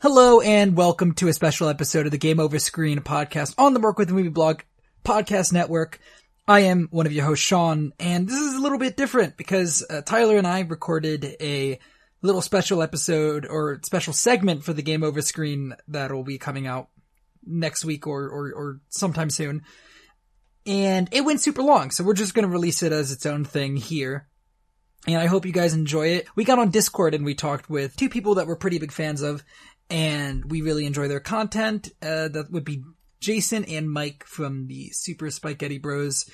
Hello and welcome to a special episode of the Game Over Screen podcast on the Work with the Movie Blog podcast network. I am one of your hosts, Sean, and this is a little bit different because uh, Tyler and I recorded a little special episode or special segment for the Game Over Screen that will be coming out next week or, or, or sometime soon. And it went super long, so we're just going to release it as its own thing here. And I hope you guys enjoy it. We got on Discord and we talked with two people that we're pretty big fans of and we really enjoy their content. Uh, that would be Jason and Mike from the Super Spaghetti Bros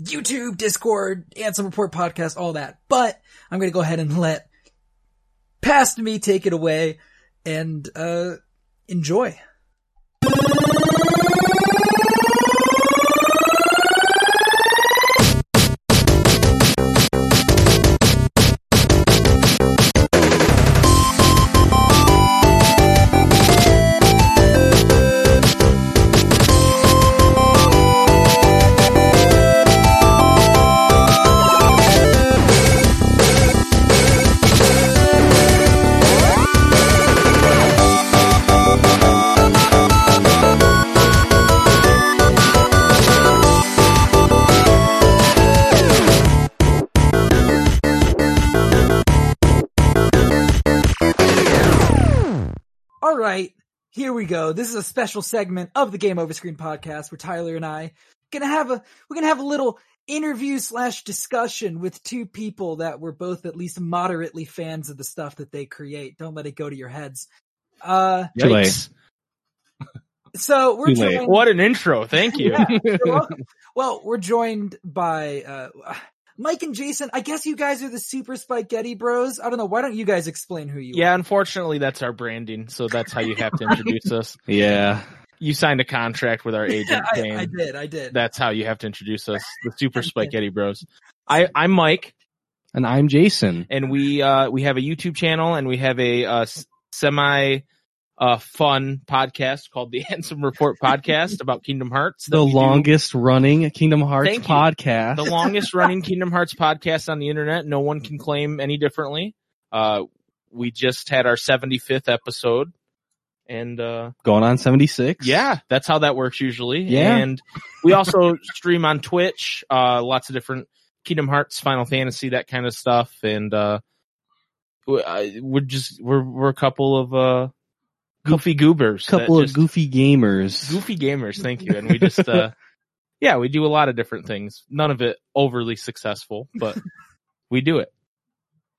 YouTube, Discord, Ansem Report podcast, all that. But I'm going to go ahead and let past me take it away and uh, enjoy. We go. This is a special segment of the Game Over Screen podcast where Tyler and I gonna have a we're gonna have a little interview slash discussion with two people that were both at least moderately fans of the stuff that they create. Don't let it go to your heads. Uh, Too late. so we're Too late. joined. What an intro. Thank you. Yeah, you're well, we're joined by uh, Mike and Jason. I guess you guys are the Super Spaghetti Bros. I don't know. Why don't you guys explain who you Yeah, are? Yeah, unfortunately, that's our branding. So that's how you have to introduce us. Yeah. You signed a contract with our agent, I, I did. I did. that's how you have to introduce us, the Super I did. Spaghetti Bros. I, I'm Mike, And I'm Jason. and we uh, we have a YouTube channel, and we have a uh, semi uh, fun podcast called the Ansem Report Podcast about Kingdom Hearts. The we do- longest running Kingdom Hearts Thank you. podcast. the longest running Kingdom Hearts podcast on the internet. No one can claim any differently. Uh, we just had our 75th episode, and uh, Going on 76. Yeah, that's how that works usually. Yeah. And we also stream on Twitch, uh, lots of different Kingdom Hearts, Final Fantasy, that kind of stuff. And, uh, we're just, we're, we're a couple of, uh, goofy goobers. Couple of just- goofy gamers. goofy gamers. Thank you. And we just, uh, yeah, we do a lot of different things. None of it overly successful, but we do it.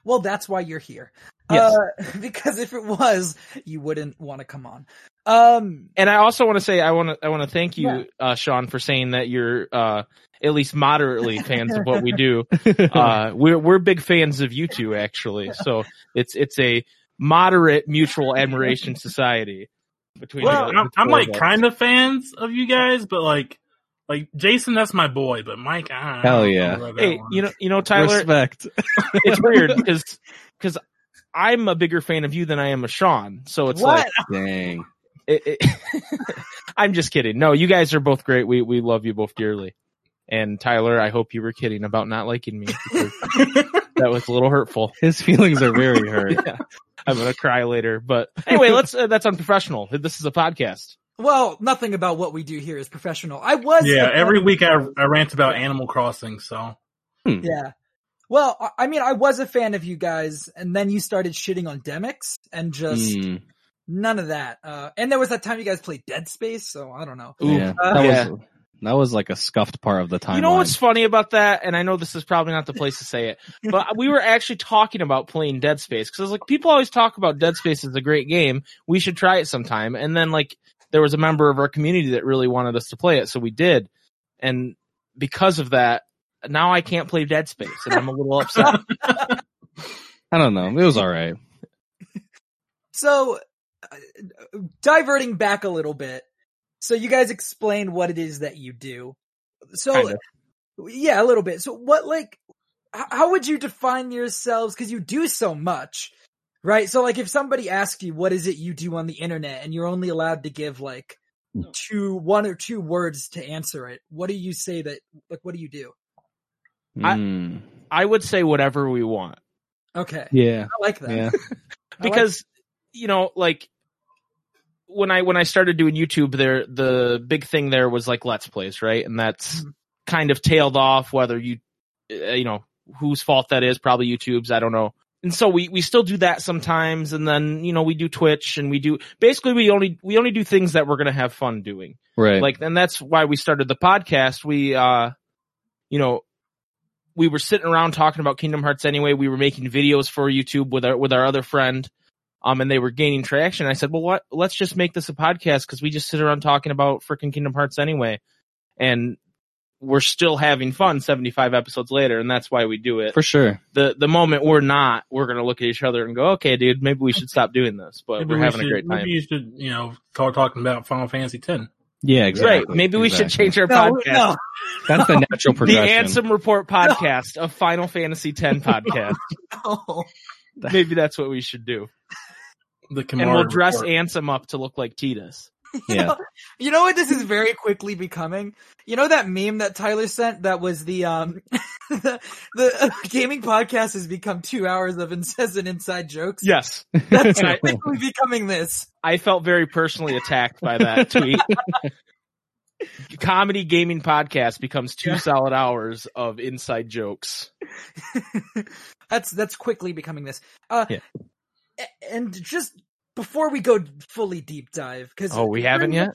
Well, that's why you're here. Yes. Uh, because if it was, you wouldn't want to come on. Um, And I also want to say, I want to, I want to thank you, Yeah. uh, Sean, for saying that you're, uh, at least moderately fans of what we do. uh, we're we're big fans of you two actually. So it's it's a moderate mutual admiration society between. Well, the, I'm, I'm like of kind of fans of you guys, but like, like Jason, that's my boy. But Mike, I don't Hell yeah. about that Hey, one. you know, you know, Tyler, Respect. it's weird because because I'm a bigger fan of you than I am of Sean. So it's what? like Dang. it, it, I'm just kidding. No, you guys are both great. We we love you both dearly. And Tyler, I hope you were kidding about not liking me. that was a little hurtful. His feelings are very hurt. yeah. I'm gonna cry later, but anyway, let's. Uh, that's unprofessional. This is a podcast. Well, nothing about what we do here is professional. I was. yeah, every week I, I rant about Animal Crossing. So Yeah. Well, I- I mean, I was a fan of you guys, and then you started shitting on Demyx, and just Hmm. none of that. Uh, and there was that time you guys played Dead Space, so I don't know. Ooh. Yeah. Uh, that yeah. was that was like a scuffed part of the timeline. You know what's funny about that? And I know this is probably not the place to say it, but we were actually talking about playing Dead Space because I was like, people always talk about Dead Space as a great game. We should try it sometime. And then like there was a member of our community that really wanted us to play it, so we did. And because of that, now I can't play Dead Space, and I'm a little upset. I don't know. It was all right. So, uh, diverting back a little bit. So you guys explain what it is that you do. So, Kind of. yeah, a little bit. So what, like, how would you define yourselves? Cause you do so much, right? So like if somebody asks you, what is it you do on the internet and you're only allowed to give like two, one or two words to answer it, what do you say that, like, what do you do? I- Hmm. I would say whatever we want Okay. yeah. I like that. Yeah. I like- because you know, like when I when I started doing YouTube, there the big thing there was like Let's Plays, right? And that's Mhm. kind of tailed off. Whether you, uh, you know, whose fault that is, probably YouTube's. I don't know. And so we we still do that sometimes, and then you know we do Twitch, and we do basically we only we only do things that we're gonna have fun doing. Right. Like, and that's why we started the podcast. We, uh, you know, we were sitting around talking about Kingdom Hearts anyway. We were making videos for YouTube with our, with our other friend. Um, and they were gaining traction. I said, well, what, let's just make this a podcast because we just sit around talking about freaking Kingdom Hearts anyway. And we're still having fun 75 episodes later. And that's why we do it. for sure. The, the moment we're not, we're going to look at each other and go, okay, dude, maybe we should stop doing this, but Maybe we're we having should- a great time. Maybe you should, you know, start talking about Final Fantasy 10. Yeah, exactly. Right. Maybe we should change our No, podcast. no. That's the natural progression. The progression. Ansem Report podcast, a Final Fantasy X podcast. no. Maybe that's what we should do. The And we'll dress report. Ansem up to look like Tidus. yeah. You know what this is very quickly becoming? You know that meme that Tyler sent that was the um the, the uh, gaming podcast has become two hours of incessant inside jokes. Yes. That's And I- quickly becoming this. I felt very personally attacked by that tweet. Comedy gaming podcast becomes two Yeah. solid hours of inside jokes. that's that's quickly becoming this. Uh Yeah. A- and just before we go fully deep dive, because Oh, we haven't yet?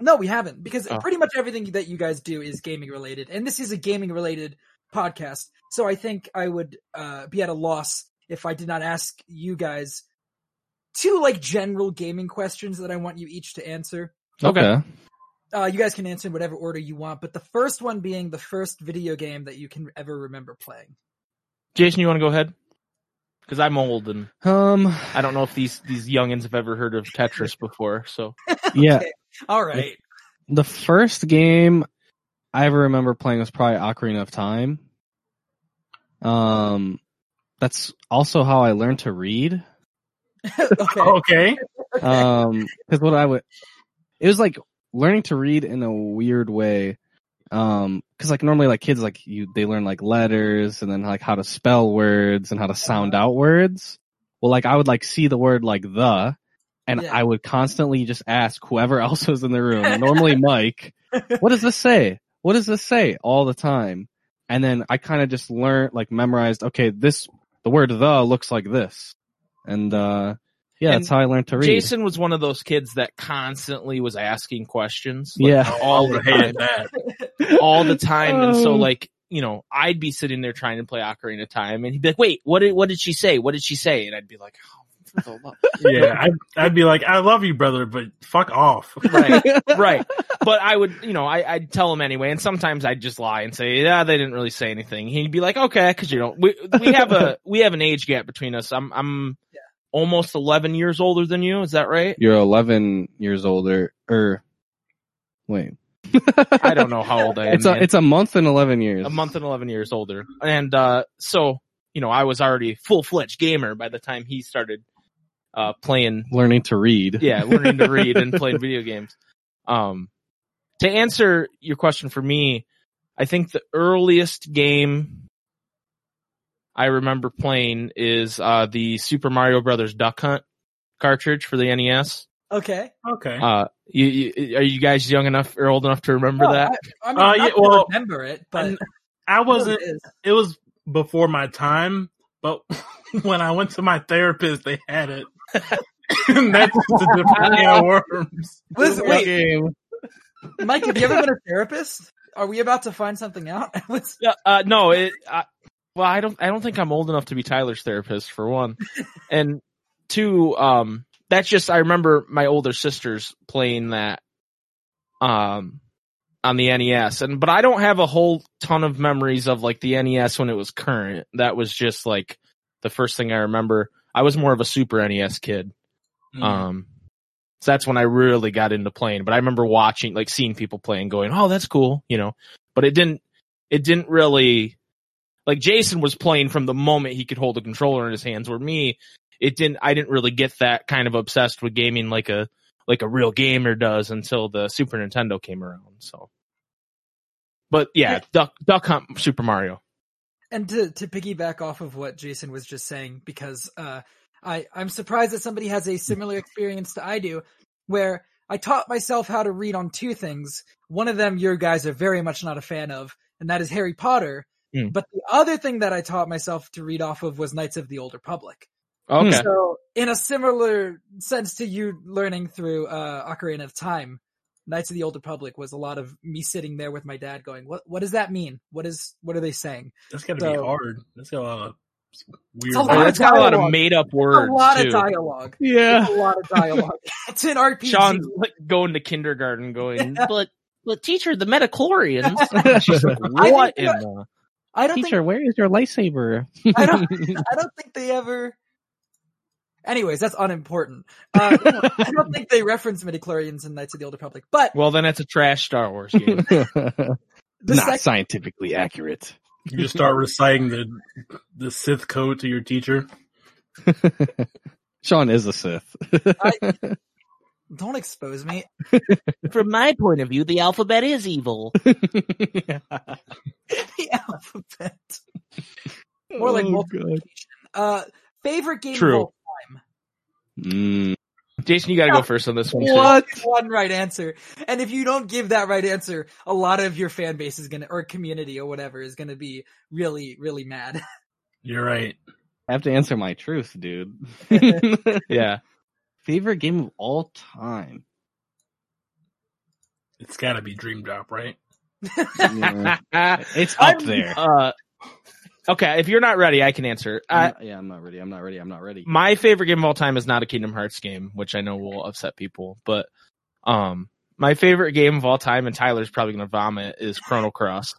No, we haven't because Oh. pretty much everything that you guys do is gaming related, and this is a gaming related podcast. So I think I would uh, be at a loss if I did not ask you guys two like general gaming questions that I want you each to answer. Okay. Uh, you guys can answer in whatever order you want, but the first one being the first video game that you can ever remember playing. Jason, you want to go ahead? Because I'm old and Um. I don't know if these these youngins have ever heard of Tetris before. So Yeah. Okay. All right. The first game I ever remember playing was probably Ocarina of Time. Um. That's also how I learned to read. okay. Okay. Um. Because what I would, it was like learning to read in a weird way. Um. Because like normally like kids like you they learn like letters and then like how to spell words and how to sound out words. Well, like I would like see the word like the, and Yeah. I would constantly just ask whoever else was in the room, normally Mike, what does this say? What does this say? All the time. And then I kind of just learned, like memorized, okay, this, the word the looks like this. And, uh, yeah, And that's how I learned to read. Jason was one of those kids that constantly was asking questions. yeah. all the would have hated time. all the time. And so Oh. like, you know, I'd be sitting there trying to play Ocarina of Time and he'd be like, wait, what did, what did she say? What did she say? And I'd be like, oh, for the love- Yeah, I'd, I'd be like, I love you, brother, but fuck off. right, right. But I would, you know, I, I'd tell him anyway. And sometimes I'd just lie and say, yeah, they didn't really say anything. He'd be like, okay, cause you know, we, we have a, we have an age gap between us. I'm, I'm almost 11 years older than you. Is that right? You're 11 years older, or, wait. I don't know how old I am. It's a, man. it's a month and 11 years. a month and 11 years older. And, uh, so, you know, I was already full fledged gamer by the time he started, uh, playing, Learning to read. yeah, learning to read and playing video games. Um, to answer your question for me, I think the earliest game I remember playing is, uh, the Super Mario Brothers Duck Hunt cartridge for the NES. Okay. Okay. Uh, you, you, are you guys young enough or old enough to remember No, that? I, I mean, Uh, yeah, don't well, remember it, but and I wasn't, it is. it was before my time, but when I went to my therapist, they had it. that's just a different can of worms. Listen, wait, game. Mike, have you ever been a therapist? Are we about to find something out? Yeah, uh, no, it. Uh, well, I don't. I don't think I'm old enough to be Tyler's therapist for one, and two. Um, that's just. I remember my older sisters playing that, um, on the NES, and but I don't have a whole ton of memories of like the NES when it was current. That was just like the first thing I remember. I was more of a Super NES kid. Mm. Um, so that's when I really got into playing. But I remember watching, like seeing people playing, and going, "Oh, that's cool," you know. But it didn't. It didn't really. Like Jason was playing from the moment he could hold a controller in his hands. Where me, it didn't. I didn't really get that kind of obsessed with gaming like a like a real gamer does until the Super Nintendo came around. So. But yeah, Yeah. Duck Duck Hunt Super Mario. and to to piggyback off of what Jason was just saying, because uh, I I'm surprised that somebody has a similar experience to I do. where I taught myself how to read on two things. One of them your guys are very much not a fan of, and that is Harry Potter. Hmm. But the other thing that I taught myself to read off of was Knights of the Old Republic. Okay. So in a similar sense to you learning through uh Ocarina of Time, Knights of the Old Republic was a lot of me sitting there with my dad going, What what does that mean? What is what are they saying? That's gotta So- be hard. That's got a lot of weird. It's a lot of it's got a lot of made up words a lot too. of dialogue. Yeah. It's a lot of dialogue. it's an RPG. Sean's like going to kindergarten, going, but but teacher, the midichlorians. She's like, I what think in the? I don't Teacher, think where is your lightsaber? I don't I don't think they ever Anyways, that's unimportant. Uh, I don't think they reference midichlorians in Knights of the Old Republic. But Well, then it's a trash Star Wars game. the Not sec- scientifically accurate. You just start reciting the the Sith code to your teacher. Sean is a Sith. Don't expose me. From my point of view, the alphabet is evil. the alphabet. More like Oh, multiplication. Uh, favorite game True. of all Mm. Jason, you got to go first on this one. too. What? one right answer. And if you don't give that right answer, a lot of your fan base is gonna, or community or whatever, is gonna be really, really mad. You're right. I have to answer my truth, dude. Yeah. Favorite game of all time. It's gotta be Dream Drop, right? Yeah. It's up I'm- there. Uh, okay, if you're not ready, I can answer. Uh, I'm not- yeah, I'm not ready. I'm not ready. I'm not ready. my favorite game of all time is not a Kingdom Hearts game, which I know will upset people, but um, my favorite game of all time, and Tyler's probably gonna vomit, is Chrono Cross.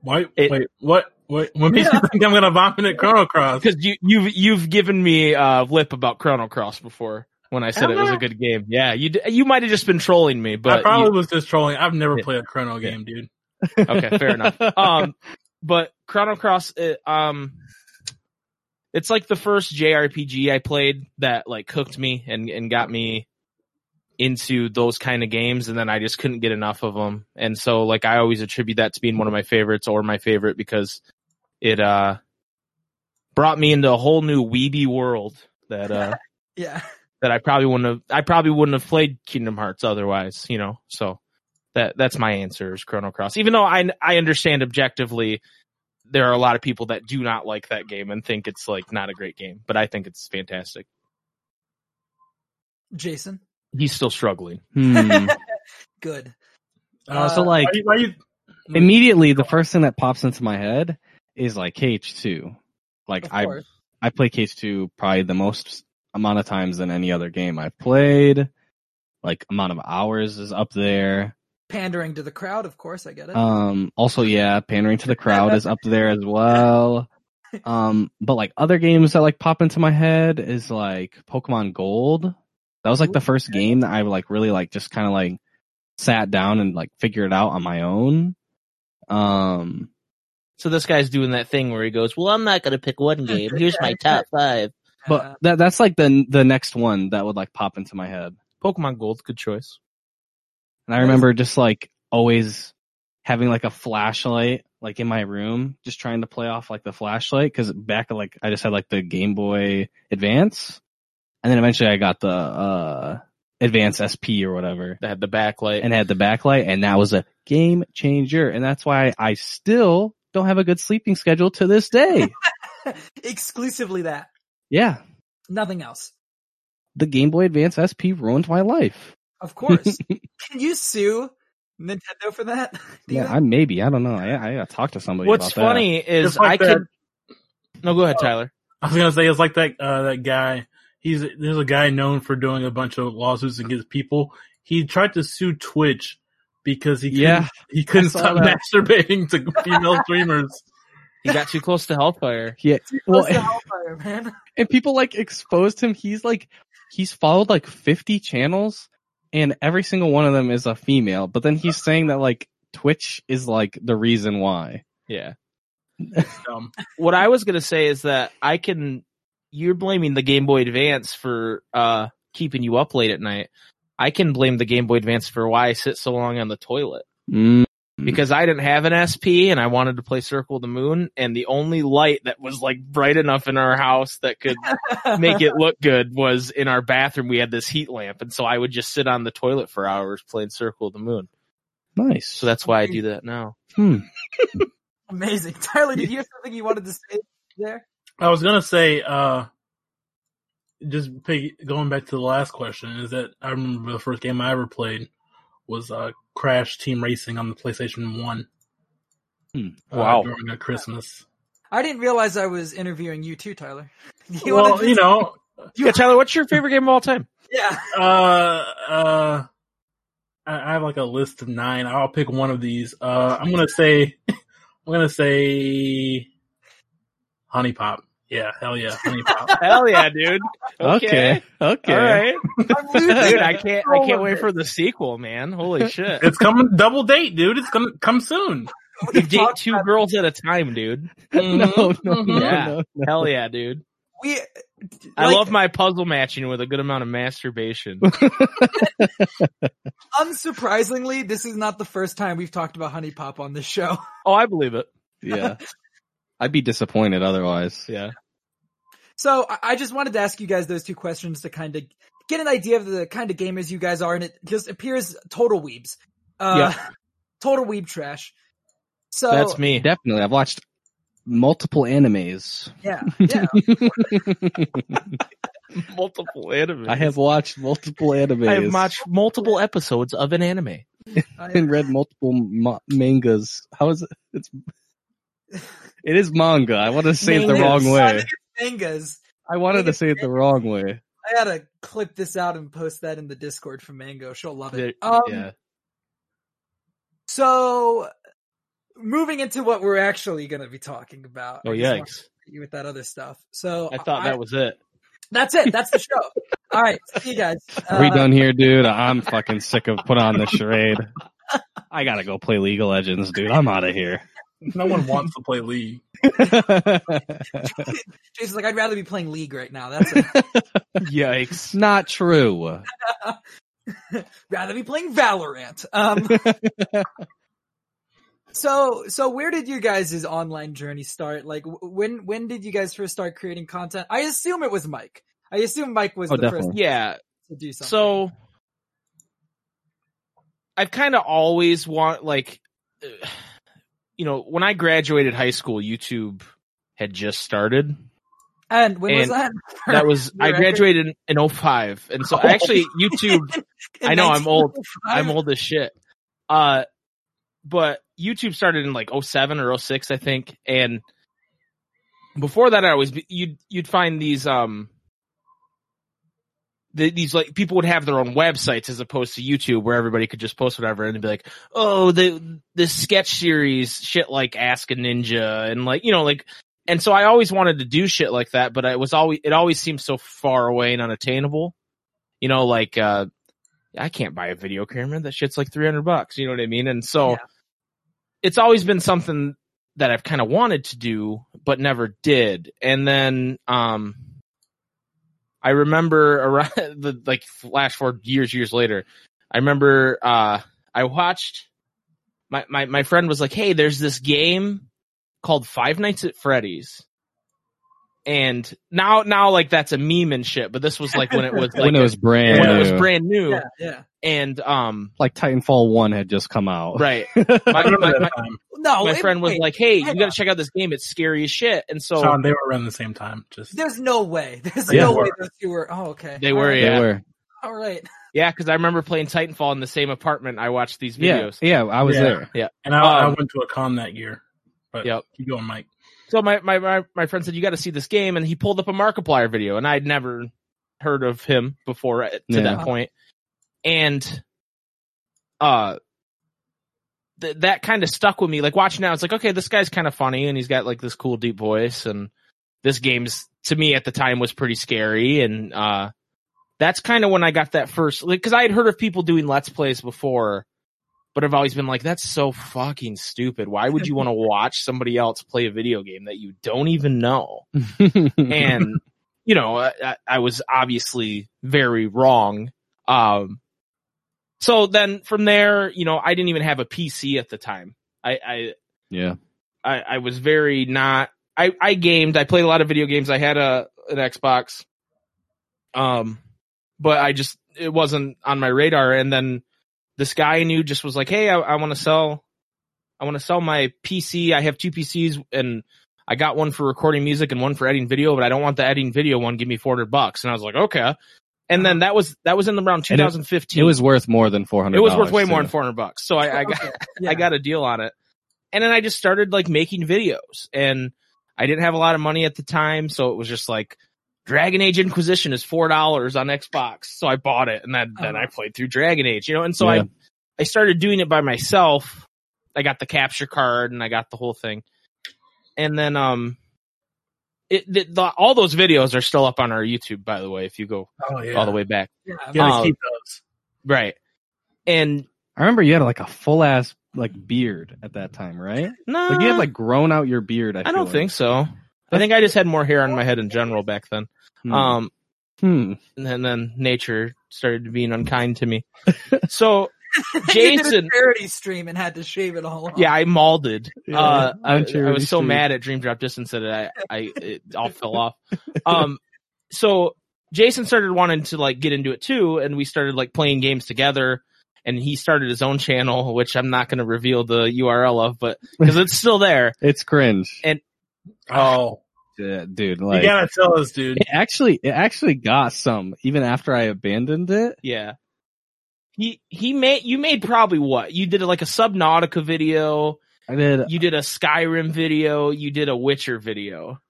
Why? It- wait, what? What? What makes you think I'm gonna vomit at Chrono Cross? Because you you've you've given me uh lip about Chrono Cross before when I said it was a good game. Yeah, you d- you might have just been trolling me, I probably you- was just trolling. I've never Yeah. played a Chrono game, dude. okay, fair enough. Um, but Chrono Cross, it, um, it's like the first JRPG I played that like hooked me and and got me into those kind of games, and then I just couldn't get enough of them. And so, like, I always attribute that to being one of my favorites or my favorite because it uh brought me into a whole new weeby world that uh yeah. that I probably wouldn't have I probably wouldn't have played Kingdom Hearts otherwise, you know. So that that's my answer is Chrono Cross. Even though I I understand objectively there are a lot of people that do not like that game and think it's like not a great game, but I think it's fantastic. Jason, He's still struggling. Hmm. good. Uh, so, like- why you, why you, Immediately, the first thing that pops into my head is like KH2. Like I. I play KH2 probably the most amount of times than any other game I've played. Like amount of hours is up there. Pandering to the crowd, of course, I get it. Um, also, yeah, pandering to the crowd is up there as well. Um, but like other games that like pop into my head is like Pokemon Gold. That was like the first game that I like really like just kind of like sat down and like figured it out on my own. Um, So this guy's doing that thing where he goes, "Well, I'm not going to pick one game. Here's my top 5. but that that's like the the next one that would like pop into my head. Pokemon Gold, good choice. And I remember just like always having like a flashlight like in my room, just trying to play off like the flashlight because back like I just had like the Game Boy Advance, and then eventually I got the uh Advance SP or whatever, That had the backlight. and had the backlight, and that was a game changer, and that's why I still don't have a good sleeping schedule to this day. exclusively that. yeah, Nothing else. the Game Boy Advance SP ruined my life. Of course. Can you sue Nintendo for that? Yeah, I maybe I don't know. I I gotta talk to somebody. What's about that. funny is like I that- could. No, go ahead, Tyler. I was gonna say it's like that uh, that guy. He's there's a guy known for doing a bunch of lawsuits against people. He tried to sue Twitch because he couldn't, Yeah, he couldn't stop that. masturbating to female streamers. He got too close to Hellfire. Yeah. Well, Well, Hellfire, man. and people like exposed him. He's like, he's followed like 50 channels and every single one of them is a female, but then he's saying that like Twitch is like the reason why. Yeah. Um, what I was gonna say is that I can. You're blaming the Game Boy Advance for uh keeping you up late at night. I can blame the Game Boy Advance for why I sit so long on the toilet. Mm, because I didn't have an SP and I wanted to play Circle of the Moon and the only light that was like bright enough in our house that could make it look good was in our bathroom. We had this heat lamp and so I would just sit on the toilet for hours playing Circle of the Moon. Nice. So that's why I do that now. Hmm. Amazing. Tyler, did you have something you wanted to say there? I was gonna say, uh, just pig- going back to the last question is that I remember the first game I ever played was uh, Crash Team Racing on the PlayStation One. Hmm. uh, Wow. during a Christmas. I didn't realize I was interviewing you too, Tyler. You well, wanna you know, Yeah, Tyler, what's your favorite game of all time? yeah. uh, uh, I I have like a list of nine. I'll pick one of these. Uh, I'm gonna say, I'm gonna say, HuniePop. Yeah, hell yeah, HuniePop. Hell yeah, dude. Okay. Okay. All right. I'm Dude, I can't I can't wait for the sequel, man. Holy shit. it's coming double date, dude. It's gonna come soon. You date two girls at a time, dude. No, no, mm-hmm. no. Yeah. no, no. Hell yeah, dude. We, I love my puzzle matching with a good amount of masturbation. Unsurprisingly, this is not the first time we've talked about HuniePop on this show. oh, I believe it. Yeah. I'd be disappointed otherwise. Yeah. So I- I just wanted to ask you guys those two questions to kind of get an idea of the kind of gamers you guys are, and it just appears total weebs. Uh, total weeb trash. So That's me. Definitely. I've watched multiple animes. Yeah, yeah. Multiple anime. I have watched multiple animes. I have watched multiple episodes of an anime. I- and read multiple ma- mangas. How is it? It's it is manga. I want to say it the wrong way. mangas. I wanted to say it the wrong way. I gotta clip this out and post that in the Discord for Mango. She'll love it. Um, yeah. So, moving into what we're actually going to be talking about. Oh I yikes! you with that other stuff. So I thought that was it. that's it. That's the show. All right, see you guys. Are we Uh, done here, dude? I'm fucking sick of put on the charade. I gotta go play League of Legends, dude. I'm out of here. No one wants to play League. Jason's like, I'd rather be playing League right now. That's it. Yikes! Not true. rather be playing Valorant. Um, so, so where did you guys' online journey start? Like, when when did you guys first start creating content? I assume it was Mike. I assume Mike was Oh, the definitely. first Yeah. to do something. So I've kind of always want like, uh, you know, when I graduated high school, YouTube had just started. and when was that? That was I graduated in, in 05. and so actually YouTube I know, I'm old. I'm old as shit. Uh, but YouTube started in like 07 or 06, I think. And before that, I always, be- you'd, you'd find these, um, the, these like people would have their own websites as opposed to YouTube where everybody could just post whatever and be like, oh, the, the sketch series, shit like Ask a Ninja and like, you know, like, and so I always wanted to do shit like that, but it was always, it always seemed so far away and unattainable. You know, like, uh, I can't buy a video camera. That shit's like 300 bucks. You know what I mean? And so Yeah. it's always been something that I've kind of wanted to do, but never did. And then, um, I remember around the, like flash forward years, years later, I remember, uh, I watched my, my, my friend was like, Hey, there's this game called Five Nights at Freddy's. And now, now like that's a meme and shit, but this was like when it was like when it a- was brand when it new. was brand new Yeah, yeah. and um like Titanfall 1 had just come out. right my, my, my, time. No, my it- friend was wait, like hey you gotta check out this game it's scary as shit and so Sean, they were around the same time. Just There's no way. There's Yeah. no way those two were. Oh, okay. They were, All right. yeah. They were. All right. yeah because i remember playing titanfall in the same apartment i watched these videos Yeah, I was Yeah. there. Yeah, and I, I Um, went to a con that year. But Yep. keep going, Mike. so my, my my my friend said you got to see this game and he pulled up a markiplier video and i'd never heard of him before to Yeah. that point. point and uh th- that kind of stuck with me. Like watching now it's like okay this guy's kind of funny and he's got like this cool deep voice and this game's to me at the time was pretty scary and uh that's kind of when i got that first like because i had heard of people doing let's plays before but i've always been like that's so fucking stupid. Why would you want to watch somebody else play a video game that you don't even know? And you know I, I- I was obviously very wrong um so then from there, you know, I didn't even have a PC at the time. I, I, Yeah. I, I was very not. I, I gamed. I played a lot of video games. I had a an Xbox, um, but I just it wasn't on my radar. And then this guy I knew just was like, "Hey, I, I want to sell. I want to sell my PC. I have two PCs, and I got one for recording music and one for editing video, but I don't want the editing video one. Give me four hundred bucks." And I was like, "Okay." And then that was that was in the round it- 2015. It was worth more than four hundred. it was worth way more than four hundred bucks. So I, I got yeah. I got a deal on it. And then I just started like making videos and I didn't have a lot of money at the time. So it was just like Dragon Age Inquisition is $4 on Xbox. So I bought it and then, then I played through Dragon Age, you know, and so Yeah. I, I started doing it by myself. I got the capture card and I got the whole thing. And then, um, it, the, the, all those videos are still up on our YouTube, by the way, if you go Oh yeah. all the way back. Yeah, You gotta Um, keep those. Right. And I remember you had like a full ass like beard at that time, right? no, Like you had like grown out your beard. I, I feel don't like. think so. I think I just had more hair on my head in general back then. Hmm. Um, Hmm. and then nature started being unkind to me. So You did a Jason, charity stream and had to shave it all off. yeah, I molded. Yeah, uh, I, I was so Street. mad at Dream Drop Distance that I, I, it all fell off. Um, so Jason started wanting to like get into it too, and we started like playing games together. And he started his own channel, which I'm not going to reveal the URL of, but because it's still there. It's cringe. And oh, Yeah, dude. you gotta tell us, dude. it actually, it actually got some even after I abandoned it. Yeah. He he made you made probably what? You did like a Subnautica video, I did. you did a Skyrim video, you did a Witcher video.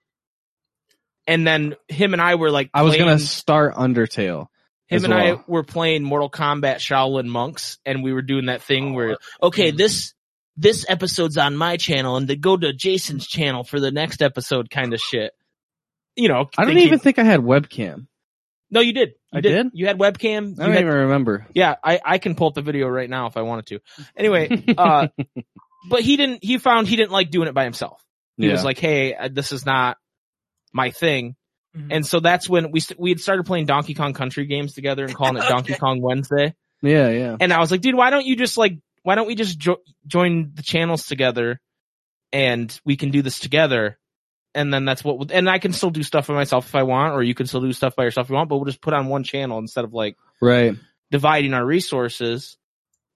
And then him and I were like I was playing- gonna start Undertale. him and I were playing Mortal Kombat Shaolin Monks and we were doing that thing where oh, okay, this this episode's on my channel and to go to Jason's channel for the next episode kind of shit. You know, I don't even think I had webcam. No, you did. You I did? You had webcam. I You don't had even remember. Yeah, I, I can pull up the video right now if I wanted to. Anyway, uh, but he didn't, he found he didn't like doing it by himself. He yeah. was like, hey, uh, this is not my thing. Mhm. And so that's when we, st- we had started playing Donkey Kong Country games together and calling it Donkey Kong Wednesday. yeah, yeah. And I was like, dude, why don't you just like, why don't we just jo- join the channels together and we can do this together? And then that's what, and I can still do stuff by myself if I want, or you can still do stuff by yourself if you want, but we'll just put on one channel instead of like, Right. dividing our resources.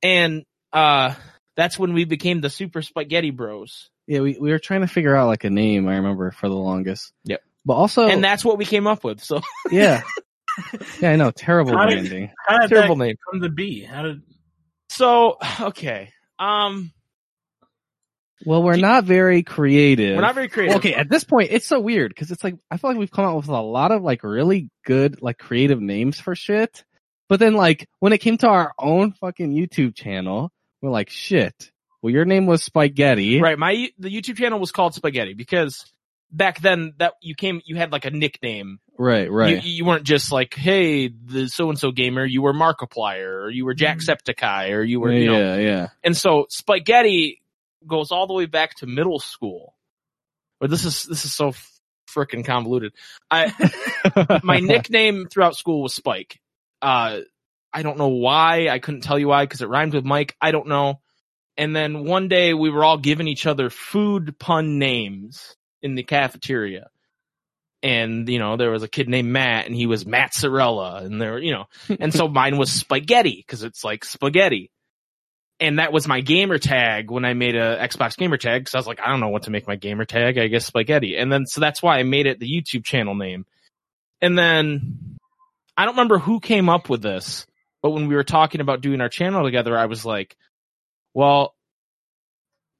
And uh that's when we became the Super Spaghetti Bros. Yeah, we, we were trying to figure out like a name, I remember, for the longest. Yep. But also, And that's what we came up with. So yeah. yeah, I know. Terrible How did- branding. How did terrible that name. come to be? How did? So okay. Um Well, we're not very creative. we're not very creative. Well, okay, at this point, it's so weird because it's like I feel like we've come out with a lot of like really good like creative names for shit, but then like when it came to our own fucking YouTube channel, we're like, shit. Well, your name was Spaghetti, Right. My the YouTube channel was called Spaghetti because back then that you came you had like a nickname. Right, right. You, you weren't just like, hey, the so and so gamer, you were Markiplier or you were mm-hmm. Jacksepticeye or you were you know yeah, yeah. And so spaghetti goes all the way back to middle school. But this is this is so freaking convoluted. I my nickname throughout school was Spike. Uh I don't know why. I couldn't tell you why because it rhymed with Mike. I don't know. And then one day we were all giving each other food pun names in the cafeteria. And, you know, there was a kid named Matt and he was Matt Matzarella and there, you know, and so mine was spaghetti because it's like spaghetti. And that was my gamer tag when I made a Xbox gamer tag because I was like, I don't know what to make my gamer tag. I guess spaghetti. And then, so that's why I made it the YouTube channel name. And then I don't remember who came up with this, but when we were talking about doing our channel together, I was like, well,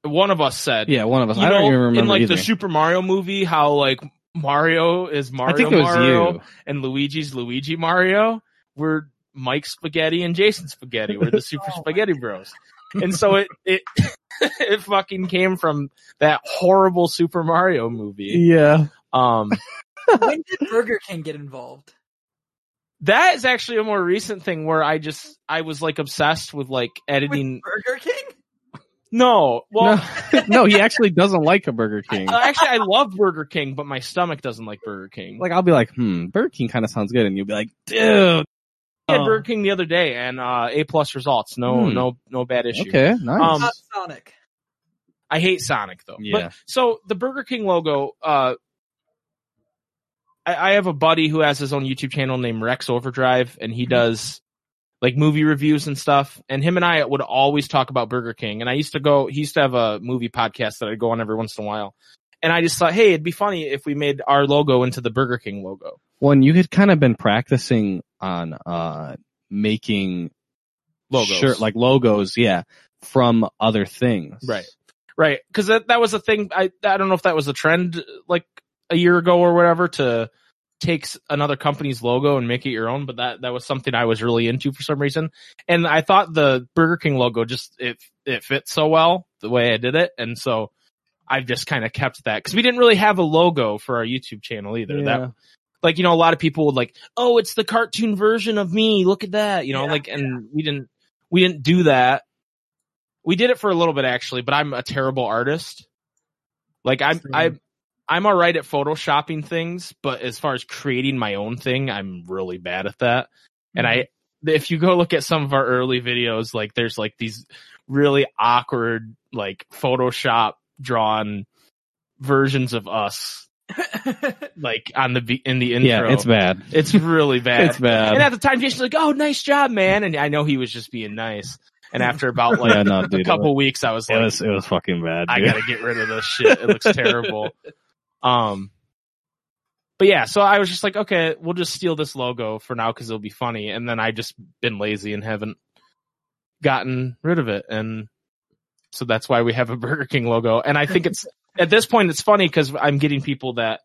one of us said, yeah, one of us. I don't know, even remember in like either. the Super Mario movie, how like Mario is Mario I think it was Mario you. and Luigi's Luigi Mario. We're Mike Spaghetti and Jason Spaghetti. We're the Super Oh Spaghetti Bros. And so it it it fucking came from that horrible Super Mario movie. Yeah. Um, when did Burger King get involved? that is actually a more recent thing where I just I was like obsessed with like With editing. Burger King? No, well, no, no, he actually doesn't like a Burger King. actually, I love Burger King, but my stomach doesn't like Burger King. Like I'll be like, hmm, Burger King kind of sounds good, and you'll be like, dude, had Oh. Burger King the other day and uh, A plus results. No, Hmm. no, no bad issue. Okay, nice. Um, Not Sonic. I hate Sonic though. Yeah. But so the Burger King logo, uh, I, I have a buddy who has his own YouTube channel named Rex Overdrive, and he does like movie reviews and stuff. And him and I would always talk about Burger King. And I used to go, he used to have a movie podcast that I'd go on every once in a while. And I just thought, hey, it'd be funny if we made our logo into the Burger King logo. One, you had kind of been practicing on uh making Logos. shirt like logos, yeah, from other things. Right. Right. Cause that, that was a thing. I, I don't know if that was a trend like a year ago or whatever to take another company's logo and make it your own, but that, that was something I was really into for some reason. And I thought the Burger King logo just, it, it fit so well the way I did it. And so I've just kind of kept that cause we didn't really have a logo for our YouTube channel either. Yeah. That, like, you know, a lot of people would like, oh, it's the cartoon version of me. Look at that. You know, Yeah, like, and we didn't, we didn't do that. We did it for a little bit actually, but I'm a terrible artist. Like I'm, Same. I, I'm all right at photoshopping things, but as far as creating my own thing, I'm really bad at that. And I, mm-hmm. if you go look at some of our early videos, like there's like these really awkward, like Photoshop drawn versions of us, like on the, in the intro. Yeah, it's bad. It's really bad. It's bad. And at the time, Jason's like, "Oh, nice job, man!" And I know he was just being nice. And after about like yeah, no, a dude. couple weeks, I was it like, was it was fucking bad. "I gotta get rid of this shit. It looks terrible." Um, but yeah, so I was just like, "Okay, we'll just steal this logo for now because it'll be funny." And then I just been lazy and haven't gotten rid of it, and so that's why we have a Burger King logo. And I think it's at this point it's funny because I'm getting people that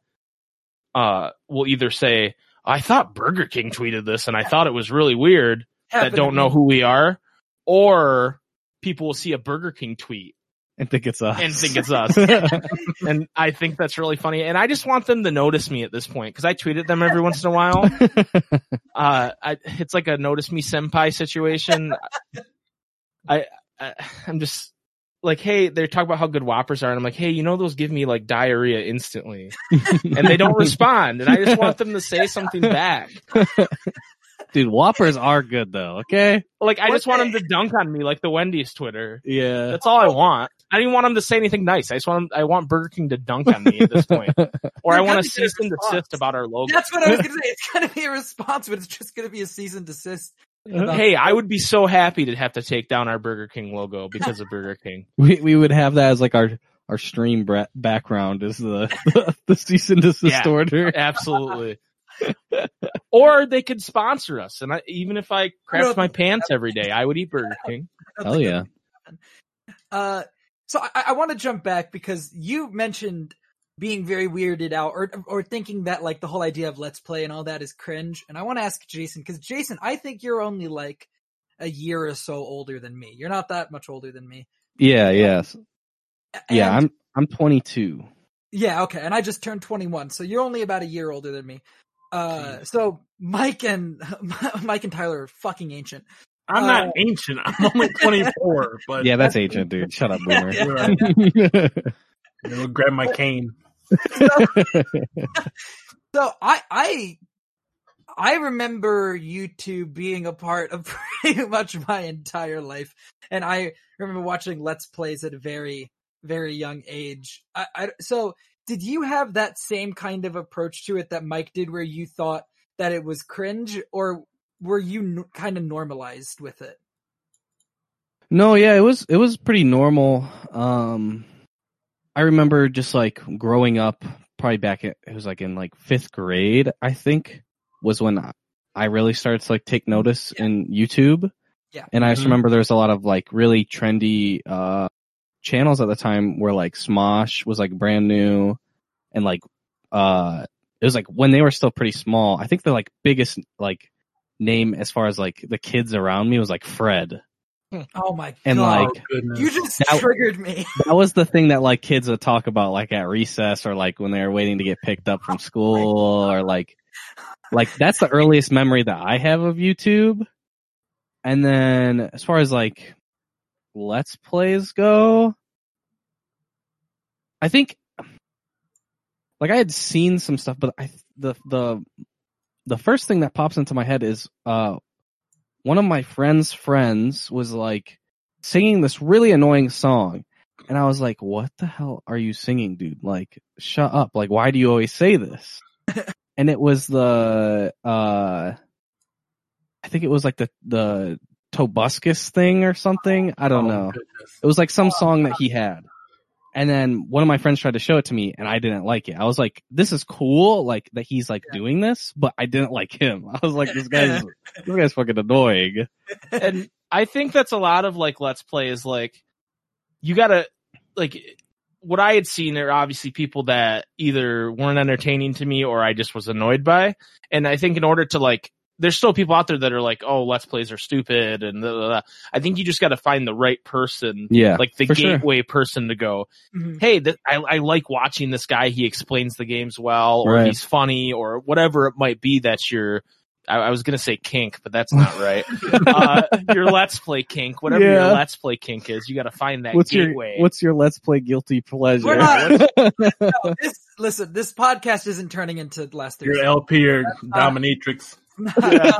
uh will either say, "I thought Burger King tweeted this, and I thought it was really weird." that don't know who we are, or people will see a Burger King tweet and think it's us. and think it's us. and I think that's really funny. And I just want them to notice me at this point because I tweet at them every once in a while. Uh, I, it's like a notice me senpai situation. I, I, I'm just like, hey, they're talking about how good Whoppers are, and I'm like, hey, you know those give me like diarrhea instantly, and they don't respond, and I just want them to say something back. Dude, Whoppers are good though. Okay. Like I What just want the- them to dunk on me like the Wendy's Twitter. Yeah. That's all I want. I didn't want them to say anything nice. I just want them, I want Burger King to dunk on me at this point, or I want gonna to a cease and desist about our logo. That's what I was gonna say. It's gonna be a response, but it's just gonna be a cease and desist. About- Hey, I would be so happy to have to take down our Burger King logo because of Burger King. We we would have that as like our our stream bra- background is the the cease and desist Yeah. order. Absolutely. or they could sponsor us, and I, even if I crapped my pants every day, I would eat Burger King. Hell yeah. Uh, so I, I want to jump back because you mentioned being very weirded out or or thinking that like the whole idea of let's play and all that is cringe. And I want to ask Jason because Jason, I think you're only like a year or so older than me. You're not that much older than me. Yeah, yes. Yeah, I'm I'm 22. yeah okay. And I just turned 21, so you're only about a year older than me. Uh, so Mike and Mike and Tyler are fucking ancient. I'm Uh, not ancient. I'm only 24, but Yeah, that's ancient, dude. Shut up, boomer. Yeah. I'll grab my cane. So I I I remember you two being a part of pretty much my entire life, and I remember watching Let's Plays at a very very young age. I, I so did you have that same kind of approach to it that Mike did, where you thought that it was cringe, or were you n- kind of normalized with it? No, yeah, it was it was pretty normal. Um I remember just like growing up probably back at, it was like in like 5th grade, I think, was when I- I really started to like take notice in YouTube. Yeah. And I just Mhm. remember there was a lot of like really trendy uh channels at the time where like Smosh was like brand new and like uh it was like when they were still pretty small. I think the like biggest like name as far as like the kids around me was like Fred. Oh my god. And, god! like, oh, goodness. you just That- triggered me. that was the thing that like kids would talk about like at recess or like when they were waiting to get picked up from school or like like that's the earliest memory that I have of YouTube. And then as far as like let's plays go, I think like I had seen some stuff, but I the the the first thing that pops into my head is uh one of my friend's friends was like singing this really annoying song. And I was like, what the hell are you singing, dude? Like, shut up. Like, why do you always say this? and it was the, uh, I think it was like the, the Tobuscus thing or something. I don't Oh, know. goodness. It was like some song that he had. And then one of my friends tried to show it to me and I didn't like it. I was like, this is cool, like that he's like doing this, but I didn't like him. I was like, this guy's, this guy's fucking annoying. and I think that's a lot of like let's play is like you gotta like what I had seen are obviously people that either weren't entertaining to me or I just was annoyed by. And I think in order to like there's still people out there that are like, oh, let's plays are stupid and blah, blah, blah. I think you just gotta find the right person, Yeah. like the for sure. gateway person to go, Mhm. hey, th- I, I like watching this guy. He explains the games well, or Right. he's funny, or whatever it might be. That's your, I, I was gonna say kink, but that's not right. uh, your let's play kink, whatever your let's play kink is, you got to find that What's gateway. your what's your let's play guilty pleasure? We're not- No, this, listen, this podcast isn't turning into last Your LP or not- dominatrix. no,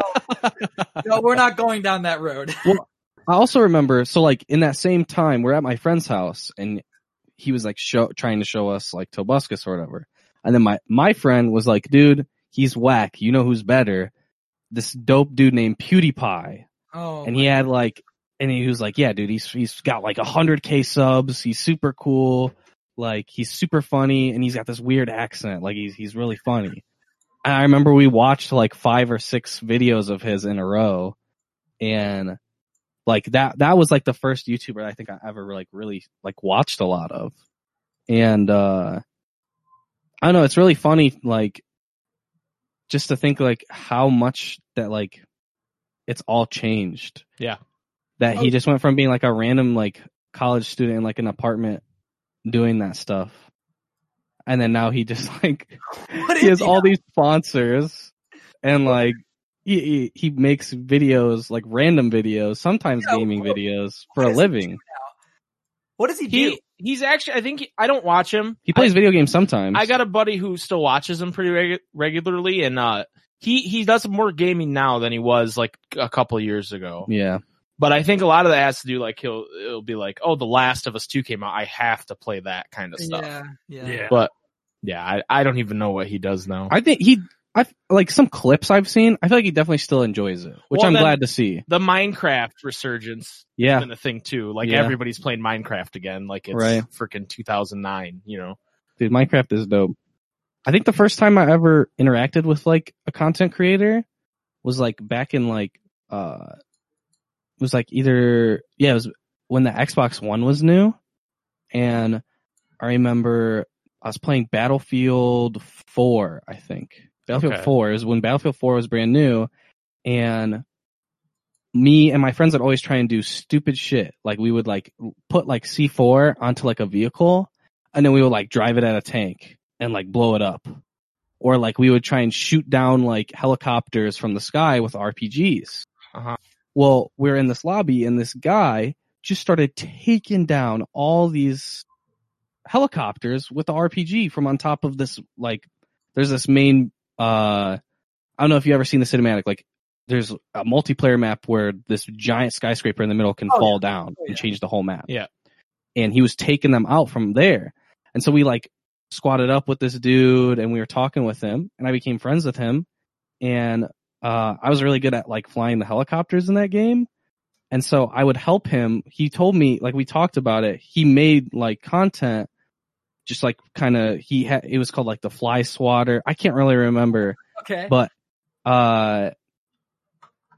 no, we're not going down that road. well, I also remember so like in that same time we're at my friend's house and he was like show trying to show us like Tobuscus or whatever. And then my my friend was like, dude, he's whack. You know who's better? This dope dude named PewDiePie. Oh, and he had like and he was like, Yeah, dude, he's he's got like a hundred K subs, he's super cool, like he's super funny, and he's got this weird accent, like he's he's really funny. And I remember we watched like five or six videos of his in a row, and like that that was like the first YouTuber I think I ever like really like watched a lot of. And uh I don't know, it's really funny, like just to think like how much that like it's all changed. Yeah. That he Oh. just went from being like a random like college student in like an apartment doing that stuff. And then now he just like What he has he all now? these sponsors and like he, he he makes videos like random videos, sometimes Yeah, gaming what- videos for a does he do living. What does he, do? he he's actually, I think he- I don't watch him. He plays video games sometimes. I got a buddy who still watches him pretty regu- regularly, and uh, he he does more gaming now than he was like a couple years ago. yeah. But I think a lot of that has to do like he'll it'll be like, oh, The Last of Us Two came out, I have to play that kind of stuff. Yeah, yeah. Yeah. But yeah, I, I don't even know what he does now. I think he I like some clips I've seen. I feel like he definitely still enjoys it, which Well, I'm glad to see. the Minecraft resurgence Yeah. has been a thing too. Like Yeah. everybody's playing Minecraft again, like it's Right. freaking 2009. You know, Dude, Minecraft is dope. I think the first time I ever interacted with like a content creator was like back in like uh it was like either yeah, it was when the Xbox One was new and I remember I was playing Battlefield 4, I think. Battlefield Okay. 4 is when Battlefield 4 was brand new and me and my friends would always try and do stupid shit. Like we would like put like C4 onto like a vehicle and then we would like drive it at a tank and like blow it up. Or like we would try and shoot down like helicopters from the sky with RPGs. Uh-huh. Well, we're in this lobby and this guy just started taking down all these helicopters with the RPG from on top of this like there's this main uh I don't know if you ever seen the cinematic like there's a multiplayer map where this giant skyscraper in the middle can Oh, fall yeah. down Oh, yeah. and change the whole map. Yeah. And he was taking them out from there. And so we like squatted up with this dude and we were talking with him and I became friends with him. And uh I was really good at like flying the helicopters in that game. And so I would help him. He told me like we talked about it. He made like content just like kind of he had it was called like the fly swatter. I can't really remember Okay. but uh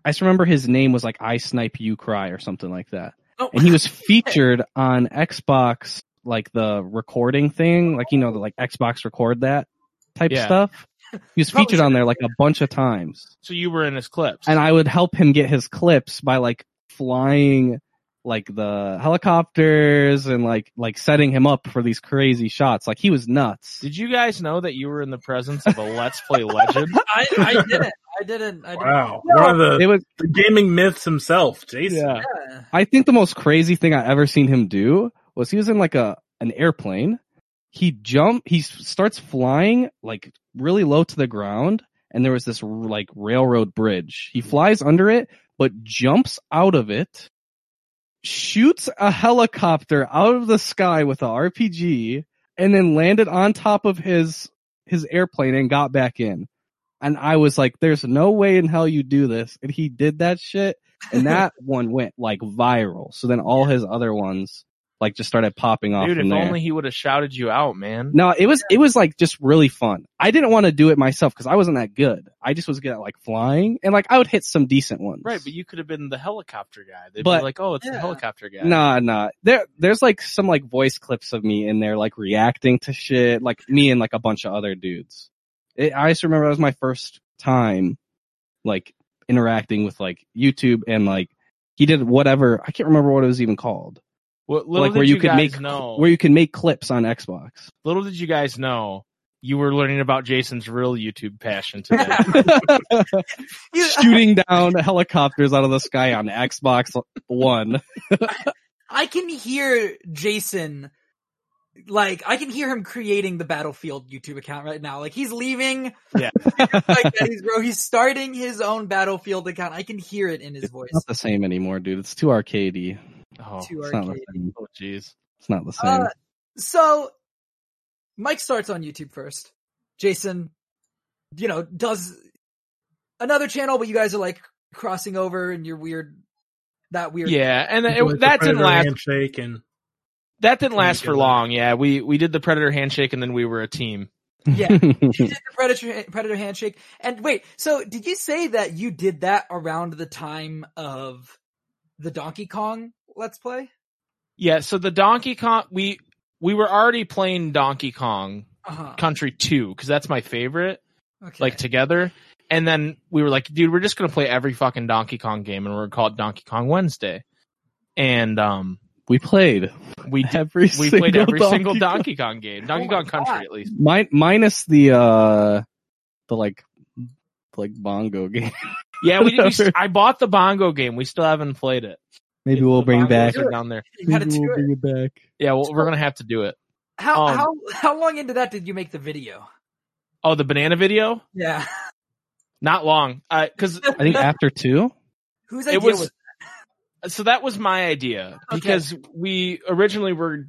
I just remember his name was like I Snipe You Cry or something like that. Oh. And he was featured on Xbox like the recording thing, like you know, the like Xbox record that type Yeah. stuff. He was featured on there like a bunch of times. so you were in his clips. And I would help him get his clips by like flying like the helicopters and like like setting him up for these crazy shots. Like he was nuts. Did you guys know that you were in the presence of a Let's Play legend? I, I didn't. I didn't. I didn't. Wow. No. One of the It was the gaming myths himself, Jason. yeah. Yeah. I think the most crazy thing I ever seen him do was he was in like a an airplane. He jump, he starts flying like really low to the ground, and there was this like railroad bridge. He hmm. flies under it, but jumps out of it, shoots a helicopter out of the sky with a RPG, and then landed on top of his his airplane and got back in. And I was like, "There's no way in hell you do this." And he did that shit, and that one went like viral. So then all his other ones like just started popping off. Dude, from if there. only he would have shouted you out, man. No, it was it was like just really fun. I didn't want to do it myself because I wasn't that good. I just was good at like flying and like I would hit some decent ones. Right, but you could have been the helicopter guy. They'd But- be like, "Oh, it's the helicopter guy." Nah, nah. There, there's like some like voice clips of me in there, like reacting to shit, like me and like a bunch of other dudes. It, I just remember that was my first time, like interacting with like YouTube and like he did whatever. I can't remember what it was even called. Well, little like where you, you could guys make know. where you can make clips on Xbox. little did you guys know you were learning about Jason's real YouTube passion today. Shooting down helicopters out of the sky on Xbox One. I can hear Jason, like, I can hear him creating the Battlefield YouTube account right now. Like, he's leaving, Yeah. like, he's, bro, he's starting his own Battlefield account. I can hear it in his voice. not the same anymore, dude. It's too arcadey. Oh, Too It's not the arcade. same. oh, jeez. It's not the same. Uh, so, Mike starts on YouTube first. Jason, you know, does another channel, but you guys are like crossing over and you're weird, that weird. Yeah, and With it, that didn't last. Handshake and That didn't last for long. Yeah, we we did the predator handshake, and then we were a team. Yeah. You did the predator predator handshake. And wait, so did you say that you did that around the time of the Donkey Kong Let's Play? Yeah, so the Donkey Kong we we were already playing Donkey Kong Uh-huh. Country 2 cuz that's my favorite Okay. like together. And then we were like, dude, we're just going to play every fucking Donkey Kong game and we're going to call it Donkey Kong Wednesday. And um we played we did, every we single played every Donkey single Donkey Kong game. Donkey Oh my Kong Country God. at least. Mi- minus the uh the like like bongo game. Yeah, we, we I bought the Bongo game. We still haven't played it. Maybe we'll bring bongos back. are down there. Maybe we'll it. bring it back. Yeah, well, we're going to have to do it. How um, how how long into that did you make the video? Oh, the banana video? Yeah. Not long. Uh 'cause cuz I think after two. Whose it idea was, was, so that was my idea Okay. because we originally were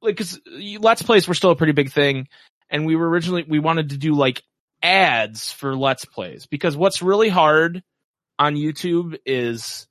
like because let's plays were still a pretty big thing and we were originally we wanted to do like ads for let's plays because what's really hard on youtube is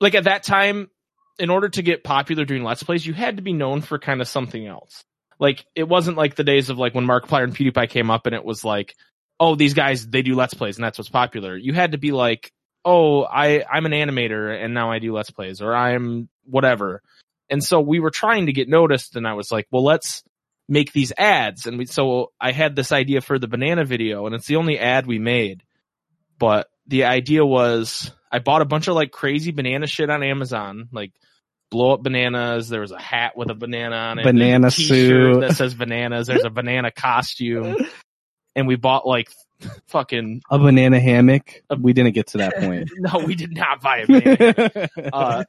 like at that time in order to get popular doing let's plays you had to be known for kind of something else. Like it wasn't like the days of like when markiplier and pewdiepie came up and it was like oh these guys they do let's plays and that's what's popular. You had to be like oh i i'm an animator and now i do let's plays or i'm whatever. And so we were trying to get noticed and i was like well let's make these ads. And we so i had this idea for the banana video and it's the only ad we made. But the idea was i bought a bunch of like crazy banana shit on amazon like blow up bananas there was a hat with a banana on it Banana and suit. that says bananas there's a banana costume and we bought like fucking A banana hammock. We didn't get to that point. no we did not buy a banana uh,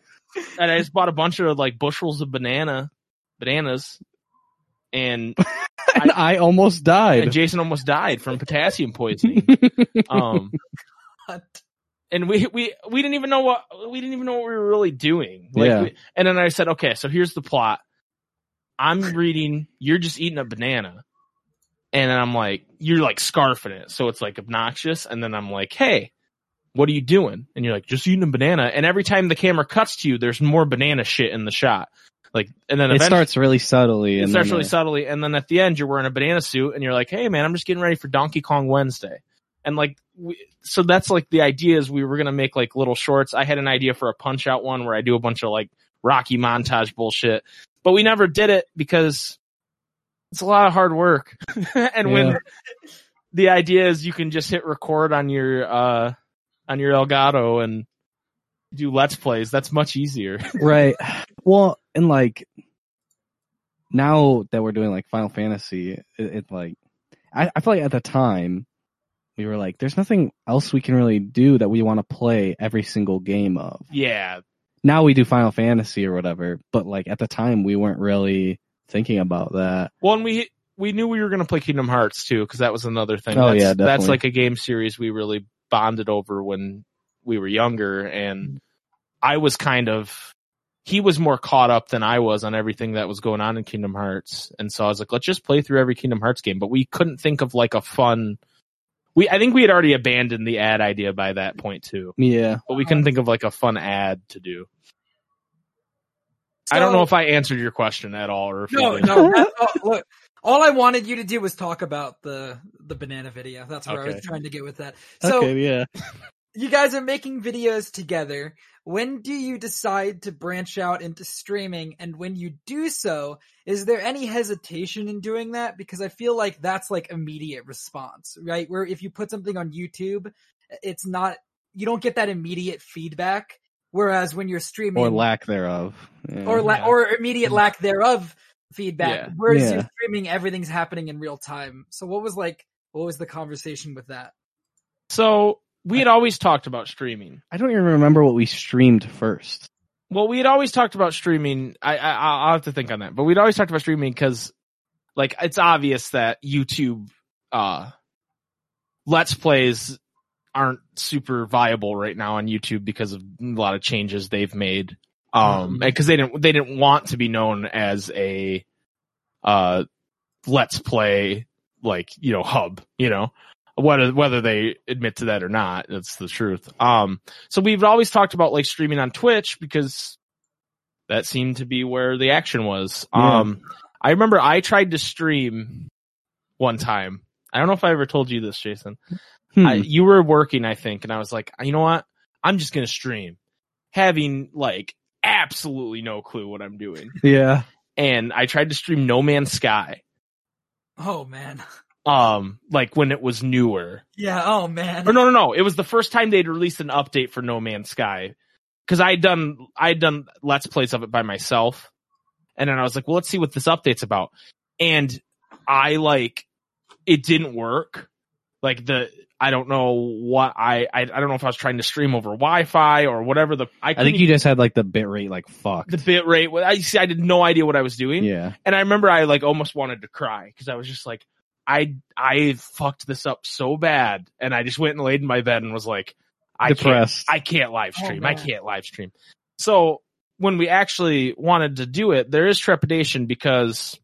and I just bought a bunch of like bushels of banana bananas, and, and I almost and died. Jason almost died from potassium poisoning. Um, and we we we didn't even know what we didn't even know what we were really doing. Like, Yeah. we- and then I said, okay, so here's the plot. I'm reading. You're just eating a banana, and then I'm like, you're like scarfing it, so it's like obnoxious. And then I'm like, hey. What are you doing? And you're like, just eating a banana. And every time the camera cuts to you, there's more banana shit in the shot. Like, and then it starts really subtly. it starts really subtly, and then at the end, you're wearing a banana suit, and you're like, "Hey, man, I'm just getting ready for Donkey Kong Wednesday," and like, we, so that's like the idea is we were gonna make like little shorts. I had an idea for a punch out one where I do a bunch of like Rocky montage bullshit, but we never did it because it's a lot of hard work, and when the idea is you can just hit record on your uh on your Elgato and do let's plays, that's much easier. right. Well, and like now that we're doing like Final Fantasy, it, it like I, I feel like at the time we were like, there's nothing else we can really do that we want to play every single game of. yeah, Now we do Final Fantasy or whatever, but like at the time we weren't really thinking about that. Well, and we we knew we were going to play Kingdom Hearts too, because that was another thing. Oh, that's, yeah, that's like a game series we really bonded over when we were younger and I was kind of he was more caught up than I was on everything that was going on in Kingdom Hearts. And so I was like, let's just play through every Kingdom Hearts game. But we couldn't think of like a fun we I think we had already abandoned the ad idea by that point too. Yeah. But we couldn't think of like a fun ad to do. I don't know if I answered your question at all or if No, no. that- oh, look, all I wanted you to do was talk about the the banana video. That's where I was trying to get with that. So okay, yeah. You guys are making videos together. When do you decide to branch out into streaming? And when you do so, is there any hesitation in doing that? Because I feel like that's like immediate response, right? Where if you put something on YouTube, it's not, you don't get that immediate feedback. Whereas when you're streaming Or lack thereof. Yeah. or la- or immediate mm-hmm. lack thereof feedback. Yeah. Whereas Yeah. you're streaming, everything's happening in real time. So what was like, what was the conversation with that? So we had always talked about streaming. I don't even remember what we streamed first. Well, we had always talked about streaming. I, I I'll have to think on that, but we'd always talked about streaming because, like, it's obvious that YouTube, uh, let's plays aren't super viable right now on YouTube because of a lot of changes they've made. Um, because they didn't they didn't want to be known as a, uh, let's play like you know hub, you know. Whether whether they admit to that or not, that's the truth. Um, so we've always talked about like streaming on Twitch because that seemed to be where the action was. Yeah. Um, I remember I tried to stream one time. I don't know if I ever told you this, Jason. Hmm. I, you were working, I think, and I was like, you know what? I'm just gonna stream, having like absolutely no clue what I'm doing. yeah. And I tried to stream No Man's Sky, Oh man. um, like when it was newer. Yeah. Oh man. Or no, no, no. It was the first time they'd released an update for No Man's Sky. Cause I'd done, I'd done let's plays of it by myself. And then I was like, well, let's see what this update's about. And I like, it didn't work. Like the, I don't know what I, I, I don't know if I was trying to stream over Wi-Fi or whatever the, I, I think you just had like the bit rate like fucked. the bit rate. I see, I had no idea what I was doing. yeah. And I remember I like almost wanted to cry because I was just like, I I fucked this up so bad, and I just went and laid in my bed and was like, I Depressed. can't, I can't live Oh, stream. I can't live stream. So when we actually wanted to do it, there is trepidation because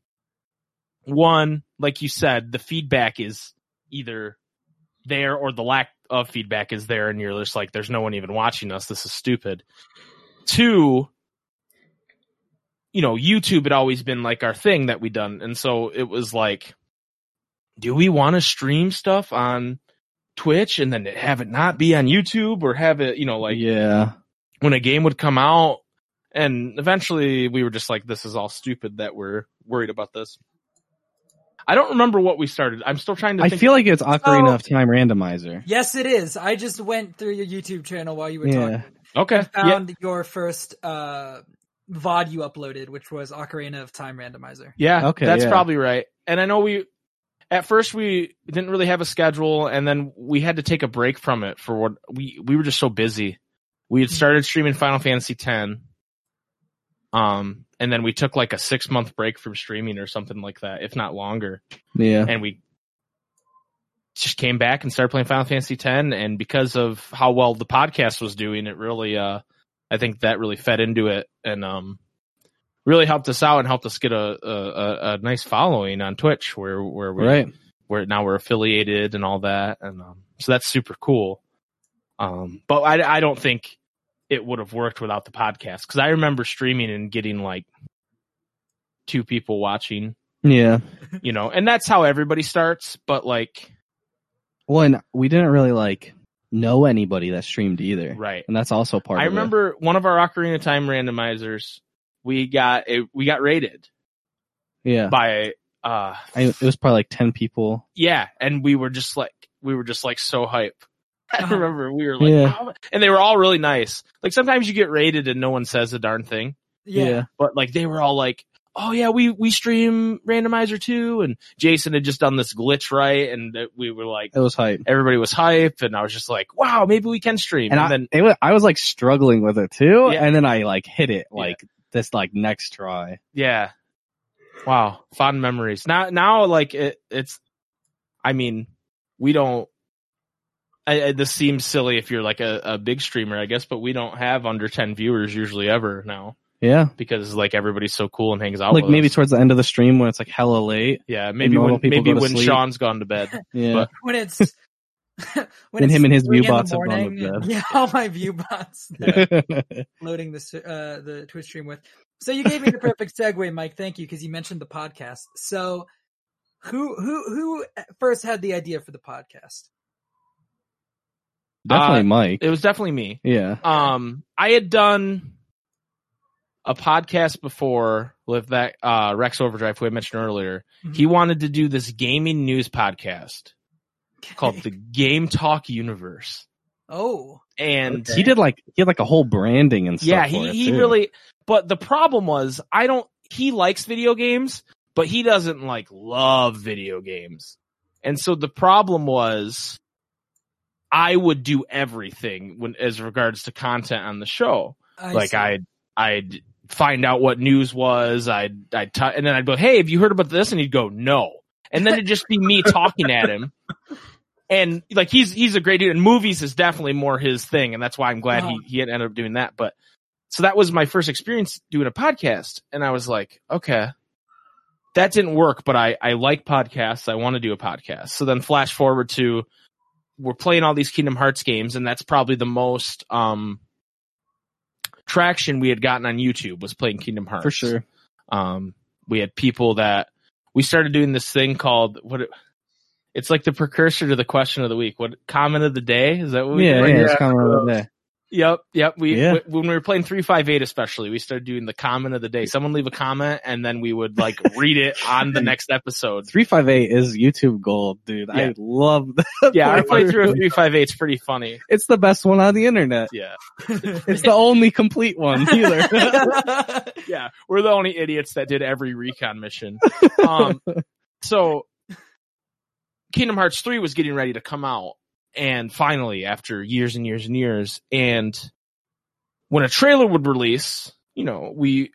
one, like you said, the feedback is either there or the lack of feedback is there, and you're just like, there's no one even watching us. This is stupid. Two, you know, YouTube had always been like our thing that we done. And so it was like, do we want to stream stuff on Twitch and then have it not be on YouTube or have it, you know, like yeah. when a game would come out and eventually we were just like, this is all stupid that we're worried about this. I don't remember what we started. I'm still trying to I feel like it's Ocarina Oh. of Time randomizer. Yes, it is. I just went through your YouTube channel while you were Yeah. talking. okay. Yeah. Found your first uh VOD you uploaded, which was Ocarina of Time Randomizer. Yeah, Okay, that's yeah. probably right. And I know we, at first we didn't really have a schedule and then we had to take a break from it for what we, we were just so busy. We had started streaming Final Fantasy X. Um, and then we took like a six month break from streaming or something like that, if not longer. Yeah. And we just came back and started playing Final Fantasy X. And because of how well the podcast was doing, it really, uh, I think that really fed into it and, um, really helped us out and helped us get a, a, a, nice following on Twitch where, where we, Right. where now we're affiliated and all that. And, um, so that's super cool. Um, but I, I don't think it would have worked without the podcast because I remember streaming and getting like two people watching, Yeah. you know, and that's how everybody starts. But like, Well, and we didn't really like know anybody that streamed either. right. And that's also part I of it. remember one of our Ocarina Time randomizers, we got a, we got raided Yeah. by, uh, I, it was probably like 10 people. yeah. And we were just like, we were just like so hype. I Uh-huh. remember we were like, Yeah. "Oh," and they were all really nice. Like sometimes you get raided and no one says a darn thing, Yeah. but like they were all like, oh yeah, we, we stream randomizer too. And Jason had just done this glitch right. And we were like, It was hype. everybody was hype. And I was just like, wow, maybe we can stream. And, And, I, then, it was, I was like struggling with it too. Yeah. And then I like hit it Yeah. like this like next try. yeah. Wow. Fond memories. Now, now like it, it's, I mean, we don't, I, I, this seems silly if you're like a, a big streamer, I guess, but we don't have under 10 viewers usually ever now Yeah. because like everybody's so cool and hangs out Like with maybe us. towards the end of the stream when it's like hella late. yeah, maybe when, maybe when sleep. Sean's gone to bed. Yeah. But- when it's when Then him and his three in view the bots have gone to morning. Yeah, all my view bots that loading this uh the Twitch stream with. So you gave me the perfect segue, Mike. Thank you because you mentioned the podcast. So who who who first had the idea for the podcast? Definitely Uh, Mike. It was definitely me. yeah. Um, I had done a podcast before with that uh, Rex Overdrive, who I mentioned earlier. Mhm. He wanted to do this gaming news podcast called the Game Talk Universe, Oh, and Okay. He did like he had like a whole branding and stuff. yeah, for he it, he too. really. But the problem was, I don't. He likes video games, but he doesn't like love video games, and so the problem was. I would do everything when as regards to content on the show. I like see. I'd I'd find out what news was. I'd I'd t- and then I'd go, "Hey, have you heard about this?" And he'd go, "No." And then it'd just be me talking at him. And like he's he's a great dude, and movies is definitely more his thing, and that's why I'm glad Uh-huh. he he ended up doing that. But so that was my first experience doing a podcast, and I was like, okay, that didn't work, but I I like podcasts. I want to do a podcast. So then flash forward to we're playing all these Kingdom Hearts games, and that's probably the most um traction we had gotten on YouTube was playing Kingdom Hearts for sure. um, we had people that we started doing this thing called what it, it's like the precursor to the question of the week. What comment of the day is that what we Yeah, yeah, Yeah. it's kind of like that. Yep, yep. We Yeah. w- when we were playing three five eight, especially, we started doing the comment of the day. Someone leave a comment, and then we would like read it on the next episode. Three five eight is YouTube gold, dude. I love that. Yeah, our playthrough of three five eight is pretty funny. It's the best one on the internet. Yeah, It's the only complete one either. yeah. We're the only idiots that did every recon mission. Um, so Kingdom Hearts 3 was getting ready to come out. And finally, after years and years and years, and when a trailer would release, you know, we,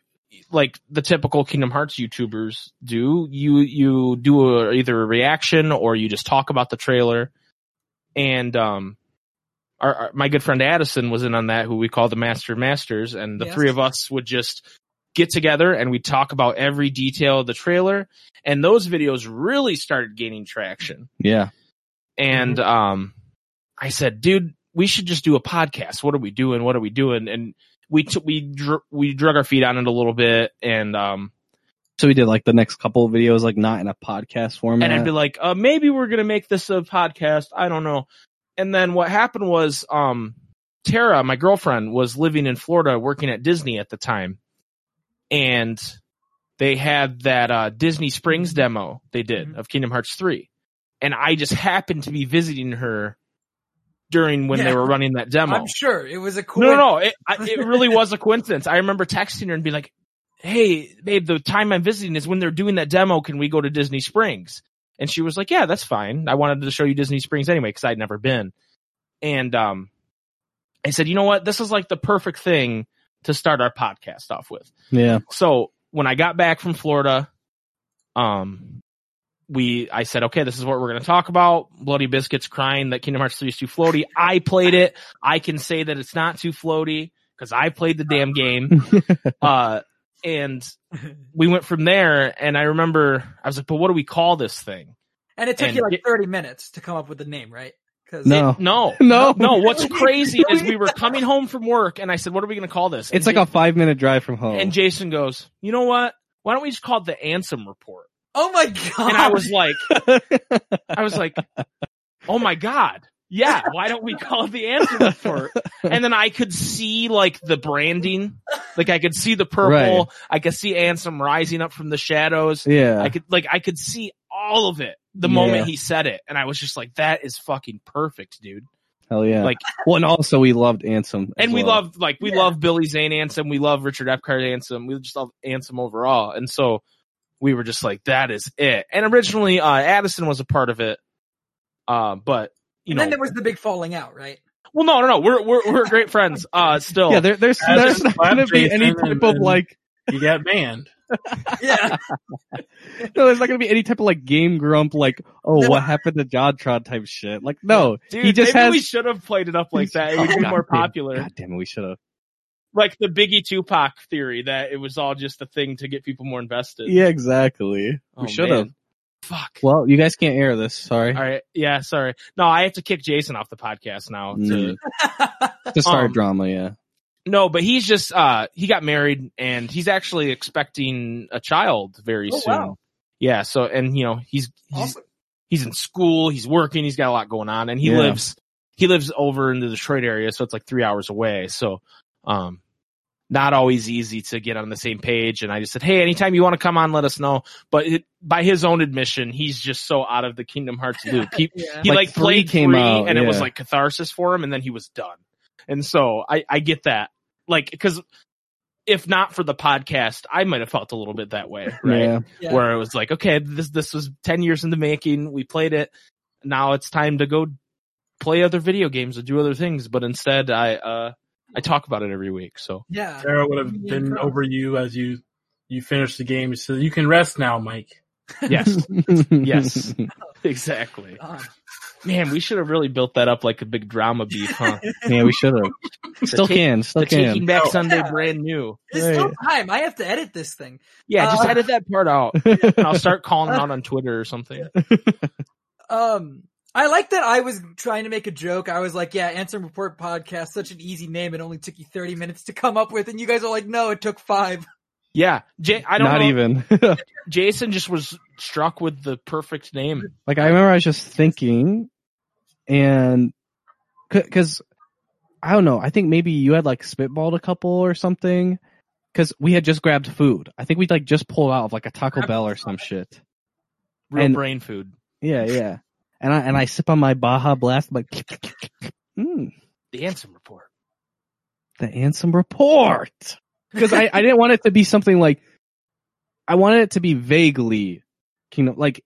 like the typical Kingdom Hearts YouTubers do, you, you do a, either a reaction or you just talk about the trailer. And, um, our, our, my good friend Addison was in on that, who we call the Master of Masters, and the Yes. three of us would just get together and we talk about every detail of the trailer. And those videos really started gaining traction. yeah. And um, I said, dude, we should just do a podcast. What are we doing? What are we doing? And we took we dr- we drug our feet on it a little bit, and um, So we did like the next couple of videos, like not in a podcast format. and I'd be like, uh, maybe we're gonna make this a podcast. I don't know. And then what happened was, um, Tara, my girlfriend, was living in Florida, working at Disney at the time, and they had that uh, Disney Springs demo they did Mhm. of Kingdom Hearts three, and I just happened to be visiting her during when Yeah. they were running that demo. I'm sure it was a cool. No, no, no. It, I, it really was a coincidence. I remember texting her and being like, "Hey, babe, the time I'm visiting is when they're doing that demo. Can we go to Disney Springs?" And she was like, "Yeah, that's fine. I wanted to show you Disney Springs anyway because I'd never been." And um, I said, "You know what? This is like the perfect thing to start our podcast off with." yeah. So when I got back from Florida, um, we I said, okay, this is what we're going to talk about. Bloody Biscuits crying that Kingdom Hearts 3 is too floaty. I played it. I can say that it's not too floaty because I played the damn game. uh, and we went from there. And I remember I was like, but what do we call this thing? and it took and you like it- 30 minutes to come up with the name, right? Because No. No, No. no. What's crazy is we were coming home from work, and I said, "What are we going to call this?" It's And like a five minute drive from home. and Jason goes, "You know what? Why don't we just call it the Ansem Report?" oh my god! And I was like, I was like, oh my God. Yeah. Why don't we call it the Ansem report? And then I could see like the branding. Like I could see the purple. Right. I could see Ansem rising up from the shadows. yeah. I could like, I could see all of it the Yeah. moment he said it. And I was just like, that is fucking perfect, dude. Hell yeah. Like, well, and also we loved Ansem. as and we well. love, like, we Yeah. love Billy Zane Ansem. We love Richard Epcar Ansem. We just love Ansem overall. And so we were just like, that is it. And originally, uh, Addison was a part of it. Uh, but, you and know, then there was the big falling out, right? Well, no, no, no. We're we're we're great friends. Uh, still. Yeah, there, there's As there's a not going to be Jason any and type of like You got banned. Yeah. no, there's not gonna be any type of like game grump, like, oh, what happened to Jontron type shit. Like, no, Dude, he just maybe has. we should have played it up like that. It would Oh, be more damn- popular. God damn it, we should have. Like the Biggie Tupac theory that it was all just a thing to get people more invested. Yeah, exactly. Oh, we should have. Fuck. Well, you guys can't air this. Sorry. All right. Yeah. Sorry. No, I have to kick Jason off the podcast now. To, Mm. To start Um, drama, yeah. No, but he's just uh he got married and he's actually expecting a child very Oh, soon. wow. Yeah, so and you know, he's he's Awesome. he's in school, he's working, he's got a lot going on and he Yeah. lives he lives over in the Detroit area, so it's like 3 hours away. So um not always easy to get on the same page and I just said, "Hey, anytime you want to come on, let us know." But it, by his own admission, he's just so out of the Kingdom Hearts loop. He Yeah. he Like, like, three played came three out, and it was like catharsis for him and then he was done. And so I, I get that. Like, cause if not for the podcast, I might have felt a little bit that way, right? Yeah. Yeah. Where it was like, okay, this, this was 10 years in the making. We played it. Now it's time to go play other video games and do other things. But instead I, uh, I talk about it every week. So Yeah. Sarah would have Yeah, been bro. over you as you you finish the game. So you can rest now, Mike. yes, yes, exactly. Uh, Man, we should have really built that up like a big drama beef, huh? yeah, we should have. Still Ta- can. Still the Taking can. Back Oh, Sunday yeah. brand new. There's still time. I have to edit this thing. Yeah, just Uh, edit that part out. And I'll start calling him out on Twitter or something. Um, I like that I was trying to make a joke. I was like, yeah, Answer and Report podcast, such an easy name. It only took you 30 minutes to come up with. And you guys are like, no, it took five. Yeah, J- I don't Not know. even. Jason just was struck with the perfect name. like I remember I was just thinking, and because I don't know, I think maybe you had like spitballed a couple or something. Because we had just grabbed food. I think we'd like just pulled out of like a Taco Bell or some shit. Real And- brain food. Yeah, yeah. And I and I sip on my Baja Blast, I'm like, mm, The Ansem report. the Ansem report. Because I, I didn't want it to be something like, I wanted it to be vaguely Kingdom, like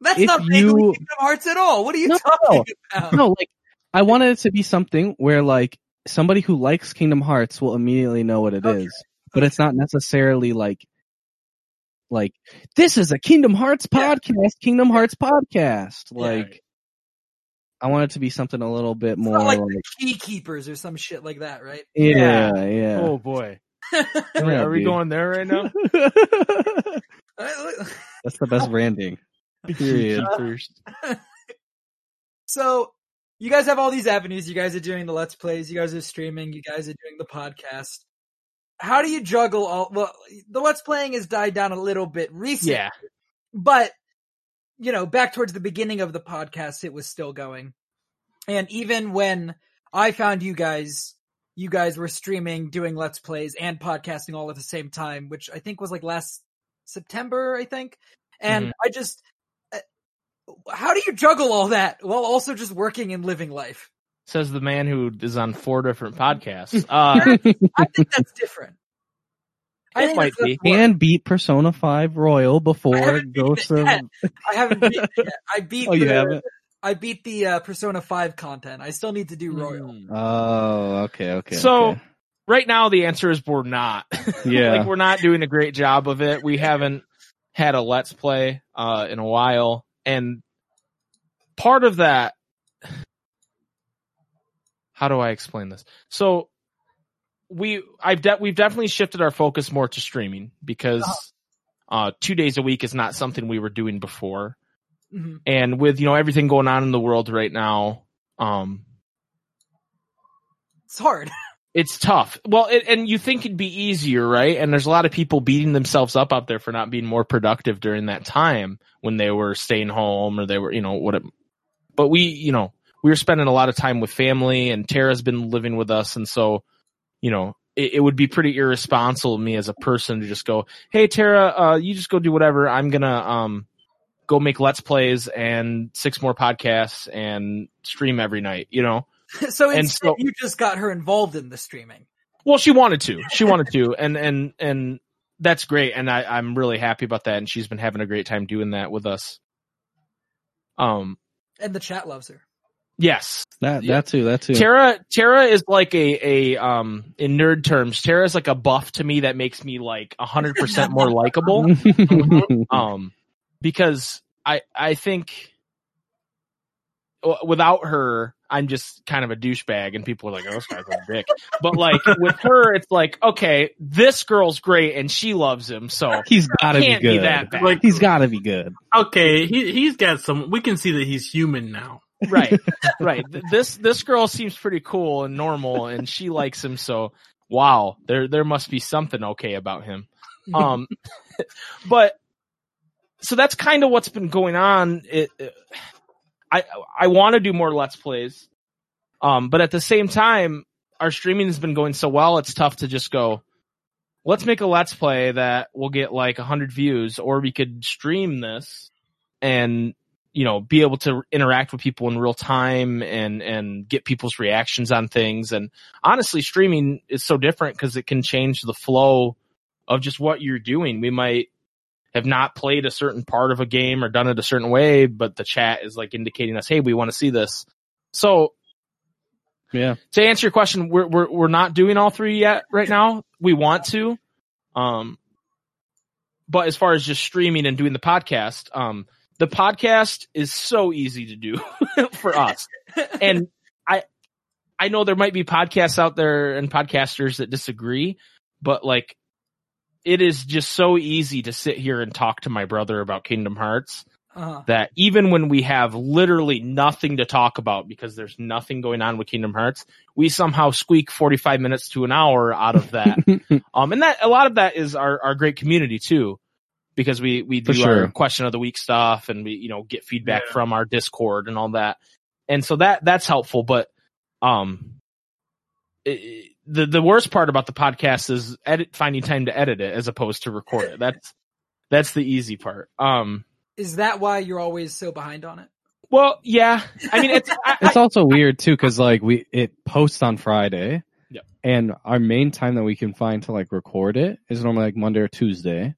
That's not vaguely you- Kingdom Hearts at all. What are you No. talking about? no, like I wanted it to be something where like somebody who likes Kingdom Hearts will immediately know what it is, Okay. but it's not necessarily like like this is a Kingdom Hearts Yeah. podcast, Kingdom Hearts podcast. Yeah. Like I want it to be something a little bit It's more not like like, the Key Keepers or some shit like that, right? yeah, yeah. Oh boy. Yeah, Are we dude. going there right now? That's the best branding. Period. First. so you guys have all these avenues. You guys are doing the Let's Plays. You guys are streaming. You guys are doing the podcast. How do you juggle all, well, the Let's Playing has died down a little bit recently. Yeah. but you know, back towards the beginning of the podcast, it was still going. And even when I found you guys, you guys were streaming, doing let's plays and podcasting all at the same time, which I think was like last September, I think. And Mhm. I just, uh, how do you juggle all that while also just working and living life? Says the man who is on four different podcasts. Uh, I think that's different. I It think might be. and beat Persona 5 Royal before haven't beaten Ghosts it of yet. I haven't beat it yet. I beat Oh, you the, haven't? I beat the uh, Persona 5 content. I still need to do Royal. mm. Oh, okay, okay. So okay. right now the answer is we're not. Yeah. like we're not doing a great job of it. We haven't had a let's play uh in a while and part of that how do I explain this? So we I've de- we've definitely shifted our focus more to streaming because uh 2 days a week is not something we were doing before. Hmm And with you know everything going on in the world right now um It's hard. it's tough. Well, it, and you think it'd be easier, right? And there's a lot of people beating themselves up out there for not being more productive during that time when they were staying home or they were, you know, what it, but we, you know, we were spending a lot of time with family and Tara's been living with us. And so, you know, it, it would be pretty irresponsible of me as a person to just go, Hey, Tara, uh, you just go do whatever. I'm going to, um, go make let's plays and six more podcasts and stream every night, you know? so And instead, so- you just got her involved in the streaming. Well, she wanted to. She wanted to, and and and that's great, and I I'm really happy about that. And she's been having a great time doing that with us. Um. And the chat loves her. Yes. That that too. That too. Tara Tara is like a a um in nerd terms, Tara is like a buff to me that makes me like hundred percent more likable. Um because I I think without her I'm just kind of a douchebag and people are like, oh, this guy's a dick. But like with her, it's like, okay, this girl's great and she loves him, so He's gotta be good. be that bad. Like He's gotta be good. okay, he he's got some. We can see that he's human now. right right this this girl seems pretty cool and normal and she likes him so wow there there must be something okay about him um but so that's kind of what's been going on. It, it- i i want to do more let's plays um but at the same time our streaming has been going so well it's tough to just go let's make a let's play that will get like 100 views or we could stream this and you know be able to interact with people in real time and and get people's reactions on things. And honestly streaming is so different because it can change the flow of just what you're doing. We might have not played a certain part of a game or done it a certain way but the chat is like indicating us hey we want to see this so Yeah. to answer your question, we're we're we're not doing all three yet right now. We want to, um, but as far as just streaming and doing the podcast, um, the podcast is so easy to do for us, and I I know there might be podcasts out there and podcasters that disagree, but like it is just so easy to sit here and talk to my brother about Kingdom Hearts Uh-huh. that even when we have literally nothing to talk about because there's nothing going on with Kingdom Hearts, we somehow squeak 45 minutes to an hour out of that. um, and that, a lot of that is our, our great community too, because we, we do sure. our question of the week stuff and we, you know, get feedback Yeah. from our Discord and all that. And so that, that's helpful, but, um, it, the, the worst part about the podcast is edit, finding time to edit it as opposed to record it. That's, that's the easy part. Um, Is that why you're always so behind on it? well, yeah. I mean, it's I, it's also weird too because like we it posts on Friday, Yep. and our main time that we can find to like record it is normally like Monday or Tuesday.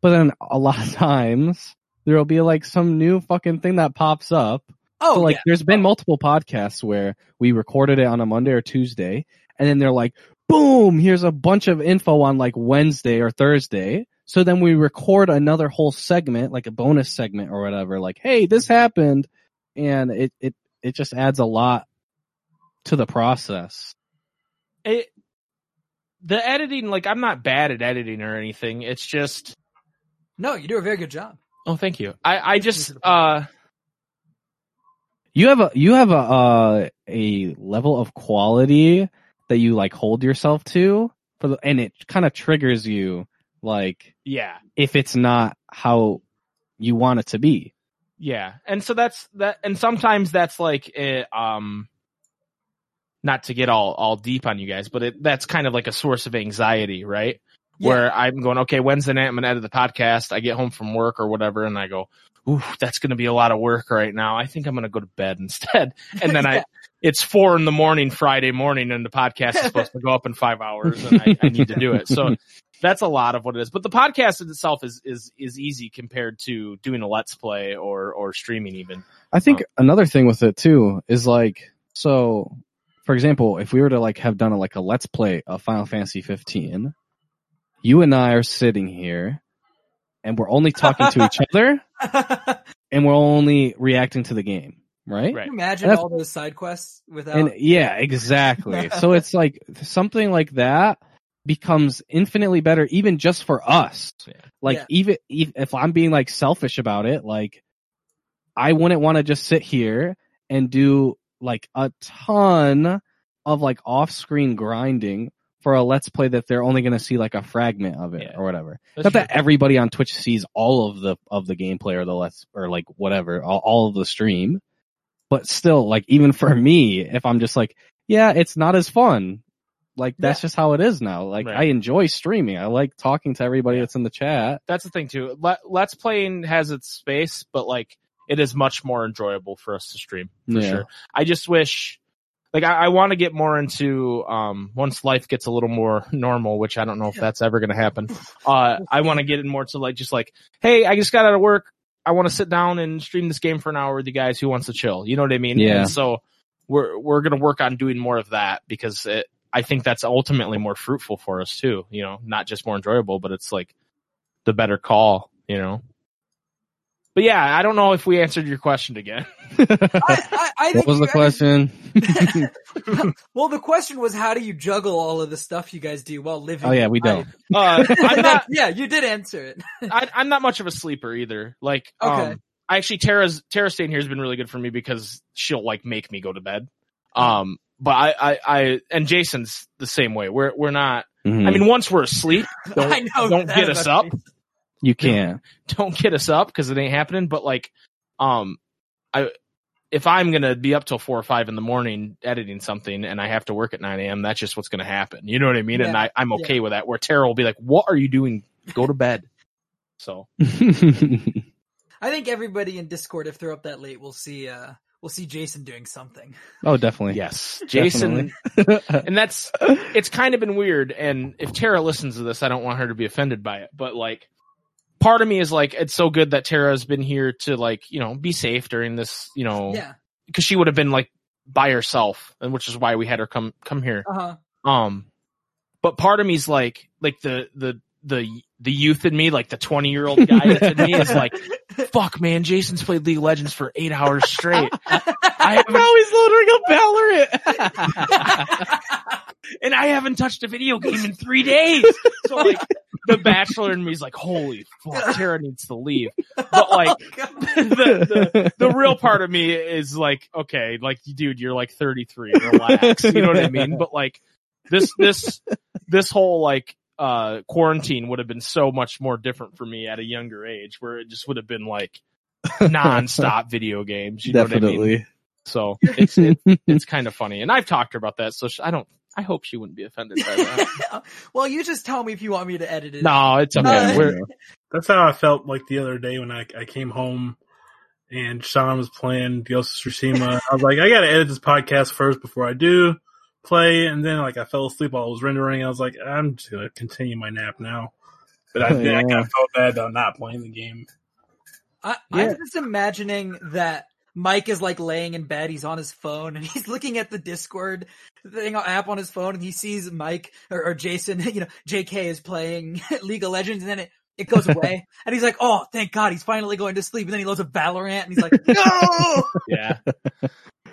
But then a lot of times there will be like some new fucking thing that pops up. Oh, so like yeah. there's been multiple podcasts where we recorded it on a Monday or Tuesday, and then they're like, boom, here's a bunch of info on like Wednesday or Thursday. So then we record another whole segment, like a bonus segment or whatever, like, hey, this happened. And it, it, it just adds a lot to the process. it the editing like i'm not bad at editing or anything it's just no, you do a very good job. oh thank you i i just uh You have a, you have a, uh, a level of quality that you like hold yourself to for the, and it kind of triggers you like yeah if it's not how you want it to be. yeah and so that's that and sometimes that's like eh, um not to get all all deep on you guys but it that's kind of like a source of anxiety right Yeah. where i'm going okay when's the night i'm gonna edit the podcast i get home from work or whatever and i go ooh that's gonna be a lot of work right now i think i'm gonna go to bed instead and then Yeah. i it's four in the morning Friday morning and the podcast is supposed to go up in five hours and I, I need to do it. So that's a lot of what it is. But the podcast itself is is is easy compared to doing a let's play or or streaming even. I think um, another thing with it too is like, so, for example, if we were to like have done a, like a let's play of Final Fantasy 15, you and I are sitting here, and we're only talking to each other, and we're only reacting to the game, right? Right. Can you imagine all those side quests without? And yeah, exactly. so it's like something like that becomes infinitely better, even just for us. Yeah. Like Yeah. even if, if I'm being like selfish about it, like I wouldn't want to just sit here and do like a ton of like off-screen grinding for a let's play that they're only going to see like a fragment of it Yeah. or whatever. That's Not that everybody on Twitch sees all of the of the gameplay or the let's or like whatever, all, all of the stream. But still, like even for me, if I'm just like, yeah, it's not as fun. Like that's just how it is now. Like Right. I enjoy streaming. I like talking to everybody Yeah. that's in the chat. That's the thing too. Let, let's playing has its space, but like it is much more enjoyable for us to stream for Yeah. sure. I just wish, like, I, I want to get more into um once life gets a little more normal, which I don't know if that's ever going to happen. Uh, I want to get in more to like just like, hey, I just got out of work. I want to sit down and stream this game for an hour with you guys. Who wants to chill? You know what I mean? Yeah. And so we're we're gonna work on doing more of that because it, I think that's ultimately more fruitful for us too. You know, not just more enjoyable, but it's like the better call. You know. But yeah, I don't know if we answered your question again. I, I, I think what was the you- question? well, the question was, how do you juggle all of the stuff you guys do while living? Oh yeah, we don't. Uh, I'm not. yeah, you did answer it. I, I'm not much of a sleeper either. Like, Okay. um, I actually Tara's Tara staying here has been really good for me because she'll like make me go to bed. Um, but I, I, I, and Jason's the same way. We're we're not. Mhm. I mean, once we're asleep, don't, I know don't get us about up. You. you can't. Don't get us up because it ain't happening. But like, um, I. If I'm gonna be up till four or five in the morning editing something and I have to work at nine a.m., that's just what's gonna happen. You know what I mean? And I, I'm okay with that. Where Tara will be like, "What are you doing? Go to bed." So I think everybody in Discord, if they're up that late, will see. uh We'll see Jason doing something. oh, definitely. yes, Jason and that's it's kind of been weird and if tara listens to this i don't want her to be offended by it but like part of me is like it's so good that tara's been here to like you know be safe during this you know Yeah. because she would have been like by herself and which is why we had her come come here Uh huh. um but part of me's like like the the the the youth in me like the 20 year old guy that's in me is like fuck man jason's played league of legends for eight hours straight i now he's loading up Valorant. and I haven't touched a video game in three days. So like the bachelor in me is like, holy fuck, Tara needs to leave. But like oh, the, the the real part of me is like, okay, like dude, you're like 33, relax. You know what I mean? But like this this this whole like uh quarantine would have been so much more different for me at a younger age where it just would have been like non-stop video games. You know what I mean? Definitely. So it's it, it's kind of funny, and I've talked to her about that. So she, I don't. I hope she wouldn't be offended by that. well, you just tell me if you want me to edit it. no, it's okay. Uh, That's how I felt like the other day when I, I came home and Sean was playing Ghost of Tsushima. I was like, I gotta edit this podcast first before I do play. And then like I fell asleep while I was rendering. I was like, I'm just gonna continue my nap now. But I, then I kind of felt bad about not playing the game. I, Yeah. I'm just imagining that Mike is like laying in bed. He's on his phone and he's looking at the Discord thing uh, app on his phone, and he sees Mike or, or Jason. You know, J.K. is playing League of Legends, and then it. It goes away, and he's like, "Oh, thank God, he's finally going to sleep." And then he loads up Valorant, and he's like, "No!" yeah,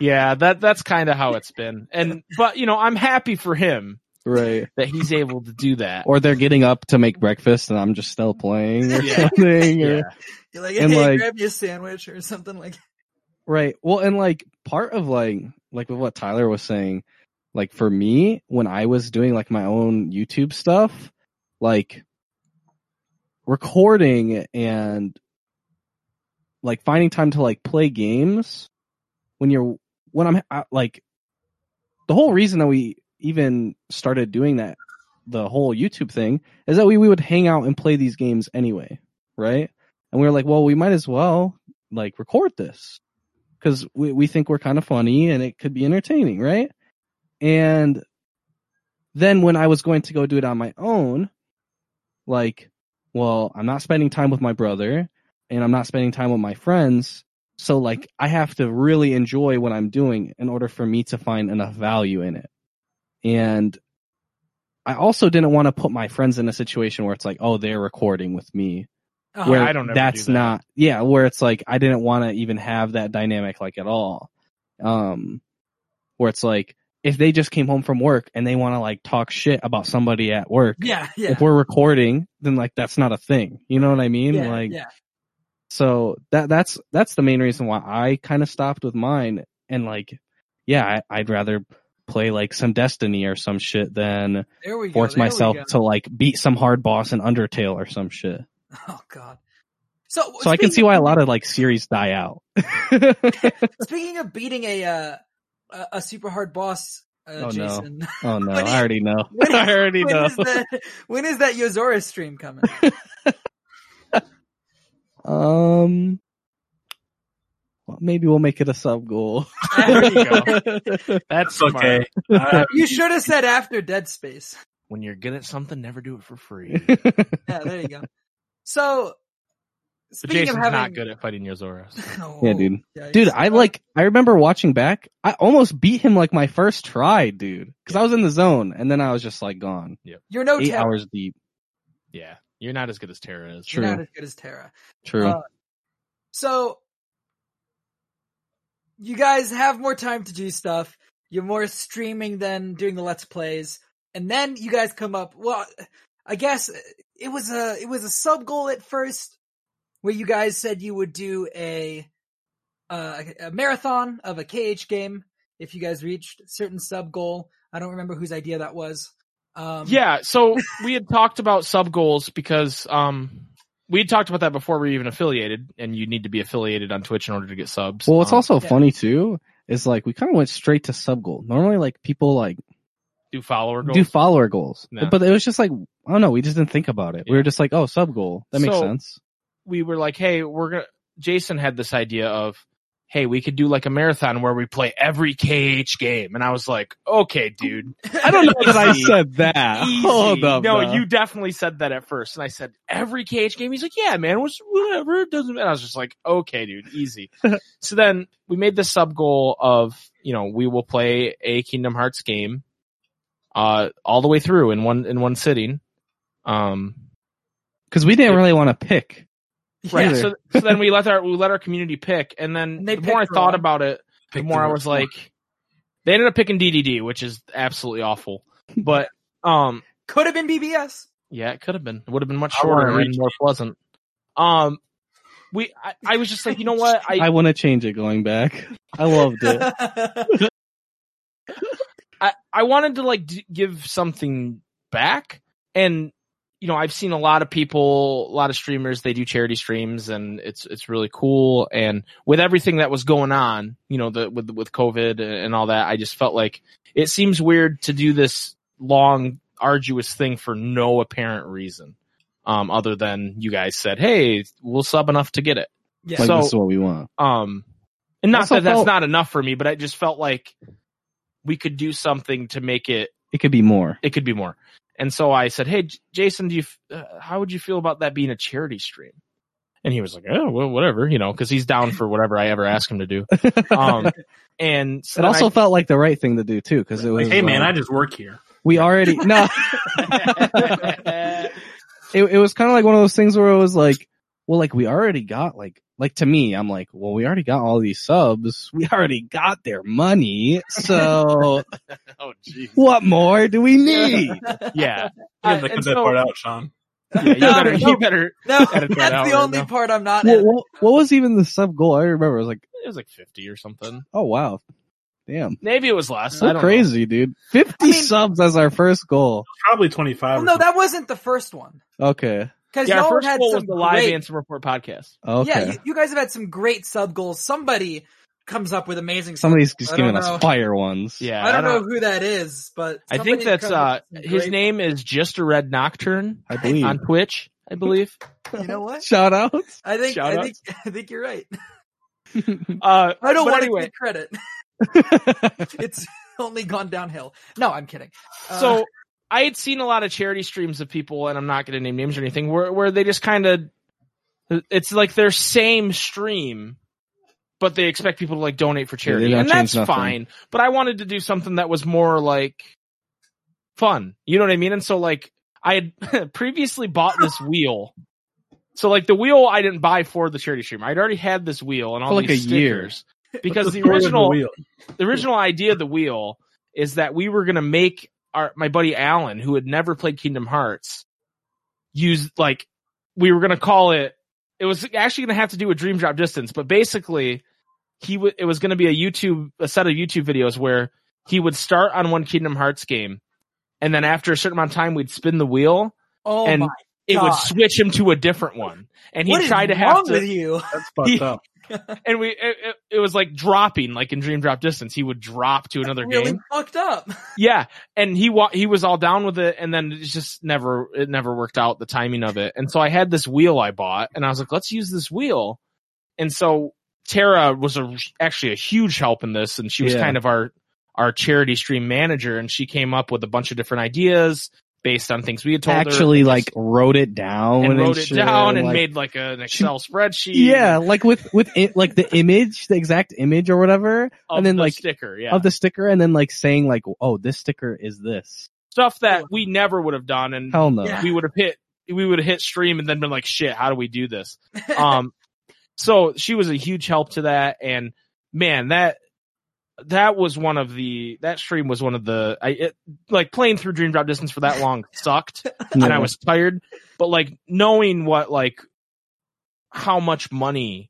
yeah. That that's kind of how it's been. And but you know, I'm happy for him right. that he's able to do that. Or they're getting up to make breakfast and I'm just still playing or Yeah. something. or- Yeah, You're like, And, "Hey, like- grab me a sandwich or something like." Right. Well, and like part of like like with what Tyler was saying, like for me when I was doing like my own YouTube stuff, like recording and like finding time to like play games when you're when I'm uh, like the whole reason that we even started doing that the whole YouTube thing is that we, we would hang out and play these games anyway, right? And we were like, well, we might as well like record this because we, we think we're kind of funny and it could be entertaining, right? And then when I was going to go do it on my own, like, well, I'm not spending time with my brother and I'm not spending time with my friends. So like, I have to really enjoy what I'm doing in order for me to find enough value in it. And I also didn't want to put my friends in a situation where it's like, oh, they're recording with me Uh-huh. where I don't that's do that. not yeah where it's like i didn't want to even have that dynamic like at all um where it's like if they just came home from work and they want to like talk shit about somebody at work yeah, yeah, if we're recording then like that's not a thing you know what i mean yeah, like yeah. So that that's that's the main reason why i kind of stopped with mine and like yeah I, i'd rather play like some destiny or some shit than we go. force myself to like beat some hard boss in undertale or some shit Oh God. So, So I can see why a lot of like series die out. Speaking of beating a uh, a, a super hard boss, uh, Oh, no. Jason, oh no, I already know. when- I already when know. is that? When is that Yozora stream coming? Um, well, maybe we'll make it a sub goal. There you go. That's smart. okay. I, You should have said after Dead Space. When you're good at something, never do it for free. Yeah, there you go. So, But speaking Jason's of having, not good at fighting Yozoros. Oh, Yeah, dude. yikes. Dude, I Uh, like, I remember watching back, I almost beat him like my first try, dude. Cause I was in the zone and then I was just like gone. Yeah, you're no Eight Terra. hours deep. Yeah, you're not as good as Tara is. You're True. not as good as Terra. True. Uh, So, you guys have more time to do stuff. You're more streaming than doing the let's plays, and then you guys come up. Well, I guess it was a it was a sub goal at first, where you guys said you would do a uh, a marathon of a KH game if you guys reached a certain sub goal. I don't remember whose idea that was. Um, Yeah, so we had talked about sub goals because um we had talked about that before we were even affiliated, and you need to be affiliated on Twitch in order to get subs. well, what's Um, also yeah. funny too is like we kind of went straight to sub goal. Normally like people like do follower goals. do follower goals, Yeah. but it was just like, I don't know, we just didn't think about it. We were just like, oh, sub goal. That makes So- sense. we were like, hey, we're gonna. Jason had this idea of, hey, we could do like a marathon where we play every KH game, and I was like, okay, dude, I don't know that I said that. Easy. Hold up. no, you definitely said that at first, and I said every KH game. He's like, yeah, man, whatever. It doesn't. matter. I was just like, okay, dude, easy. so then we made the sub goal of, you know, we will play a Kingdom Hearts game, uh, all the way through in one in one sitting. Um, Cause we didn't really want to pick. Right. Either. So, so then we let our we let our community pick, and then And they the more I thought wrong. about it, the Pick more I was like, they ended up picking DDD, which is absolutely awful. But um, could have been BBS. Yeah, it could have been. It would have been much shorter and reach more pleasant. Um, we, I, I was just like, you know what? I I, want to change it going back. I loved it. I, I wanted to like d- give something back, and you know, I've seen a lot of people, a lot of streamers, they do charity streams, and it's it's really cool. And with everything that was going on, you know, the with with COVID and all that, I just felt like it seems weird to do this long, arduous thing for no apparent reason, um, other than you guys said, "Hey, we'll sub enough to get it." yeah. like So- this is what we want. Um, and not Also that that's felt- not enough for me, but I just felt like we could do something to make it, It could be more. it could be more. And so I said, Hey, J- Jason, do you, uh, how would you feel about that being a charity stream? And he was like, Oh, well, whatever, you know, cause he's down for whatever I ever ask him to do. Um, and so it also I- felt like the right thing to do too, because it was. Like, hey man, uh, I just work here. we already no. it it was kind of like one of those things where it was like, well, like we already got like like to me, I'm like, well, we already got all these subs, we already got their money, so oh, what more do we need? Yeah. You have to cut that part out, Sean. yeah, you No, better, no. you better, No, Edit that's out the only now. part I'm not. what, editing. what, what was even the sub goal? I remember it was like, it was like 50 or something. oh wow, damn, Maybe it was less. I so don't know. crazy, dude. Fifty I mean- subs as our first goal. Probably twenty five. Well, no, that wasn't the first one. Okay, Because Yeah, our y'all first had goal was some the live great, Ansem Report podcast. okay. Yeah, you, you guys have had some great sub goals. Somebody comes up with amazing. Somebody's just giving don't us fire ones. Yeah. I don't know who that is, but I think that's uh up with some his great- name is just a red nocturne I believe. on Twitch, I believe. You know what? Shout out. I think Shout I think I think you're right. Uh I don't want anyway, to take credit. it's only gone downhill. No, I'm kidding. Uh, so I had seen a lot of charity streams of people, and I'm not going to name names or anything, where where they just kind of it's like their same stream, but they expect people to like donate for charity, don't and that's nothing. fine. But I wanted to do something that was more like fun. You know what I mean? And so like I had previously bought this wheel. So like the wheel I didn't buy for the charity stream. I'd already had this wheel and all For like these a year. Because the original wheel? the original idea of the wheel is that we were gonna make our my buddy Alan, who had never played Kingdom Hearts, used like we were gonna call it. It was actually gonna have to do with Dream Drop Distance, but basically, he would. It was gonna be a YouTube a set of YouTube videos where he would start on one Kingdom Hearts game, and then after a certain amount of time, we'd spin the wheel. oh and my, It would switch him to a different one, and he what is tried to have to with you? That's fucked He- up. and we it, it, it was like dropping like in Dream Drop Distance. He would drop to another really game. fucked up. Yeah, and he wa- he was all down with it, and then it just never it never worked out the timing of it. And so I had this wheel I bought, and I was like, let's use this wheel. And so Tara was a, actually a huge help in this, and she was Yeah. kind of our our charity stream manager, and she came up with a bunch of different ideas. Based on things we had told her Actually, like wrote it down and wrote it shit, down and like- made like an Excel spreadsheet. Yeah, like with with it, like the image, the exact image or whatever of and then, the like, sticker, yeah, of the sticker, and then like saying like, "Oh, this sticker is this." stuff that we never would have done, and Hell no. We would have hit we would have hit stream and then been like, shit, how do we do this? um so she was a huge help to that and man that that was one of the that stream was one of the i it, like playing through dream drop distance for that long sucked and i was tired but like knowing what like how much money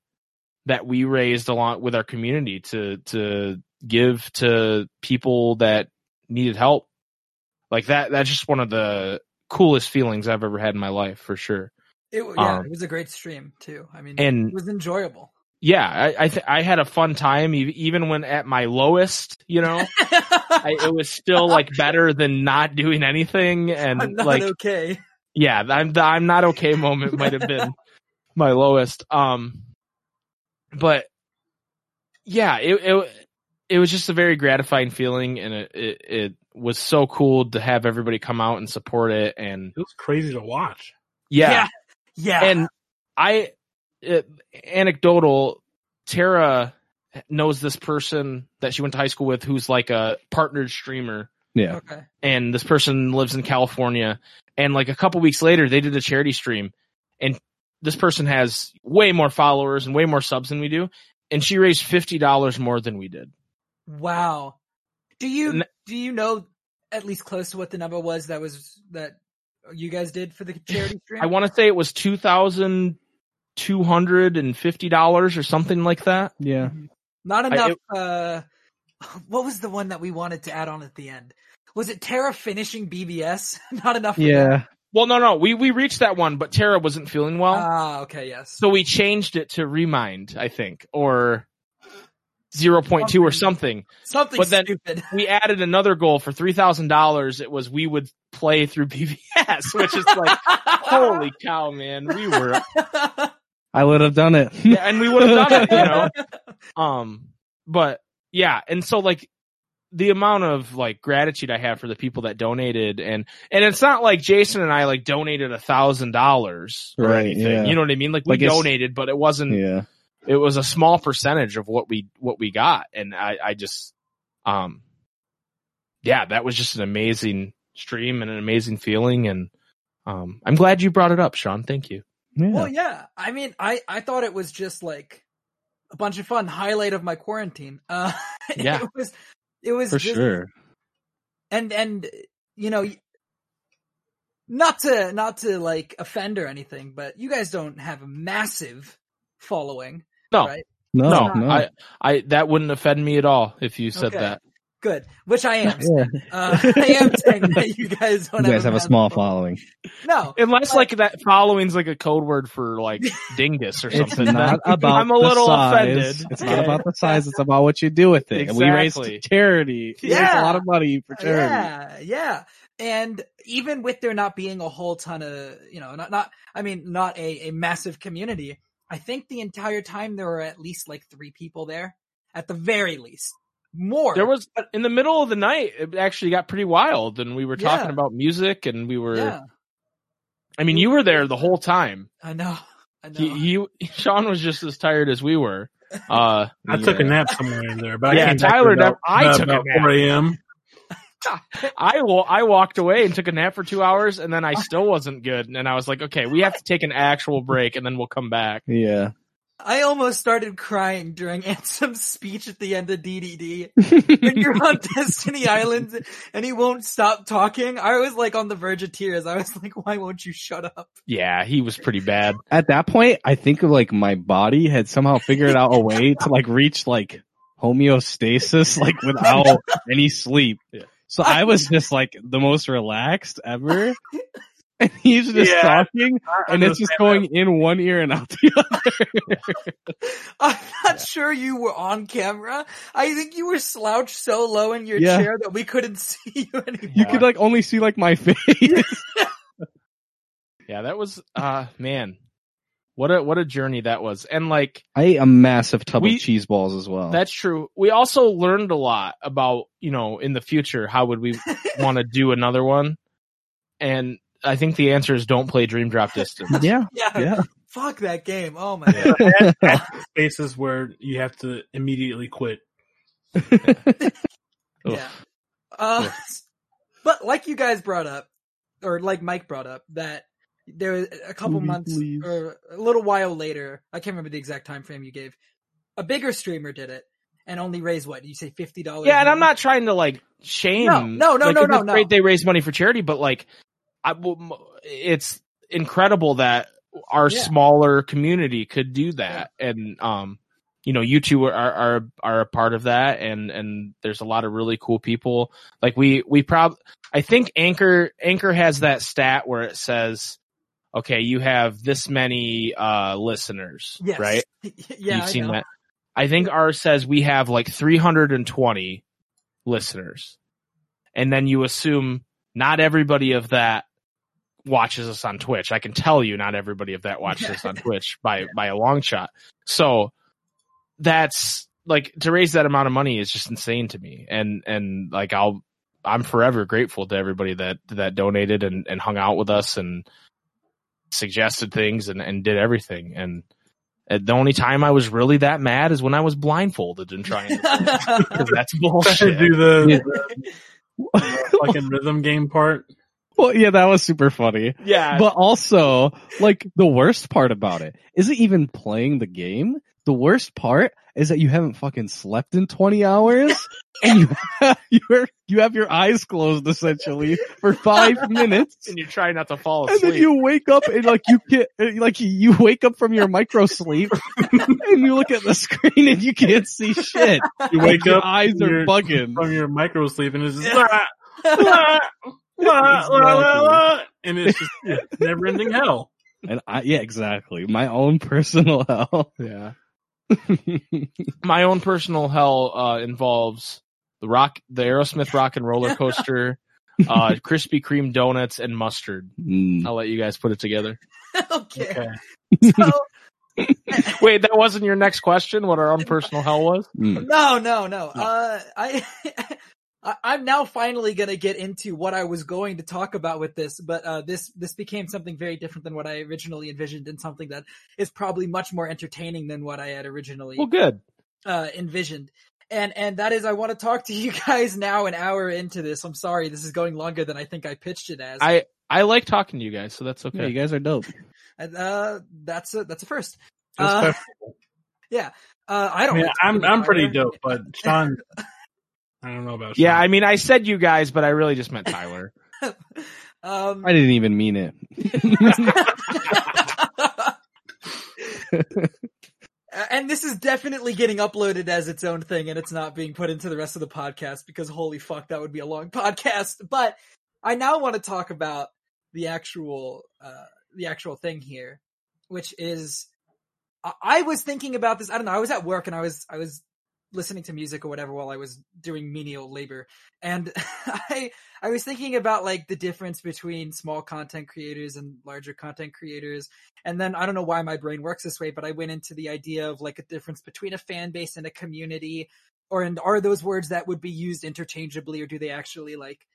that we raised along with our community to to give to people that needed help like that that's just one of the coolest feelings i've ever had in my life for sure It, yeah, Um, it was a great stream too. I mean, and- it was enjoyable. Yeah, I I, th- I had a fun time even when at my lowest, you know, I, it was still like better than not doing anything. And I'm not like, okay. yeah, I'm the I'm not okay moment might have been my lowest. Um, but yeah, it it it was just a very gratifying feeling, and it it, it was so cool to have everybody come out and support it. And It was crazy to watch. yeah, yeah. and I, it, anecdotal, Tara knows this person that she went to high school with who's like a partnered streamer yeah. okay. and this person lives in California and like a couple weeks later they did a charity stream and this person has way more followers and way more subs than we do and she raised $50 more than we did. Wow. Do you And- do you know at least close to what the number was that was that you guys did for the charity stream? I want to say it was $2,250 or something like that. Yeah. Not I- enough. uh, what was the one that we wanted to add on at the end? Was it Tara finishing BBS? Not enough. For that? Yeah. Well, no, no, we, we reached that one, but Tara wasn't feeling well. Ah, okay, yes. So we changed it to Re:Mind, I think, or 0.2 or something. Something but then- stupid. We added another goal for $3,000. It was we would play through BBS, which is like, holy cow, man. We were, I would have done it. yeah, and we would have done it, you know? Um, but yeah. And so like the amount of like gratitude I have for the people that donated and, and it's not like Jason and I like donated a thousand dollars or Right, anything. yeah. You know what I mean? Like we Like, donated, but it wasn't, yeah. it was a small percentage of what we what we got and i i just um yeah that was just an amazing stream and an amazing feeling and um i'm glad you brought it up sean thank you Yeah. Well, yeah. I mean, I I thought it was just like a bunch of fun. Highlight of my quarantine. Uh, Yeah. it was. It was for just, sure. and and you know not to not to like offend or anything but you guys don't have a massive following no right No, no, i i that wouldn't offend me at all if you said Okay. that good which i am yeah. uh, i am saying that you guys don't You guys have a massive small following. no unless But- like that following's like a code word for like dingus or It's something not then about i'm a little size. offended It's not about the size. It's about what you do with it. And we raised Exactly. charity. We raised Yeah. a lot of money for charity. yeah yeah and even with there not being a whole ton of you know not not i mean not a, a massive community i think the entire time there were at least like three people there at the very least more there was in the middle of the night it actually got pretty wild and we were talking about music and we were yeah i mean you were there the whole time i know i know he, he Sean was just as tired as we were. Uh, I took a nap somewhere in there, but Yeah, I came back Tyler about, never- I about took a nap. 4 a.m. I wa- I walked away and took a nap for two hours, and then I still wasn't good. And I was like, okay, we have to take an actual break, and then we'll come back. Yeah. I almost started crying during Ansem's speech at the end of DDD. when you're on Destiny Island and he won't stop talking, I was like on the verge of tears. I was like, why won't you shut up? Yeah, he was pretty bad. At that point, I think like my body had somehow figured out a way to like reach like homeostasis, like without any sleep. So I was just like the most relaxed ever. And he's just Yeah. talking I and it's just understand going in one ear and out the other. I'm not sure you were on camera. I think you were slouched so low in your Yeah. chair that we couldn't see you anymore. You could like only see like my face. Yeah, that was uh man, what a what a journey that was. And like I ate a massive tub We- of cheese balls as well. that's true. We also learned a lot about you know in the future how would we want to do another one. and I think the answer is don't play Dream Drop Distance. Yeah, Yeah. yeah. Fuck that game. Oh my god. Add- add spaces where you have to immediately quit. Yeah. Uh, but like you guys brought up, or like Mike brought up, that there was a couple Movie, months please. or a little while later, I can't remember the exact time frame you gave. A bigger streamer did it and only raised what? You say fifty dollars? Yeah, and I'm not trying to like shame. No, no, no, like, no, no, no. They raise money for charity, but like, I, it's incredible that our Yeah. smaller community could do that, and um, you know, you two are are are a part of that, and and there's a lot of really cool people. Like we we prob, I think Anchor Anchor has that stat where it says. Okay, you have this many uh listeners, Yes. right? yeah, You've I seen know. that. I think ours says we have like 320 listeners. And then you assume not everybody of that watches us on Twitch. I can tell you not everybody of that watches us on Twitch by by a long shot. So that's like to raise that amount of money is just insane to me. And and like I'll I'm forever grateful to everybody that that donated and, and hung out with us and suggested things and, and did everything. And the only time I was really that mad is when I was blindfolded and trying to, because that's Trying to bullshit. do the, the fucking rhythm game part. Well, yeah, that was super funny. Yeah. But also, like the worst part about it isn't even playing the game. The worst part is that you haven't fucking slept in 20 hours and you have, you're, you have your eyes closed essentially for five minutes. and you try not to fall asleep. And then you wake up and like you can't, like you wake up from your micro sleep and you look at the screen and you can't see shit. You wake Your up eyes are you're- bugging. from your micro sleep and it's just Yeah. "Wah, wah, wah, wah, wah, wah," and it's just never ending hell. And I, yeah, exactly. My own personal hell. yeah. My own personal hell uh, involves the rock, the Aerosmith rock and roller coaster, uh, Krispy Kreme donuts, and mustard. Mm. I'll let you guys put it together. okay. Okay. So Wait, that wasn't your next question? What our own personal hell was? Mm. no, no, no. Uh, I, I, I'm now finally gonna get into what I was going to talk about with this, but uh, this this became something very different than what I originally envisioned, and something that is probably much more entertaining than what I had originally Well, good. uh, envisioned. And and that is, I want to talk to you guys now, an hour into this. I'm sorry, this is going longer than I think I pitched it as. I I like talking to you guys, so that's Yeah, okay. you guys are dope. uh, that's a that's a first. Just Uh, special. uh, I I don't. mean, like I'm I'm pretty dope, but Sean, I don't know about. yeah, Sean. I mean, I said you guys, but I really just meant Tyler. Um, I didn't even mean it. and this is definitely getting uploaded as its own thing and it's not being put into the rest of the podcast because holy fuck that would be a long podcast but i now want to talk about the actual uh the actual thing here which is I, I was thinking about this i don't know i was at work and i was i was listening to music or whatever while i was doing menial labor and i i was thinking about like the difference between small content creators and larger content creators and then I don't know why my brain works this way, but I went into the idea of like a difference between a fan base and a community, or and are those words that would be used interchangeably, or do they actually like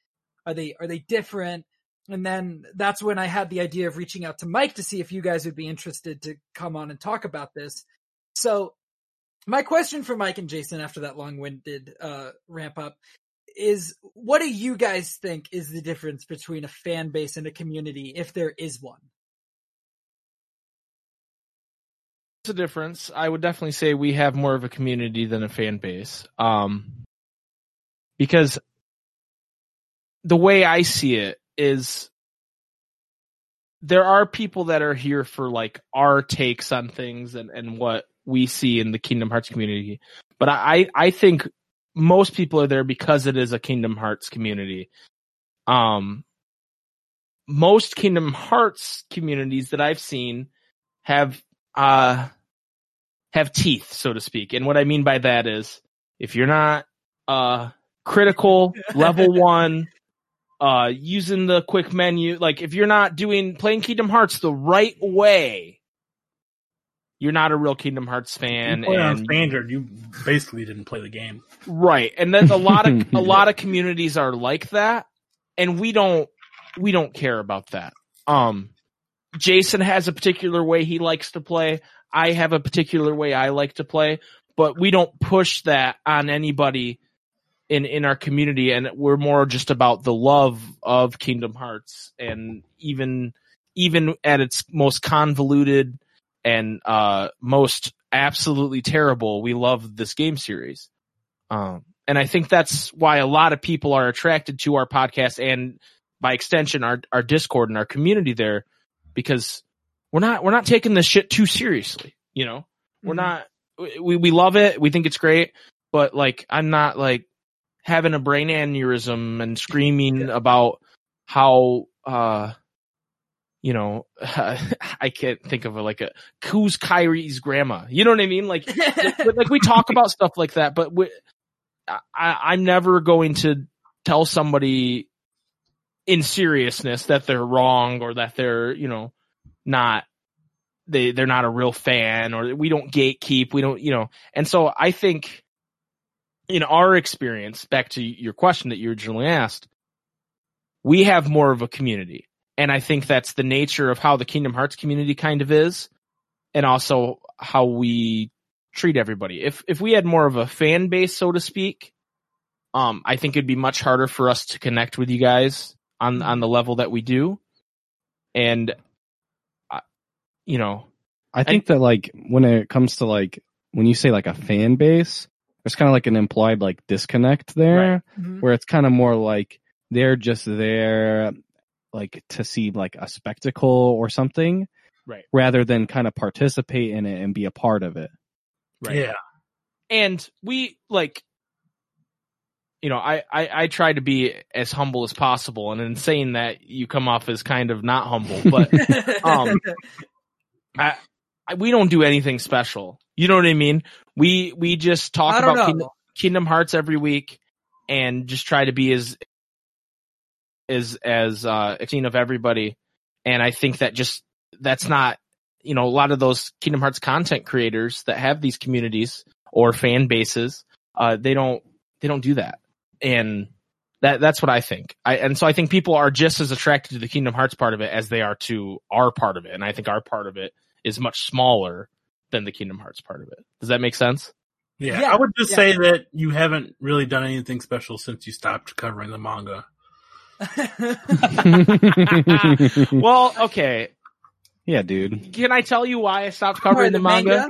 are they are they different? And then that's when I had the idea of reaching out to Mike to see if you guys would be interested to come on and talk about this. So my question for Mike and Jason after that long-winded uh, ramp up is what do you guys think is the difference between a fan base and a community if there is one? There's a difference. I would definitely say we have more of a community than a fan base. Um, because the way I see it is there are people that are here for like our takes on things and, and what we see in the Kingdom Hearts community. But I, I think most people are there because it is a Kingdom Hearts community. Um, most Kingdom Hearts communities that I've seen have, uh, have teeth, so to speak. And what I mean by that is if you're not, uh, critical level one, uh, using the quick menu, like if you're not doing playing Kingdom Hearts the right way, you're not a real Kingdom Hearts fan. you play on and standard. You basically didn't play the game. Right. And then a lot of a lot of communities are like that and we don't we don't care about that. Um, Jason has a particular way he likes to play. I have a particular way I like to play, but we don't push that on anybody in in our community and we're more just about the love of Kingdom Hearts and even even at its most convoluted and uh most absolutely terrible, we love this game series. Um and I think that's why a lot of people are attracted to our podcast and by extension our our Discord and our community there because we're not we're not taking this shit too seriously, you know. We're Mhm. not we we love it, we think it's great, but like I'm not like having a brain aneurysm and screaming about how uh you know I can't think of a, like a who's Kairi's grandma. You know what I mean? Like like, like we talk about stuff like that, but we, I, I'm never going to tell somebody in seriousness that they're wrong or that they're, you know, not they they're not a real fan or we don't gatekeep, we don't, you know. And so I think in our experience, back to your question that you originally asked, we have more of a community. And I think that's the nature of how the Kingdom Hearts community kind of is and also how we treat everybody. If if we had more of a fan base, so to speak, um, I think it'd be much harder for us to connect with you guys on on the level that we do. And, uh, you know, I think that like when it comes to like when you say like a fan base, there's kind of like an implied like disconnect there, Mhm. where it's kind of more like they're just there like to see like a spectacle or something, Right. Rather than kind of participate in it and be a part of it. right. Yeah. and we like you know I, I i try to be as humble as possible and in saying that you come off as kind of not humble but Um, I, I we don't do anything special you know what i mean we we just talk about kingdom, kingdom hearts every week and just try to be as as as uh accepting of everybody and i think that just that's not you know a lot of those kingdom hearts content creators that have these communities or fan bases uh they don't they don't do that and that that's what i think i and so i think people are just as attracted to the kingdom hearts part of it as they are to our part of it and i think our part of it is much smaller than the kingdom hearts part of it does that make sense Yeah. Yeah. I would just Yeah. say that you haven't really done anything special since you stopped covering the manga. well okay yeah, dude. can i tell you why i stopped covering the manga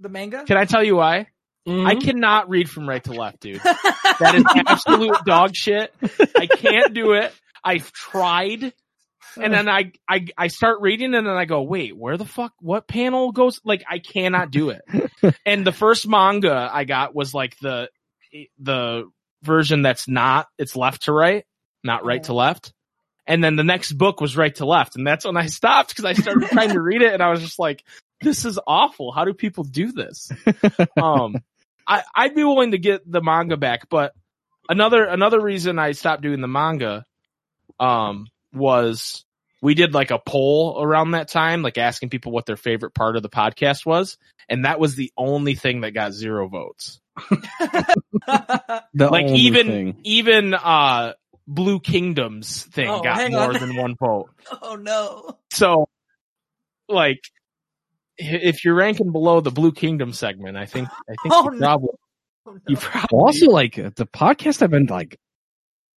The manga? can i tell you why mm-hmm. I cannot read from right to left, dude. That is absolute dog shit. I can't do it. I've tried. And then I, I, I start reading and then I go, wait, where the fuck, what panel goes? Like, I cannot do it. and the first manga I got was like the, the version that's not, it's left to right, not right to left. And then the next book was right to left. And that's when I stopped because I started trying to read it and I was just like, this is awful. How do people do this? Um, I, I'd be willing to get the manga back, but another another reason I stopped doing the manga um was we did like a poll around that time, like asking people what their favorite part of the podcast was, and that was the only thing that got zero votes. The like only even thing. even uh Blue Kingdoms thing Oh, got more on. than one vote. oh no. So like if you're ranking below the Blue Kingdom segment, I think I think Oh, you no. probably Oh, no. you probably also like uh, the podcast have been like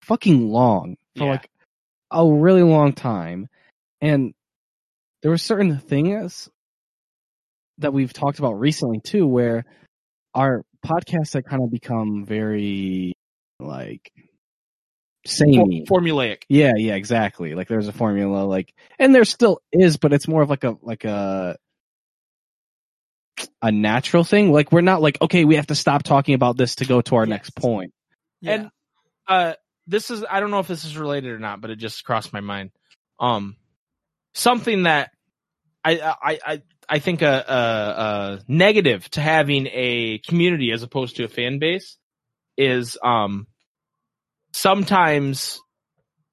fucking long for Yeah. like a really long time and there were certain things that we've talked about recently too where our podcasts have kind of become very like for- formulaic. yeah yeah exactly like there's a formula like and there still is but it's more of like a like a a natural thing like we're not like okay we have to stop talking about this to go to our Yes. next point Yeah. And uh this is I don't know if this is related or not, but it just crossed my mind. Um something that I I I I think a, a, a negative to having a community as opposed to a fan base is um sometimes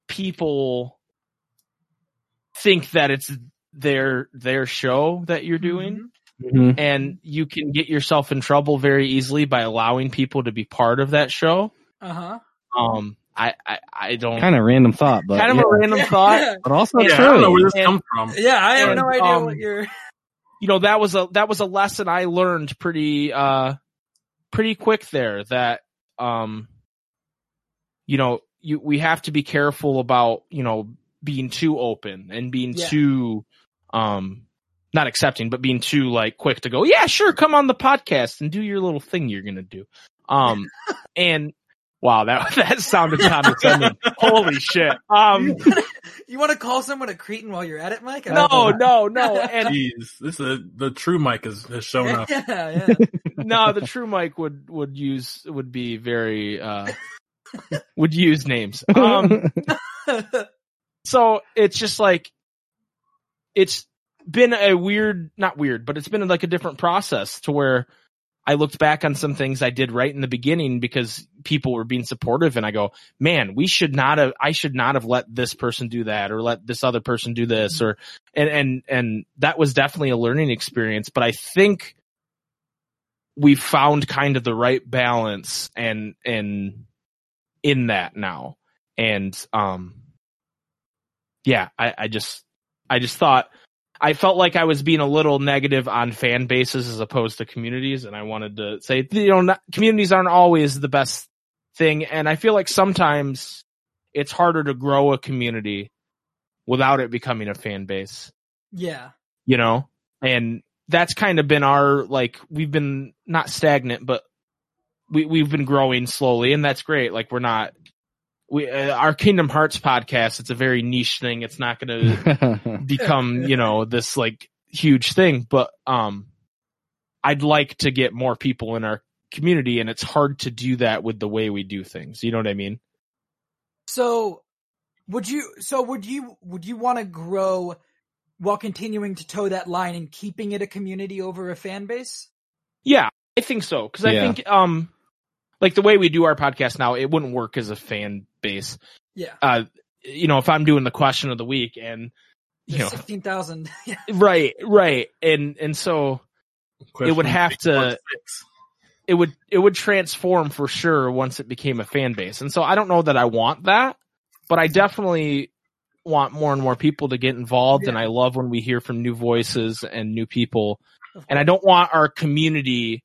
people think that it's their their show that you're doing Mhm. and you can get yourself in trouble very easily by allowing people to be part of that show Uh-huh. um I I, I don't Kind of random thought, but kind of yeah. a random thought. but also Yeah, Yeah, true. I don't know where this And- comes from. Yeah, I have And, no idea um, what you're. you know that was a that was a lesson I learned pretty uh pretty quick there that um you know you we have to be careful about you know being too open and being Yeah. too um not accepting but being too like quick to go yeah sure come on the podcast and do your little thing you're going to do um and wow that that sounded condescending holy shit um You want to call someone a cretin while you're at it, Mike? I no no no and Jeez, this is a, the true Mike has, has shown up. yeah, yeah. no, the true Mike would would use would be very uh would use names. Um so it's just like it's been a weird not weird, but it's been like a different process to where I looked back on some things I did right in the beginning because people were being supportive and I go, man, we should not have, I should not have let this person do that or let this other person do this or, and, and, and that was definitely a learning experience, but I think we found kind of the right balance and, and in that now. And, um, yeah, I, I just, I just thought, I felt like I was being a little negative on fan bases as opposed to communities, and I wanted to say, you know, not, communities aren't always the best thing, and I feel like sometimes it's harder to grow a community without it becoming a fan base, yeah. you know, and that's kind of been our like we've been not stagnant, but we we've been growing slowly, and that's great. Like we're not. We, uh, our Kingdom Hearts podcast, it's a very niche thing. It's not going to become you know this like huge thing but um i'd like to get more people in our community and it's hard to do that with the way we do things you know what i mean So, would you? So would you? Would you want to grow while continuing to toe that line and keeping it a community over a fan base? yeah i think so because i think um like the way we do our podcast now it wouldn't work as a fan base Yeah. uh you know if i'm doing the question of the week and you know Sixteen thousand. Yeah. right right and and so It would have to- it would it would transform for sure once it became a fan base. And so I don't know that I want that, but I definitely want more and more people to get involved and I love when we hear from new voices and new people. And I don't want our community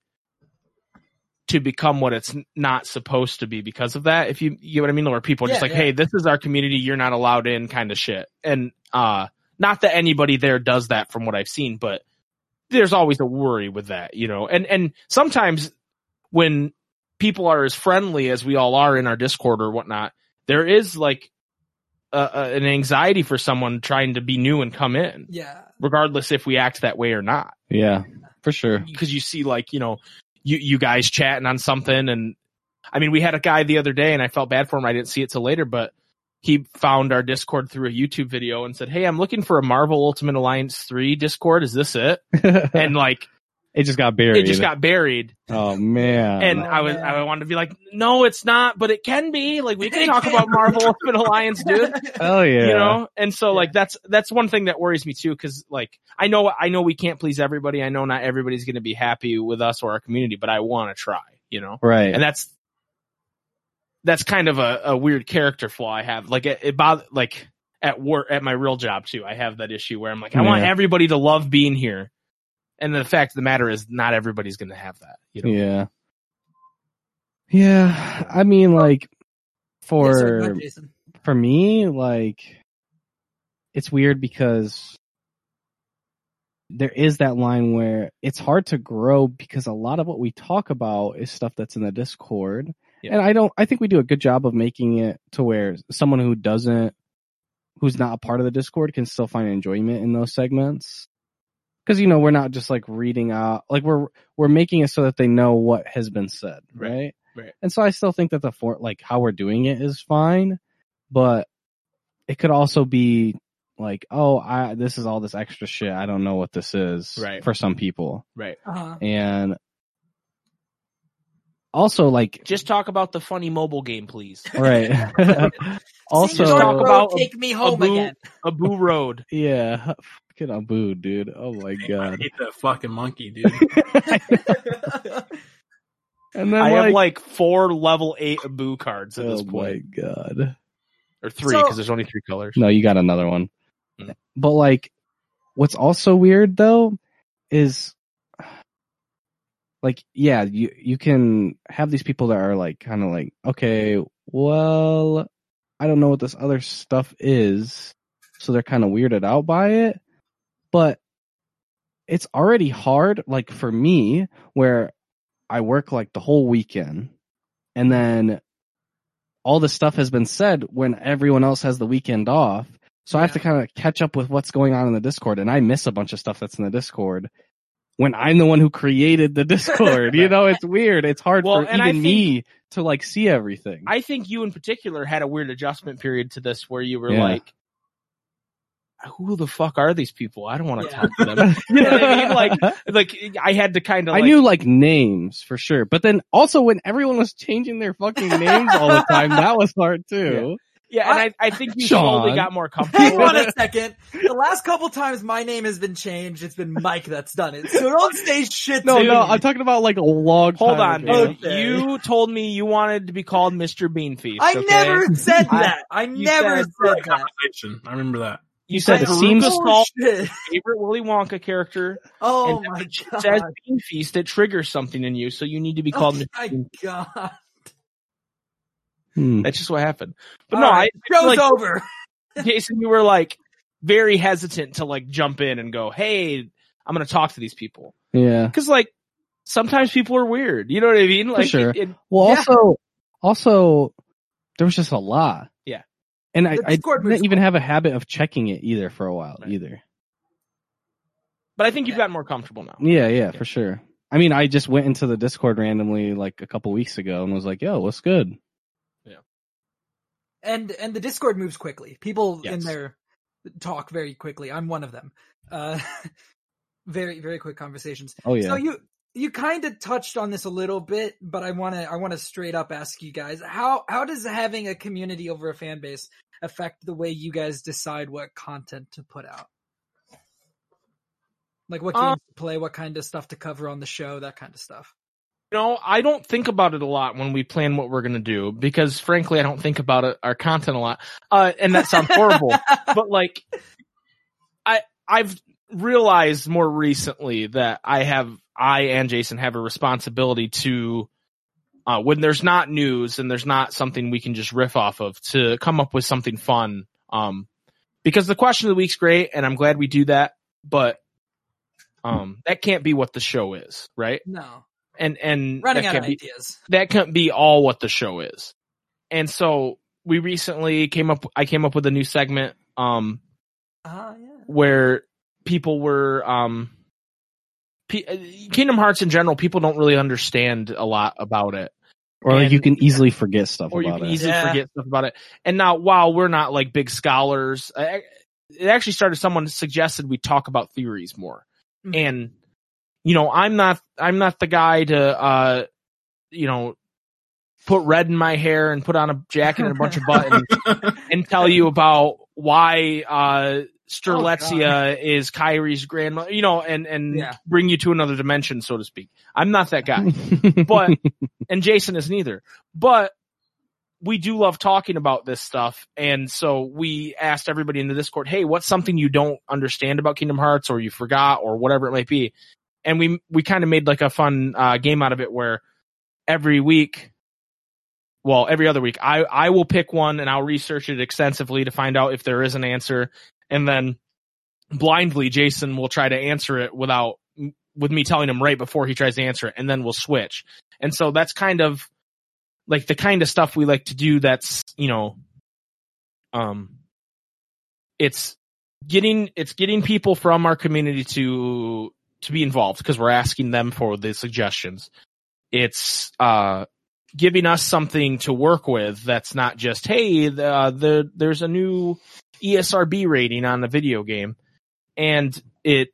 to become what it's not supposed to be because of that. If you, you know what I mean, where people are just Yeah, like, yeah. Hey, this is our community. You're not allowed in kind of shit. And, uh, not that anybody there does that from what I've seen, but there's always a worry with that, you know, and, and sometimes when people are as friendly as we all are in our discord or whatnot, there is like a, a, an anxiety for someone trying to be new and come in, Yeah. regardless if we act that way or not yeah, for sure. because you see like you know you you guys chatting on something. And I mean we had a guy the other day and I felt bad for him. I didn't see it till later but he found our discord through a YouTube video and said hey I'm looking for a Marvel Ultimate Alliance 3 discord. Is this it? And like it just got buried. it just got buried. Oh man. and Oh, I was man. I wanted to be like no it's not but it can be. Like we can talk about Marvel Ultimate Alliance dude. Oh yeah. you know? And so like that's that's one thing that worries me too because like i know i know we can't please everybody. I know not everybody's going to be happy with us or our community but i want to try you know? Right. and that's that's kind of a, a weird character flaw i have. Like it, it bother like at work at my real job too i have that issue where i'm like i want everybody to love being here and the fact of the matter is not everybody's going to have that you know Yeah. Yeah. I mean, like, Yes, sir, for ahead, for me, like, it's weird because there is that line where it's hard to grow because a lot of what we talk about is stuff that's in the Discord. Yeah. And I don't, I think we do a good job of making it to where someone who doesn't, who's not a part of the Discord can still find enjoyment in those segments. Cause you know, we're not just like reading out, like we're, we're making it so that they know what has been said. Right. Right. Right. And so I still think that the for, like how we're doing it is fine, but it could also be like, oh, I, this is all this extra shit. I don't know what this is Right. for some people. right Uh-huh. And also like, just talk about the funny mobile game please right. also, Saint talk Road, about take me home Abu- again. abu road yeah, fucking Abu, dude. Oh my I god. hate that fucking monkey, dude. And then I have like, like four level eight Abu cards at oh this point, Oh my god. or three So- because there's only three colors. No, you got another one. Mm. But like, what's also weird though is like, yeah, you you can have these people that are like kind of like, okay, well, I don't know what this other stuff is, so they're kind of weirded out by it. But it's already hard, like for me, where I work like the whole weekend, and then all this stuff has been said when everyone else has the weekend off. So I have to kind of catch up with what's going on in the Discord, and I miss a bunch of stuff that's in the Discord when I'm the one who created the Discord. you know, it's weird. It's hard Well, for even me to like see everything. I think you in particular had a weird adjustment period to this where you were Yeah. like, who the fuck are these people? I don't want to Yeah. talk to them. you know what I mean? Like, like I had to kind of. I like, knew like names for sure, but then also when everyone was changing their fucking names all the time, that was hard too. Yeah, and I, I think you Sean. slowly got more Hang comfortable. on a second. The last couple times my name has been changed, it's been Mike that's done it. So don't say shit No, to no, me. I'm talking about like a long. Hold time on, oh, Okay. You told me you wanted to be called Mr. Beanfeast. I okay? never said that. I never said- said that. I remember that. You said it seems- Salt, Oh, shit. favorite Willy Wonka character, Oh And my says god. Beanfeast. It triggers something in you, so you need to be Oh called. Mr. my god. Hmm. That's just what happened. But All no, right, I, I show's like over. Jason, you were like very hesitant to like jump in and go, "Hey, I'm going to talk to these people," Yeah. because like sometimes people are weird. You know what I mean? Like, sure. it- it- Well, Yeah. also, also, there was just a lot. Yeah. And I, The I Discord didn't even have a habit of checking it either for a while Right. either. but I think you've gotten more comfortable now. Yeah, yeah, Yeah. for sure. I mean, I just went into the Discord randomly like a couple weeks ago and was like, "Yo, what's good?" Yeah. And and the Discord moves quickly. People in there talk very quickly. I'm one of them. Uh, very very quick conversations. Oh yeah. So you you kind of touched on this a little bit, but I want to I want to straight up ask you guys how how does having a community over a fan base affect the way you guys decide what content to put out? Like what games Um, to play, what kind of stuff to cover on the show, that kind of stuff. You know, I don't think about it a lot when we plan what we're going to do because, frankly, I don't think about it, our content a lot. Uh, and that sounds horrible, but like, I I've realized more recently that I have I and Jason have a responsibility to. Uh, when there's not news and there's not something we can just riff off of to come up with something fun. Um, because the question of the week's great and I'm glad we do that, but, um, that can't be what the show is, right? no, And, and running that out can't of be, ideas. that can't be all what the show is. And so we recently came up, I came up with a new segment, um, Ah, yeah. where people were, um, P- uh, Kingdom Hearts in general, people don't really understand a lot about it. or like and- you can easily forget stuff or you about can it. easily Yeah. forget stuff about it. And now, while we're not like big scholars, I, it actually started. Someone suggested we talk about theories more, Mhm. and you know, I'm not, I'm not the guy to, uh, you know, put red in my hair and put on a jacket and a bunch of buttons and tell you about why uh Strelitzia is Kairi's grandmother, you know, and and Yeah. bring you to another dimension, so to speak. I'm not that guy but and Jason is neither. But we do love talking about this stuff, and so we asked everybody in the Discord, "Hey, what's something you don't understand about Kingdom Hearts, or you forgot, or whatever it might be?" And we we kind of made like a fun uh, game out of it, where every week, well, every other week, I I will pick one and I'll research it extensively to find out if there is an answer, and then blindly Jason will try to answer it without with me telling him right before he tries to answer it, and then we'll switch. And so that's kind of like the kind of stuff we like to do that's, you know, um, it's getting, it's getting people from our community to, to be involved because we're asking them for the suggestions. It's, uh, giving us something to work with that's not just, hey, the, uh, the, there's a new ESRB rating on the video game and it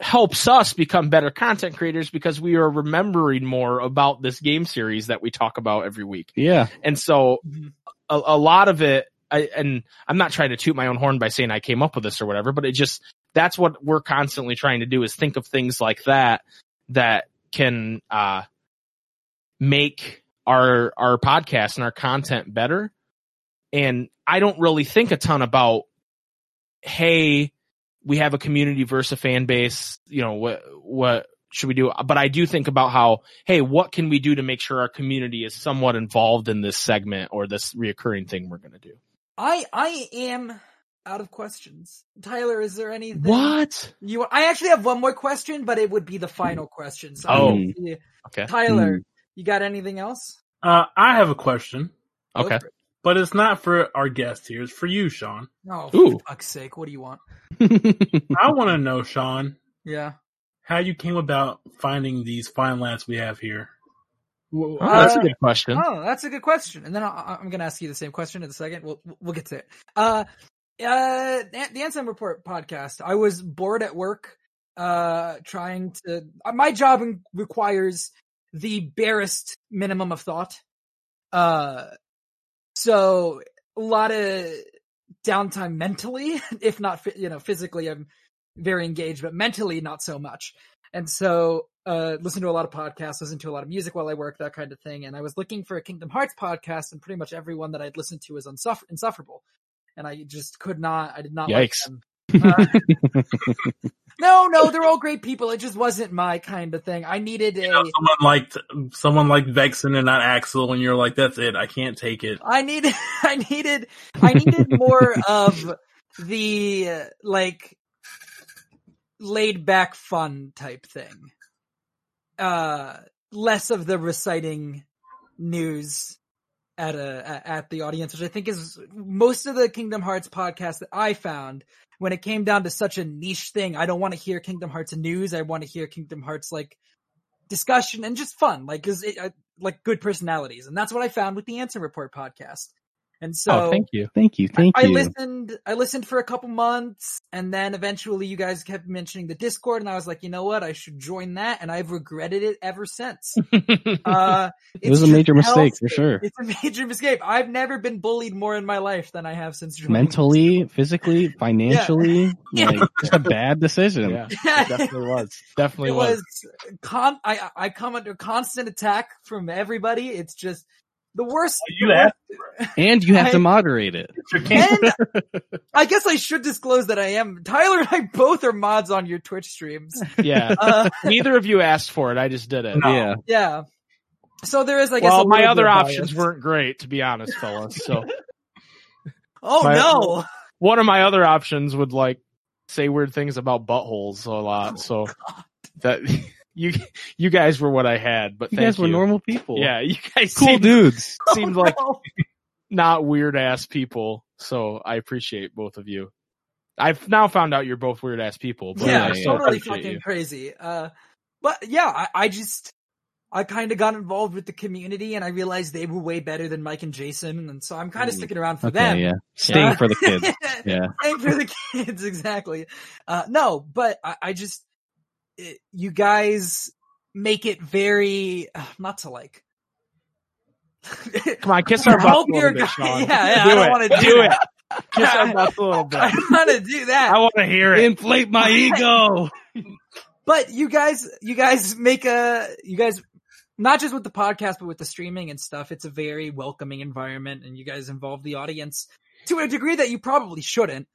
helps us become better content creators because we are remembering more about this game series that we talk about every week. yeah. And so Mhm. a, a lot of it, I, and I'm not trying to toot my own horn by saying I came up with this or whatever, but it just, that's what we're constantly trying to do is think of things like that, that can, uh, make our our podcast and our content better. And I don't really think a ton about, hey, we have a community versus a fan base. You know what what should we do? But I do think about how, hey, what can we do to make sure our community is somewhat involved in this segment or this reoccurring thing we're going to do? I I am out of questions. Tyler, is there anything What? you? I actually have one more question, but it would be the final question. So Oh. can Okay. Tyler, hmm. You got anything else? Uh, I have a question, Okay. it. but it's not for our guest here. It's for you, Sean. Oh, Ooh. for fuck's sake! What do you want? I want to know, Sean, Yeah. how you came about finding these fine lads we have here. Oh, that's a Uh, good question. Oh, that's a good question. And then I, I'm going to ask you the same question in a second. We'll we'll get to it. Uh, uh, the Ansem Report podcast. I was bored at work, uh, trying to. uh, My job requires the barest minimum of thought. Uh, so a lot of downtime mentally, if not you know physically. I'm very engaged, but mentally not so much. And so, uh, listen to a lot of podcasts, listen to a lot of music while I work, that kind of thing. And I was looking for a Kingdom Hearts podcast, and pretty much everyone that I'd listened to was unsuffer- insufferable. And I just could not, I did not like Yikes. them. Uh, no, no, they're all great people. It just wasn't my kind of thing. I needed a, You know, someone liked someone like Vexen and not Axel, and you're like, "That's it. I can't take it." I needed, I needed, I needed more of the uh, like laid back fun type thing. Uh, less of the reciting news at a at- at the audience, which I think is most of the Kingdom Hearts podcast that I found. When it came down to such a niche thing, I don't want to hear Kingdom Hearts news. I want to hear Kingdom Hearts like discussion and just fun, like cause it, like good personalities, and that's what I found with the Ansem Report podcast. And so oh, thank you. Thank you. Thank I you. I listened. I listened for a couple months, and then eventually you guys kept mentioning the Discord, and I was like, you know what, I should join that, and I've regretted it ever since. Uh, it was a major mistake for sure. It's a major mistake. I've never been bullied more in my life than I have since joining. Mentally, physically, financially, Yeah. like just a bad decision. yeah, it definitely was. Definitely it was. was con. I I come under constant attack from everybody. It's just the worst. You asked And you have I- to moderate it. And I guess I should disclose that I am Tyler and I both are mods on your Twitch streams. Yeah. Uh, Neither of you asked for it. I just did it. No. Yeah. yeah. So there is, I guess. well, a my other options bias. weren't great, to be honest, fellas. So Oh my- no! one of my other options would like say weird things about buttholes a Oh, lot. So that you you guys were what I had, but You thank guys were you. normal people. Yeah, you guys Cool seemed, dudes. seemed Oh, like no. not weird ass people. So I appreciate both of you. I've now found out you're both weird ass people. But yeah, I yeah, totally fucking you. crazy. Uh, but yeah, I, I just I kind of got involved with the community, and I realized they were way better than Mike and Jason, and so I'm kind of sticking around for Okay, them. yeah. Staying Uh, for the kids. Yeah. Staying for the kids, exactly. Uh, no, but I, I just it, you guys make it very uh, not to like. Come on, kiss our I butts hope a you're little bit, go- Sean. Yeah, yeah, do I don't wanna do do it. Kiss our butts a little bit. I want to do that. I want to hear it. Inflate my ego. But you guys, you guys make a, you guys, not just with the podcast, but with the streaming and stuff, it's a very welcoming environment and you guys involve the audience to a degree that you probably shouldn't.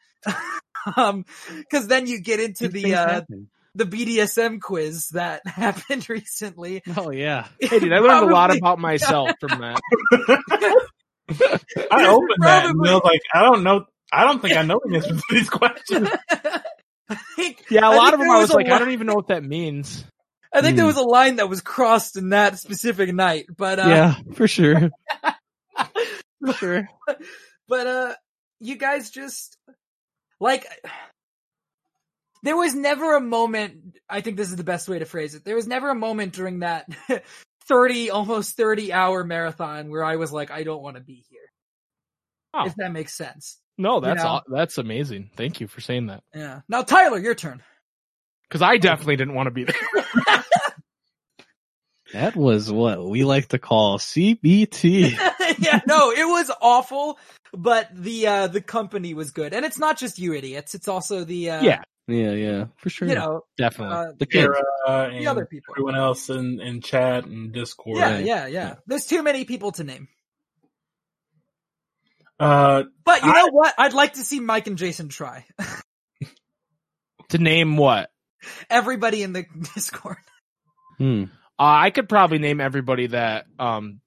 um, cause then you get into These the, uh, happen. The BDSM quiz that happened recently. Oh yeah. Hey, dude, I learned a lot about myself from that. I opened that and I was like, I don't know. I don't think I know the answers to these questions. Think, Yeah, a I lot of them there I was a like, I don't even know what that means. I think there Hmm. was a line that was crossed in that specific night, but, uh, yeah, for sure. For sure. but uh you guys just like there was never a moment i think this is the best way to phrase it there was never a moment during that 30 almost 30 hour marathon where i was like i don't want to be here Oh. if that makes sense No, that's know? aw- that's amazing. Thank you for saying that. yeah now tyler your turn Because I definitely didn't want to be there. That was what we like to call CBT. yeah, no, it was awful, but the uh the company was good. And it's not just you idiots, it's also the uh Yeah, yeah, yeah, for sure. you know, definitely. uh, the kids. Sarah and the other people. everyone else in, in chat and Discord. Yeah, yeah, yeah. There's too many people to name. Uh, But you I- know what? I'd like to see Mike and Jason try. to name what? Everybody in the Discord. Hmm. Uh, I could probably name everybody that um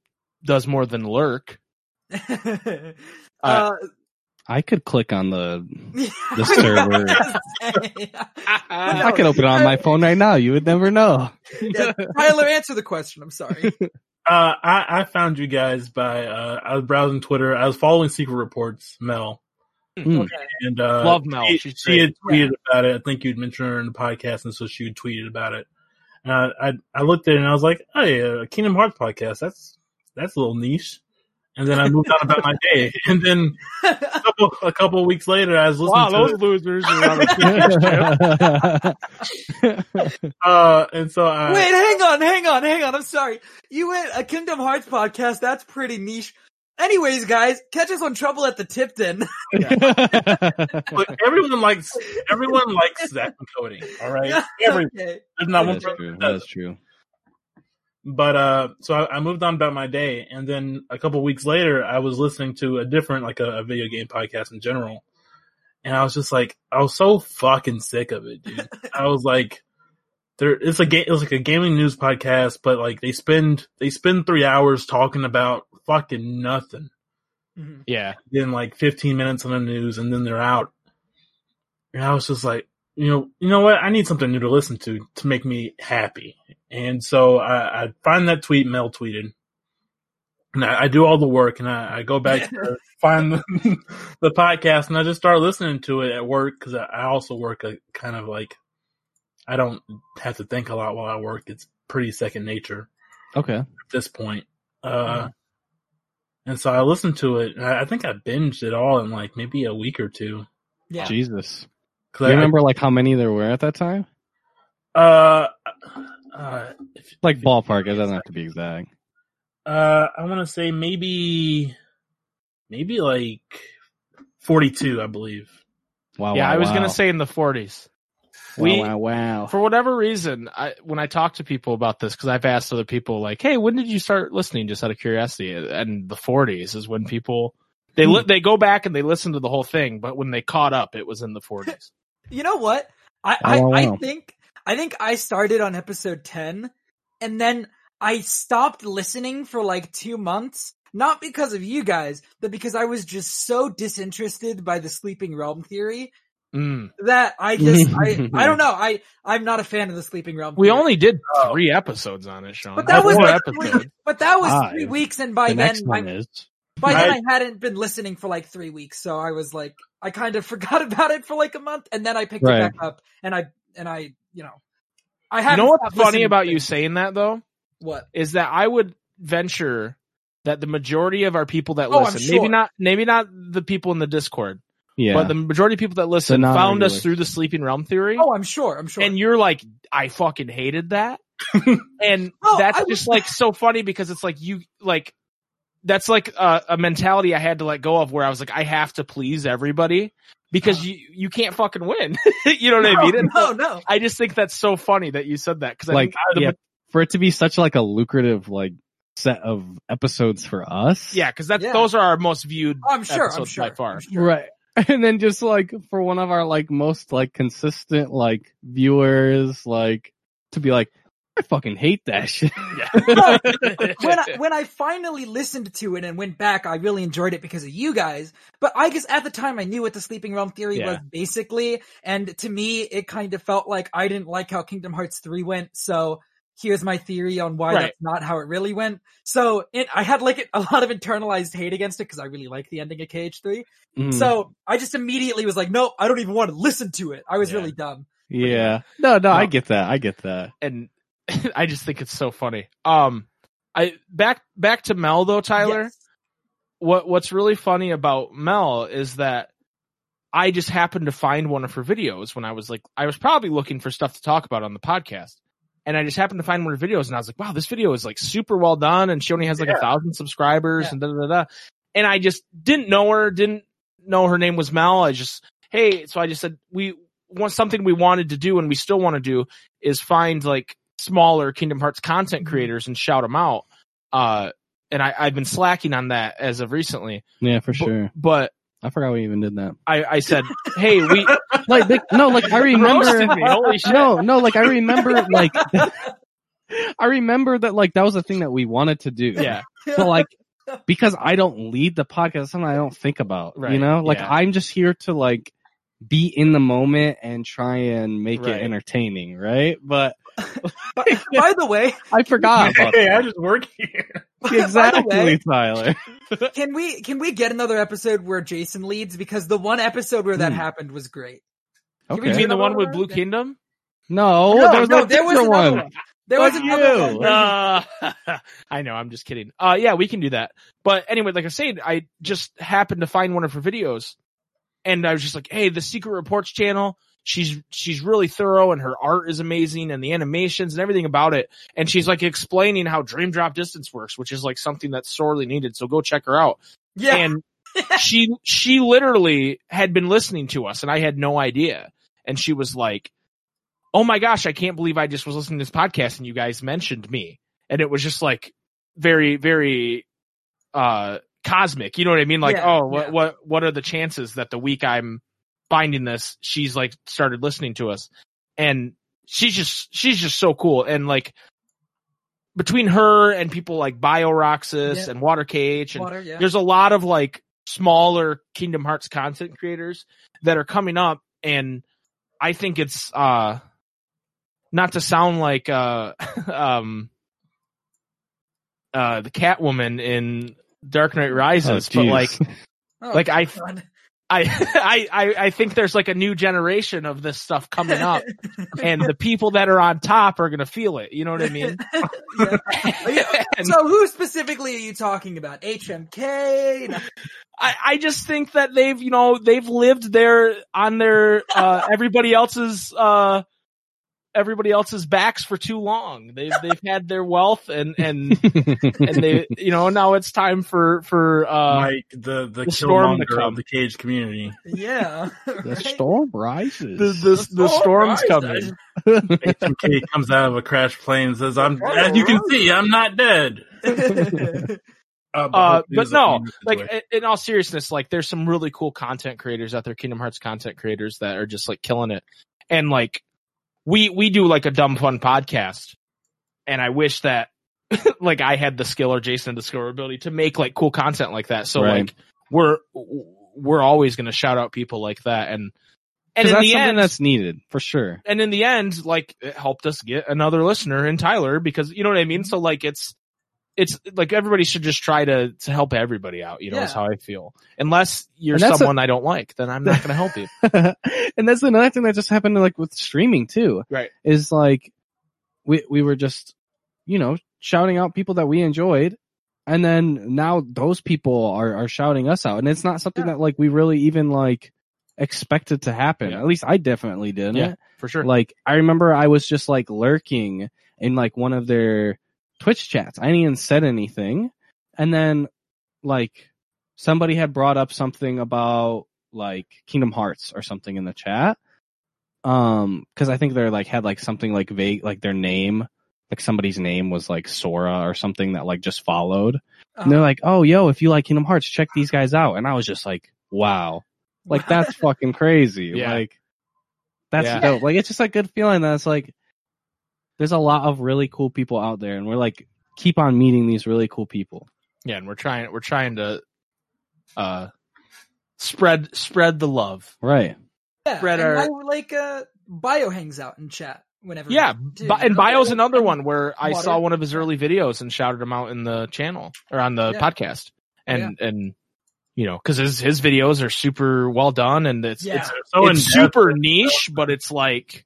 does more than lurk. uh, I could click on the. the server. I could open it on my phone right now. You would never know. Yeah, Tyler, answer the question. I'm sorry. uh, I, I found you guys by, uh, I was browsing Twitter. I was following Secret Reports, Mel. Hmm. Okay. And, uh, Love Mel. She, She's she had great. tweeted about it. I think you'd mentioned her in the podcast, and so she had tweeted about it. And I, I, I looked at it and I was like, "Hey, a Kingdom Hearts podcast. That's that's a little niche." And then I moved on about my day. And then a couple, a couple of weeks later, I was listening Wow, to those it. losers are on a Uh, and so I, Wait, hang on, hang on, hang on. I'm sorry. You went a Kingdom Hearts podcast. That's pretty niche. Anyways, guys, catch us on Trouble at the Tipton. look, everyone likes everyone likes Zach and Cody. All right, everyone. okay. There's not one That's true. that does. That's true. But uh, so I, I moved on about my day, and then a couple weeks later, I was listening to a different, like a, a video game podcast in general, and I was just like, I was so fucking sick of it, dude. I was like, there, it's a game, it was like a gaming news podcast, but like they spend they spend three hours talking about fucking nothing, Mhm. yeah. then like 15 minutes on the news, and then they're out, and I was just like, you know, you know what? I need something new to listen to to make me happy. And so I, I find that tweet Mel tweeted, and I, I do all the work, and I, I go back to find the, the podcast, and I just start listening to it at work because I, I also work a kind of like I don't have to think a lot while I work. It's pretty second nature Okay. at this point. Uh, and so I listened to it. I, I think I binged it all in like maybe a week or two. Yeah. Jesus. Do I- you remember like how many there were at that time? Uh, uh, if, Like ballpark. It doesn't have to be exact. uh, I want to say maybe, maybe like forty-two, I believe. Wow. yeah, wow, I was wow. gonna say in the 40s. Wow, we- wow, wow. For whatever reason, I when I talk to people about this, because I've asked other people like, "Hey, when did you start listening?" Just out of curiosity, and the 40s is when people they li- hmm. they go back and they listen to the whole thing, but when they caught up, it was in the 40s. You know what? I, I, Oh, I wow. think, I think I started on episode 10 and then I stopped listening for like two months. Not because of you guys, but because I was just so disinterested by the sleeping realm theory Mm. that I just, I, I don't know. I, I'm not a fan of the sleeping realm. We theory. only did Oh. three episodes on it, Sean. but that was like three, but that was Five. three weeks and by the then, next my, one is. by then I- I hadn't been listening for like three weeks. So I was like, I kind of forgot about it for like a month and then I picked Right. it back up and I, and I, you know, I had. You haven't know what's funny about you saying that though What? is that I would venture that the majority of our people that Oh, listen, sure. maybe not, maybe not the people in the Discord, Yeah. but the majority of people that listen The found us non-regulars. through the Sleeping Realm theory. Oh, I'm sure. I'm sure. and you're like, I fucking hated that. and Oh, that's I was- just like so funny because it's like you like that's like a, a mentality I had to let go of where I was like, I have to please everybody because you you can't fucking win. you know what I mean? And no, no. I just think that's so funny that you said that because like the, yeah, for it to be such like a lucrative like set of episodes for us. yeah, because that's Yeah. those are our most viewed. Oh, I'm sure. I'm episodes sure. by far. I'm sure. Right. And then just like for one of our like most like consistent like viewers, like to be like, I fucking hate that shit. No, when I, when I finally listened to it and went back, I really enjoyed it because of you guys. But I guess at the time I knew what the sleeping realm theory Yeah. was basically, and to me it kind of felt like I didn't like how Kingdom Hearts 3 went, so here's my theory on why Right. that's not how it really went. So it, I had like a lot of internalized hate against it because I really like the ending of KH3. Mm, So I just immediately was like, nope, I don't even want to listen to it. I was Yeah. really dumb. yeah. No, no, I get that. I get that. and I just think it's so funny. Um, I back back to Mel though, Tyler. Yes. what what's really funny about Mel is that I just happened to find one of her videos when I was like I was probably looking for stuff to talk about on the podcast. And I just happened to find one of her videos and I was like, wow, this video is like super well done. And she only has like a thousand subscribers Yeah. and da, da, da, da. And I just didn't know her, didn't know her name was Mel. I just, Hey, so I just said, we want something we wanted to do and we still want to do is find like smaller Kingdom Hearts content Mhm. creators and shout them out. Uh, and I, I've been slacking on that as of recently, Yeah, for sure. but I forgot we even did that. I, I said, Hey, we Like, they- no, like I remember. Holy shit. No, no, like I remember, like I remember that, like that was a thing that we wanted to do. Yeah. but like because I don't lead the podcast, it's something I don't think about. You know, like yeah. I'm just here to like be in the moment and try and make Right. it entertaining, right? But By, by the way, I forgot about Hey, I just work here. exactly, way, Tyler. can we can we get another episode where Jason leads because the one episode where that Hmm. happened was great. Can we You Okay. mean the one one with Blue? Kingdom? No, No, there was no, no, there was another one. one. There was Fuck another you. one Uh, I know, I'm just kidding. Uh, yeah, we can do that. But anyway, like I said, I just happened to find one of her videos and I was just like, Hey, the secret reports channel, she's, she's really thorough and her art is amazing and the animations and everything about it. And she's like explaining how dream drop distance works, which is like something that's sorely needed. So go check her out. yeah, And she, she literally had been listening to us and I had no idea. And she was like, Oh my gosh, I can't believe I just was listening to this podcast and you guys mentioned me. And it was just like very, very, uh, cosmic. You know what I mean? Like, Yeah, oh, what, yeah. what, what are the chances that the week I'm finding this, she's like started listening to us and she's just, she's just so cool. And like, between her and people like BioRoxus Yeah. and Water Cage and water. There's a lot of like smaller Kingdom Hearts content creators that are coming up and I think it's uh not to sound like uh um uh the Catwoman in Dark Knight Rises, Oh, but like Oh, like I God. I I I I think there's like a new generation of this stuff coming up and the people that are on top are going to feel it, you know what I mean? Yeah. And- So who specifically are you talking about? HMK? No. I, I just think that they've, you know, they've lived their on their uh everybody else's uh everybody else's backs for too long. They've they've had their wealth and and and they you know now it's time for for uh Mike, the the, the storm to killmonger come. of the cage community. Yeah. the storm rises. the the, the storm's right. coming. HMK comes out of a crash plane and says, "I'm as you can see, I'm not dead." Uh, Uh, but no, like situation. in- in all seriousness, like there's some really cool content creators out there, Kingdom Hearts content creators that are just like killing it. And like we we do like a dumb fun podcast, and I wish that like I had the skill or Jason had the skill or ability to make like cool content like that. So Right. like we're we're always gonna shout out people like that, and and in that's the something end, that's needed for sure. and in the end, like it helped us get another listener in Tyler because you know what I mean. So like it's it's like everybody should just try to to help everybody out. You know, is how I feel. Unless you're someone I don't like, then I'm not going to help you. and that's another thing that just happened like with streaming too. Right. Is like we we were just you know shouting out people that we enjoyed, and then now those people are are shouting us out, and it's not something Yeah. that like we really even like expected to happen. Yeah. At least I definitely didn't. Yeah. For sure. Like I remember I was just like lurking in like one of their Twitch chats. I didn't even said anything. And then like somebody had brought up something about like Kingdom Hearts or something in the chat. Um, cause I think they're like had like something like vague, like their name, like somebody's name was like Sora or something that like just followed. And they're like, Oh, yo, if you like Kingdom Hearts, check these guys out. And I was just like, wow, like that's fucking crazy. Yeah. Like that's Yeah. dope. Like it's just a good feeling that it's like there's a lot of really cool people out there and we're like keep on meeting these really cool people. yeah, and we're trying we're trying to uh spread spread the love. Right. yeah. Brett, and are- I, like uh, Bio hangs out in chat whenever. Yeah, too, Bi- you and know? Bio's another one where I saw one of his early videos and shouted him out in the channel or on the Yeah. podcast, and and you know because his his videos are super well done and it's Yeah. it's so it's super niche, but it's like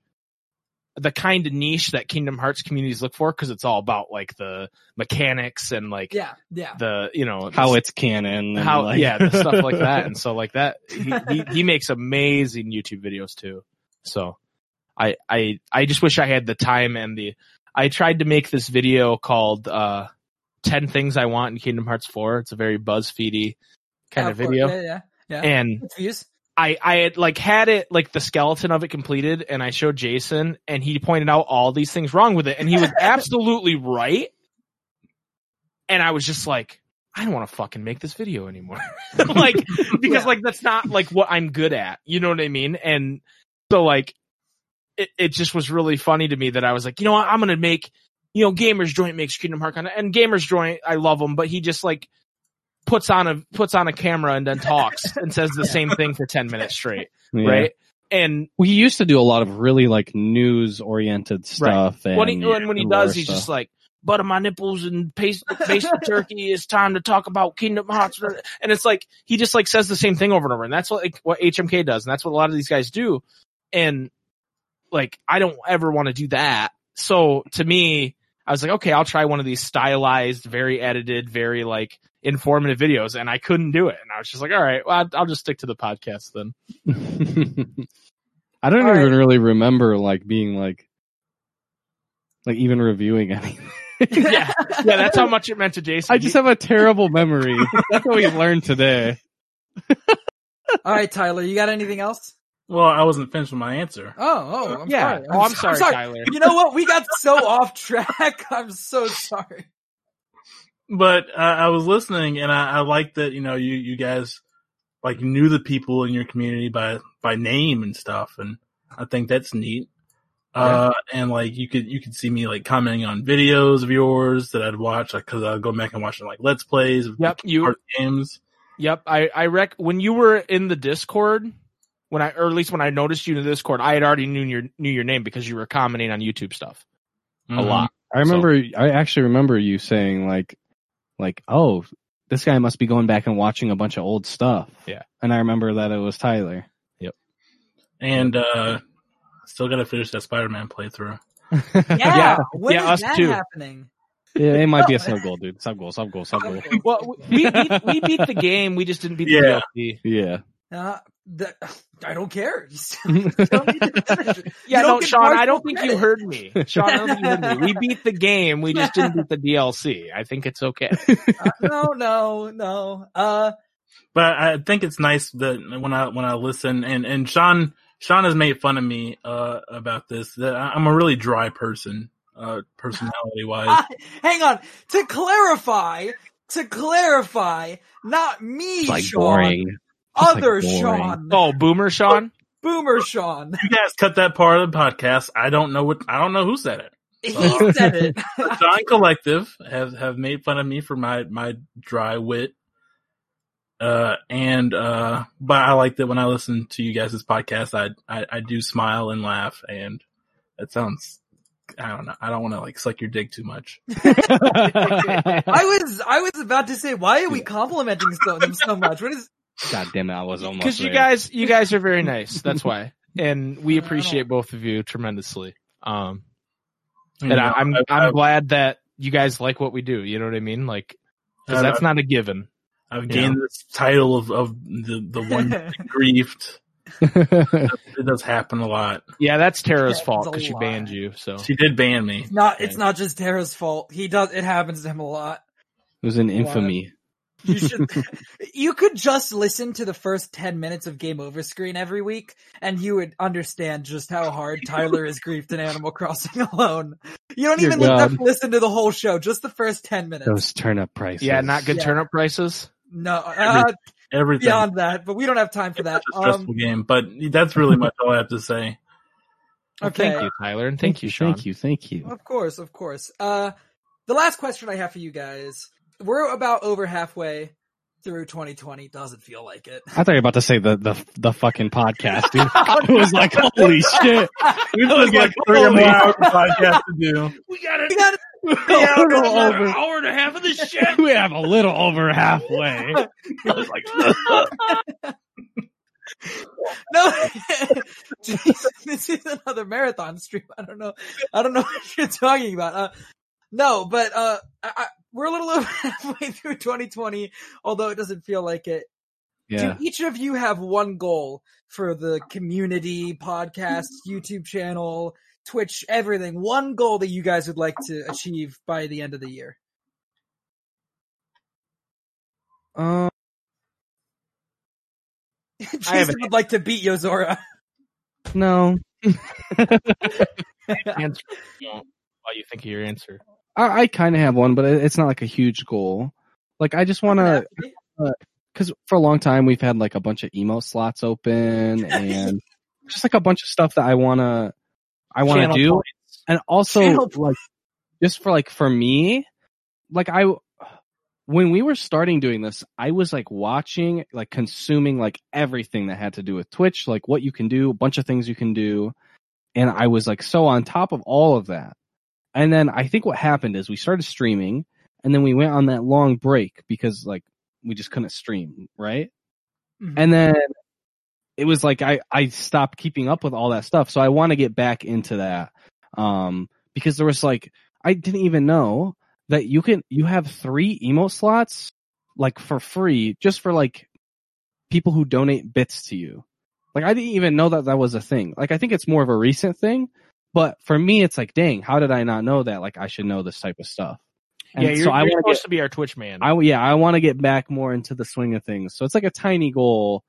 the kind of niche that Kingdom Hearts communities look for because it's all about like the mechanics and like Yeah, yeah. the you know How the- it's canon. and, how like- yeah the stuff like that and so like that he, he he makes amazing YouTube videos too. So I I I just wish I had the time and the I tried to make this video called uh 10 things I want in Kingdom Hearts 4. It's a very BuzzFeedy kind Yeah, of course. video. Yeah, yeah, yeah. And Good views. I, I had like had it like the skeleton of it completed and I showed Jason and he pointed out all these things wrong with it and he was absolutely right. And I was just like, I don't want to fucking make this video anymore. like, because Yeah. like that's not like what I'm good at. You know what I mean? And so like, it, it just was really funny to me that I was like, you know what? I'm going to make, you know, Gamers Joint makes Kingdom Hearts and Gamers Joint, I love him, but he just like puts on a, puts on a camera and then talks and says the same thing for 10 minutes straight Yeah. right? And We used to do a lot of really like news oriented stuff. And, when he when, when he does, lore he's stuff. just like butter my nipples and paste paste the turkey. It's time to talk about Kingdom Hearts, and it's like he just like says the same thing over and over, and that's what like, what HMK does, and that's what a lot of these guys do. And like I don't ever want to do that. So to me, I was like, okay, I'll try one of these stylized, very edited, very like informative videos, and I couldn't do it, and I was just like, all right, well, I'll, I'll just stick to the podcast then. I don't All even right. really remember like being like, like even reviewing anything. yeah, yeah, that's how much it meant to Jason. I just have a terrible memory. That's what we learned today. All right, Tyler, you got anything else? Well, I wasn't finished with my answer. Oh, oh, I'm yeah. sorry. Oh, I'm sorry, Tyler. You know what? We got so off track. I'm so sorry. But uh, I was listening, and I, I like that you know you you guys like knew the people in your community by by name and stuff, and I think that's neat. Uh, and like you could you could see me like commenting on videos of yours that I'd watch, like because I'd go back and watch like let's plays of Yep, you art games. Yep, I I rec when you were in the Discord when I or at least when I noticed you in the Discord, I had already knew your knew your name because you were commenting on YouTube stuff a Mhm. lot. I remember, I actually remember you saying like, like, oh, this guy must be going back and watching a bunch of old stuff. Yeah. And I remember that it was Tyler. Yep. And uh, still got to finish that Spider-Man playthrough. Yeah, Yeah, when yeah, is us that too. happening? Yeah, it might be a sub goal, dude. Sub goal, sub goal, sub goal. Well, we beat, we beat the game, we just didn't beat Yeah. the DLC. Yeah. Uh, that, I don't care. You still- you don't to. Yeah, You don't no, Sean, I don't think you heard me. Sean, I don't think you heard me. We beat the game, we just didn't beat the DLC. I think it's okay. Uh, no, no, no. Uh, But I think it's nice that when I when I listen and and Sean Sean has made fun of me uh about this that I- I'm a really dry person uh personality wise. I- hang on. To clarify, to clarify, not me, Sean. Other like. Sean. Oh, Boomer Sean? Boomer Sean. you guys cut that part of the podcast. I don't know what I don't know who said it. He said it. Sean Collective have have made fun of me for my my dry wit. Uh and uh but I like that when I listen to you guys' podcast I I, I do smile and laugh and that sounds I don't know. I don't want to like suck your dick too much. I was, I was about to say, why are we complimenting so, them so much? What is, God damn it, I was almost Because you guys, you guys are very nice. That's why. And we appreciate both of you tremendously. Um, and I, I'm I- I'm glad that you guys like what we do. You know what I mean? Like, because that's not a given. I've gained this title of, of the, the one griefed. It does happen a lot. Yeah, that's Tara's Yeah, fault because she lot. banned you. So She did ban me. It's not, it's not just Tara's fault. He does, it happens to him a lot. it was an infamy. You should, you could just listen to the first 10 minutes of Game Over Screen every week and you would understand just how hard Tyler is griefed in Animal Crossing alone. You don't Dear even look God. up listen to the whole show, just the first 10 minutes. Those turnip prices. yeah, not good Yeah. turnip prices. no, uh, Everything. beyond that, but we don't have time for that. It's a stressful Um, game, but that's really much all I have to say. Well, Okay. Thank you, Tyler, and thank, you, Sean. Thank you, thank you. Of course, of course. Uh, the last question I have for you guys. We're about over halfway through 2020. Doesn't feel like it. I thought you were about to say the the the fucking podcast, dude. I was like, holy shit. We've only got like, three or more hours of podcast to do. We got it. We got a little over. an hour and a half of this shit. We have a little over halfway. I was like, no. Jesus, this is another marathon stream. I don't know. I don't know what you're talking about. Uh, no, but uh, I, I, we're a little over halfway through 2020, although it doesn't feel like it. yeah. Do each of you have one goal for the community podcast, YouTube channel, Twitch, everything. One goal that you guys would like to achieve by the end of the year. Um, Jason have an- would like to beat Yozora. no, answer while you think of your answer. I, I kind of have one, but it's not like a huge goal. Like I just want to, because uh, for a long time we've had like a bunch of emote slots open and just like a bunch of stuff that I wanna, I wanna Channel do, points. and also Channel like just for like for me, like I. When we were starting doing this, I was like watching, like consuming like everything that had to do with Twitch, like what you can do, a bunch of things you can do. And I was like so on top of all of that. And then I think what happened is we started streaming and then we went on that long break because like we just couldn't stream, right? Mhm. And then it was like I I stopped keeping up with all that stuff. So I want to get back into that. Um because there was like I didn't even know that you can you have 3 emote slots like for free just for like people who donate bits to you. Like I didn't even know that that was a thing. Like I think it's more of a recent thing, but for me it's like dang, how did I not know that? Like I should know this type of stuff. And yeah, you're, so I you're want supposed to to be our Twitch man. I yeah, I want to get back more into the swing of things. So it's like a tiny goal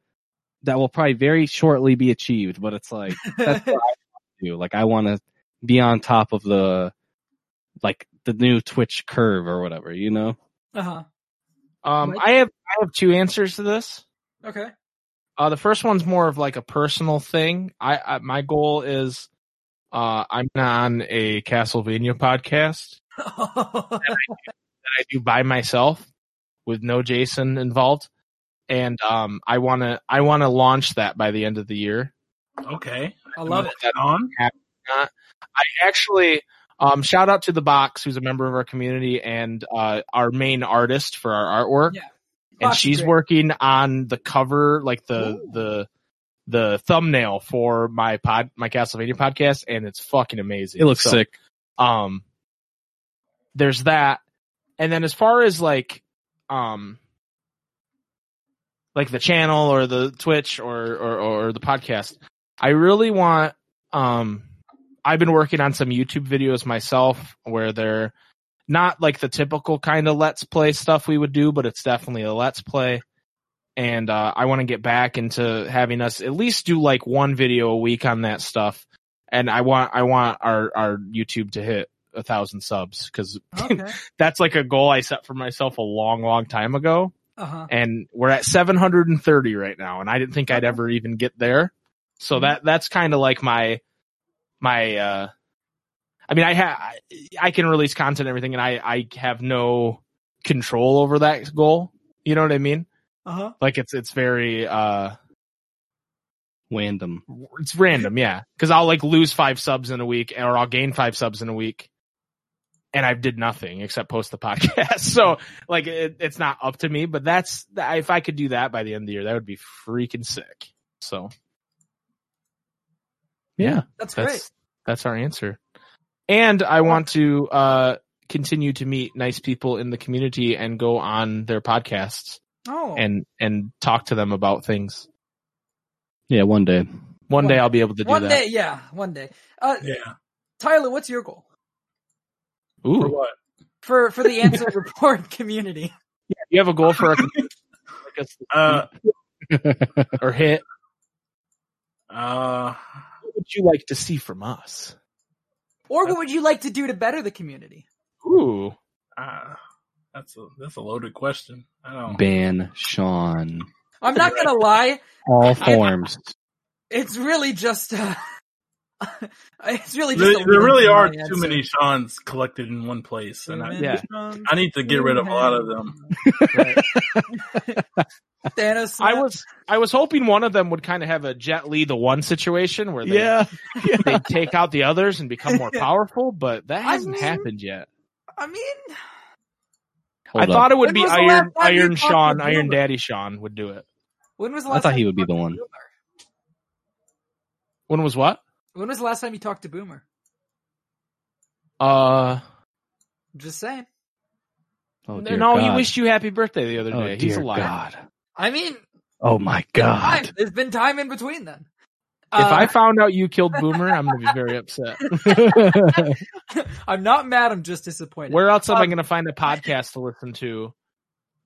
that will probably very shortly be achieved, but it's like that's what I want to do. Like I want to be on top of the like the new Twitch curve or whatever, you know? uh-huh. um, I have I have two answers to this. Okay. Uh, the first one's more of like a personal thing. I, I my goal is, uh, I'm on a Castlevania podcast that I do by myself with no Jason involved, and um, I wanna I wanna launch that by the end of the year. Okay. I love it. That On. I actually um shout out to the box who's a member of our community and uh our main artist for our artwork. Yeah. And she's great. working on the cover, like the Ooh. the the thumbnail for my pod my Castlevania podcast, and it's fucking amazing. It looks So, sick. Um there's that. And then as far as like um like the channel or the Twitch or or, or the podcast, I really want um I've been working on some YouTube videos myself where they're not like the typical kind of let's play stuff we would do, but it's definitely a let's play. And uh, I want to get back into having us at least do like one video a week on that stuff. And I want I want our our YouTube to hit a thousand subs because Okay. that's like a goal I set for myself a long, long time ago. Uh-huh. And we're at 730 right now, and I didn't think I'd ever even get there. So Mhm. that that's kind of like my my uh I mean I have I can release content and everything and I I have no control over that goal. You know what I mean? Uh-huh. Like it's it's very uh Wandom. it's random, yeah. Cuz I'll like lose 5 subs in a week or I'll gain 5 subs in a week and I did nothing except post the podcast. so like it, it's not up to me, but that's if I could do that by the end of the year that would be freaking sick. So yeah. That's great. That's that's our answer. And I want to uh continue to meet nice people in the community and go on their podcasts Oh. and and talk to them about things. Yeah, one day. One One day day. I'll be able to do one that. day, yeah, one day. Uh, Yeah. Tyler, what's your goal For Ooh. what? for for the answer report community? You have a goal for a like us Uh, or hit. uh, What would you like to see from us? Or what would you like to do to better the community? Ooh. uh, that's a that's a loaded question. I don't. Ban Sean. I'm not gonna lie, All forms. it's really just uh, it's really just There, a there really are too answer. many Sean's collected in one place, and I, Yeah. I need to get rid of a lot of them. Thanos. I was I was hoping one of them would kind of have a Jet Li the one situation where they yeah. they take out the others and become more powerful, but that hasn't mean- happened yet. I mean, Hold I up. thought it would When be Iron last Iron Sean, Iron Daddy Sean would do it. when was the I thought he would be the one. Boomer? When was what? When was the last time you talked to Boomer? Uh, just saying. Oh, dear no, he wished you happy birthday the other Oh, day. He's dear alive. God. I mean, Oh my. God. There's been time in between then. If Uh, I found out you killed Boomer, I'm gonna be very upset. I'm not mad. I'm just disappointed. Where else am I Um, gonna find a podcast to listen to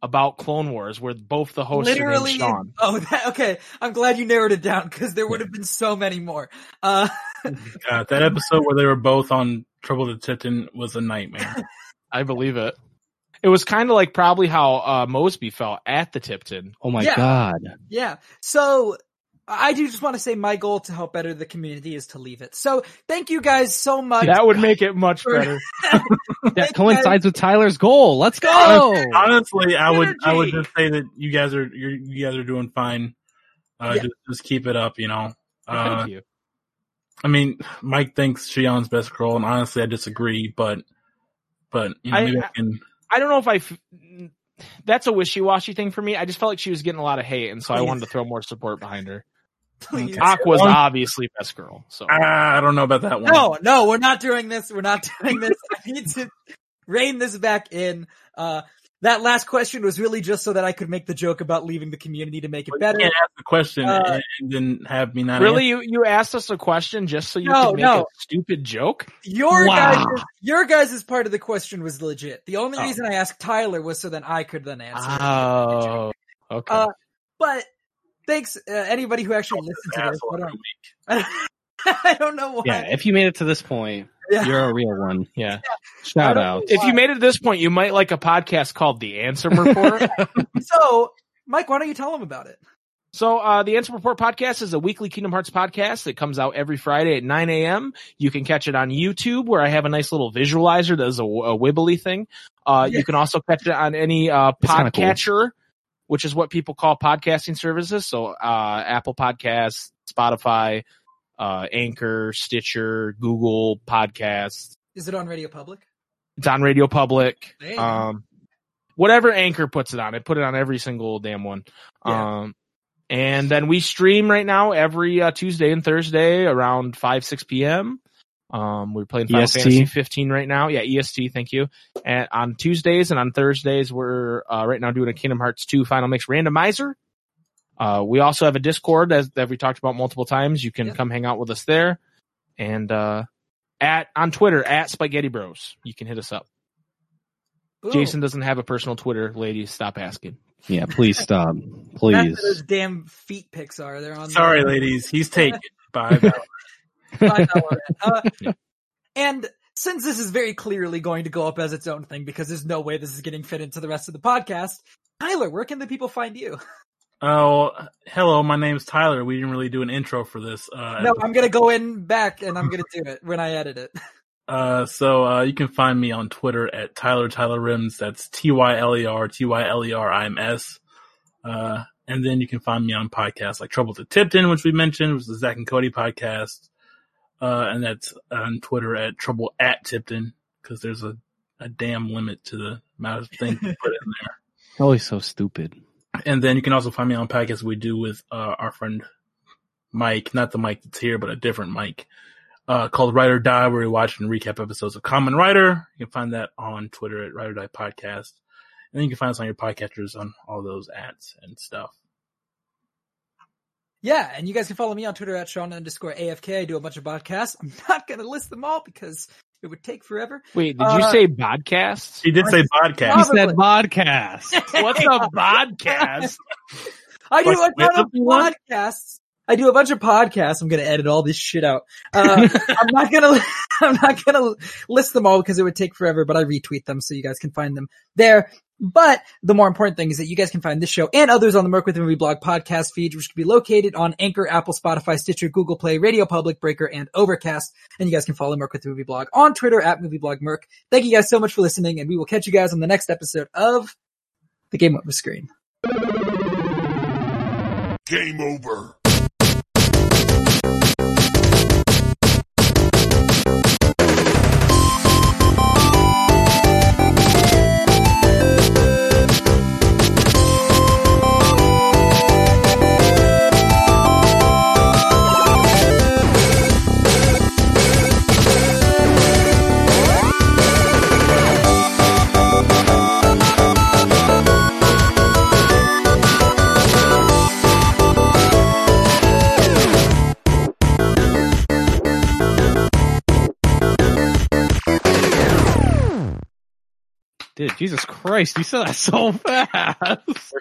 about Clone Wars where both the hosts Literally. are named Sean? Oh, that, okay. I'm glad you narrowed it down because there would have been so many more. Uh, God, that episode where they were both on Trouble to Tipton was a nightmare. I believe it. It was kind of like probably how uh, Moseby felt at the Tipton. oh my Yeah. god. yeah. So I do just want to say my goal to help better the community is to leave it. So thank you guys so much. That would make it much better. That coincides with Tyler's goal. Let's go. Honestly, I would I would just say that you guys are you're, you guys are doing fine. Uh, Yeah. just, just keep it up, you know. Uh, Thank you. I mean, Mike thinks Xion's best girl, and honestly, I disagree. But, but you know, I- maybe I can. I don't know if I. F- that's a wishy-washy thing for me. I just felt like she was getting a lot of hate, and so I wanted to throw more support behind her. Please. Okay. Aqua's Well- obviously best girl. So I don't know about that one. No, no, we're not doing this. We're not doing this. I need to rein this back in. Uh, that last question was really just so that I could make the joke about leaving the community to make it better. You can't ask the question Uh, and, and then have me not really, you you asked us a question just so you No, could make no. a stupid joke? Your Wow. guys, your guys' is part of the question was legit. The only Oh. reason I asked Tyler was so that I could then answer. Oh, okay. Uh, but thanks, uh, anybody who actually answer. listened to this. Asshole I every don't. I don't know why. Yeah, if you made it to this point, Yeah. you're a real one. yeah. Shout out. If you made it to this point, you might like a podcast called The Ansem Report. So, Mike, why don't you tell them about it? So, uh, the Ansem Report podcast is a weekly Kingdom Hearts podcast that comes out every Friday at 9 a.m. You can catch it on YouTube where I have a nice little visualizer that is a, a wibbly thing. Uh, Yeah. you can also catch it on any, uh, It's kinda cool. Which is what people call podcasting services. So, uh, Apple Podcasts, Spotify, uh, Anchor, Stitcher, Google Podcasts. Is it on Radio Public? It's on Radio Public. Um, whatever Anchor puts it on, it put it on every single damn one. Yeah. Um, and then we stream right now every uh, Tuesday and Thursday around five six p.m. Um, we're playing Final EST. Fantasy 15 right now. Yeah, EST. Thank you. And on Tuesdays and on Thursdays, we're uh, right now doing a Kingdom Hearts 2 Final Mix randomizer. Uh, we also have a Discord as that we talked about multiple times. You can Yeah. come hang out with us there, and uh, at on Twitter at Spaghetti Bros. You can hit us up. Boom. Jason doesn't have a personal Twitter. Ladies, stop asking. Yeah, please stop. That's what Please. those damn feet pics are. They're on. Sorry, the- ladies, he's taken. Bye. Five dollar. Uh, Yeah. And since this is very clearly going to go up as its own thing, because there's no way this is getting fit into the rest of the podcast, Tyler, where can the people find you? Oh, hello. My name's Tyler. We didn't really do an intro for this. Uh, No, I'm gonna go in back and I'm gonna do it when I edit it. Uh, so uh, you can find me on Twitter at Tyler Tyler Rims. That's T Y L E R T Y L E R I M S. Uh, and then you can find me on podcasts like Trouble to Tipton, which we mentioned, which is the Zack and Cody podcast. Uh, and that's on Twitter at Trouble at Tipton because there's a, a damn limit to the amount of things we put in there. Always so stupid. And then you can also find me on podcasts we do with uh, our friend Mike, not the Mike that's here, but a different Mike, uh, called Ride or Die, where we watch and recap episodes of Kamen Rider. You can find that on Twitter at Ride or Die Podcast. And then you can find us on your podcatchers on all those ads and stuff. Yeah, and you guys can follow me on Twitter at Sean underscore AFK. I do a bunch of podcasts. I'm not gonna list them all because it would take forever. Wait, did you Uh, say podcasts? He did say He podcast. Probably. said podcast. What's a podcast? I do Like a ton of with everyone? podcasts. I do a bunch of podcasts. I'm gonna edit all this shit out. Uh, I'm not gonna, I'm not gonna list them all because it would take forever, but I retweet them so you guys can find them there. But the more important thing is that you guys can find this show and others on the Merc with the Movie Blog podcast feed, which can be located on Anchor, Apple, Spotify, Stitcher, Google Play, Radio Public, Breaker, and Overcast. And you guys can follow Merc with the Movie Blog on Twitter at Movie Blog Merc. Thank you guys so much for listening, and we will catch you guys on the next episode of the Game Over Screen. Game over. Dude, Jesus Christ, you said that so fast.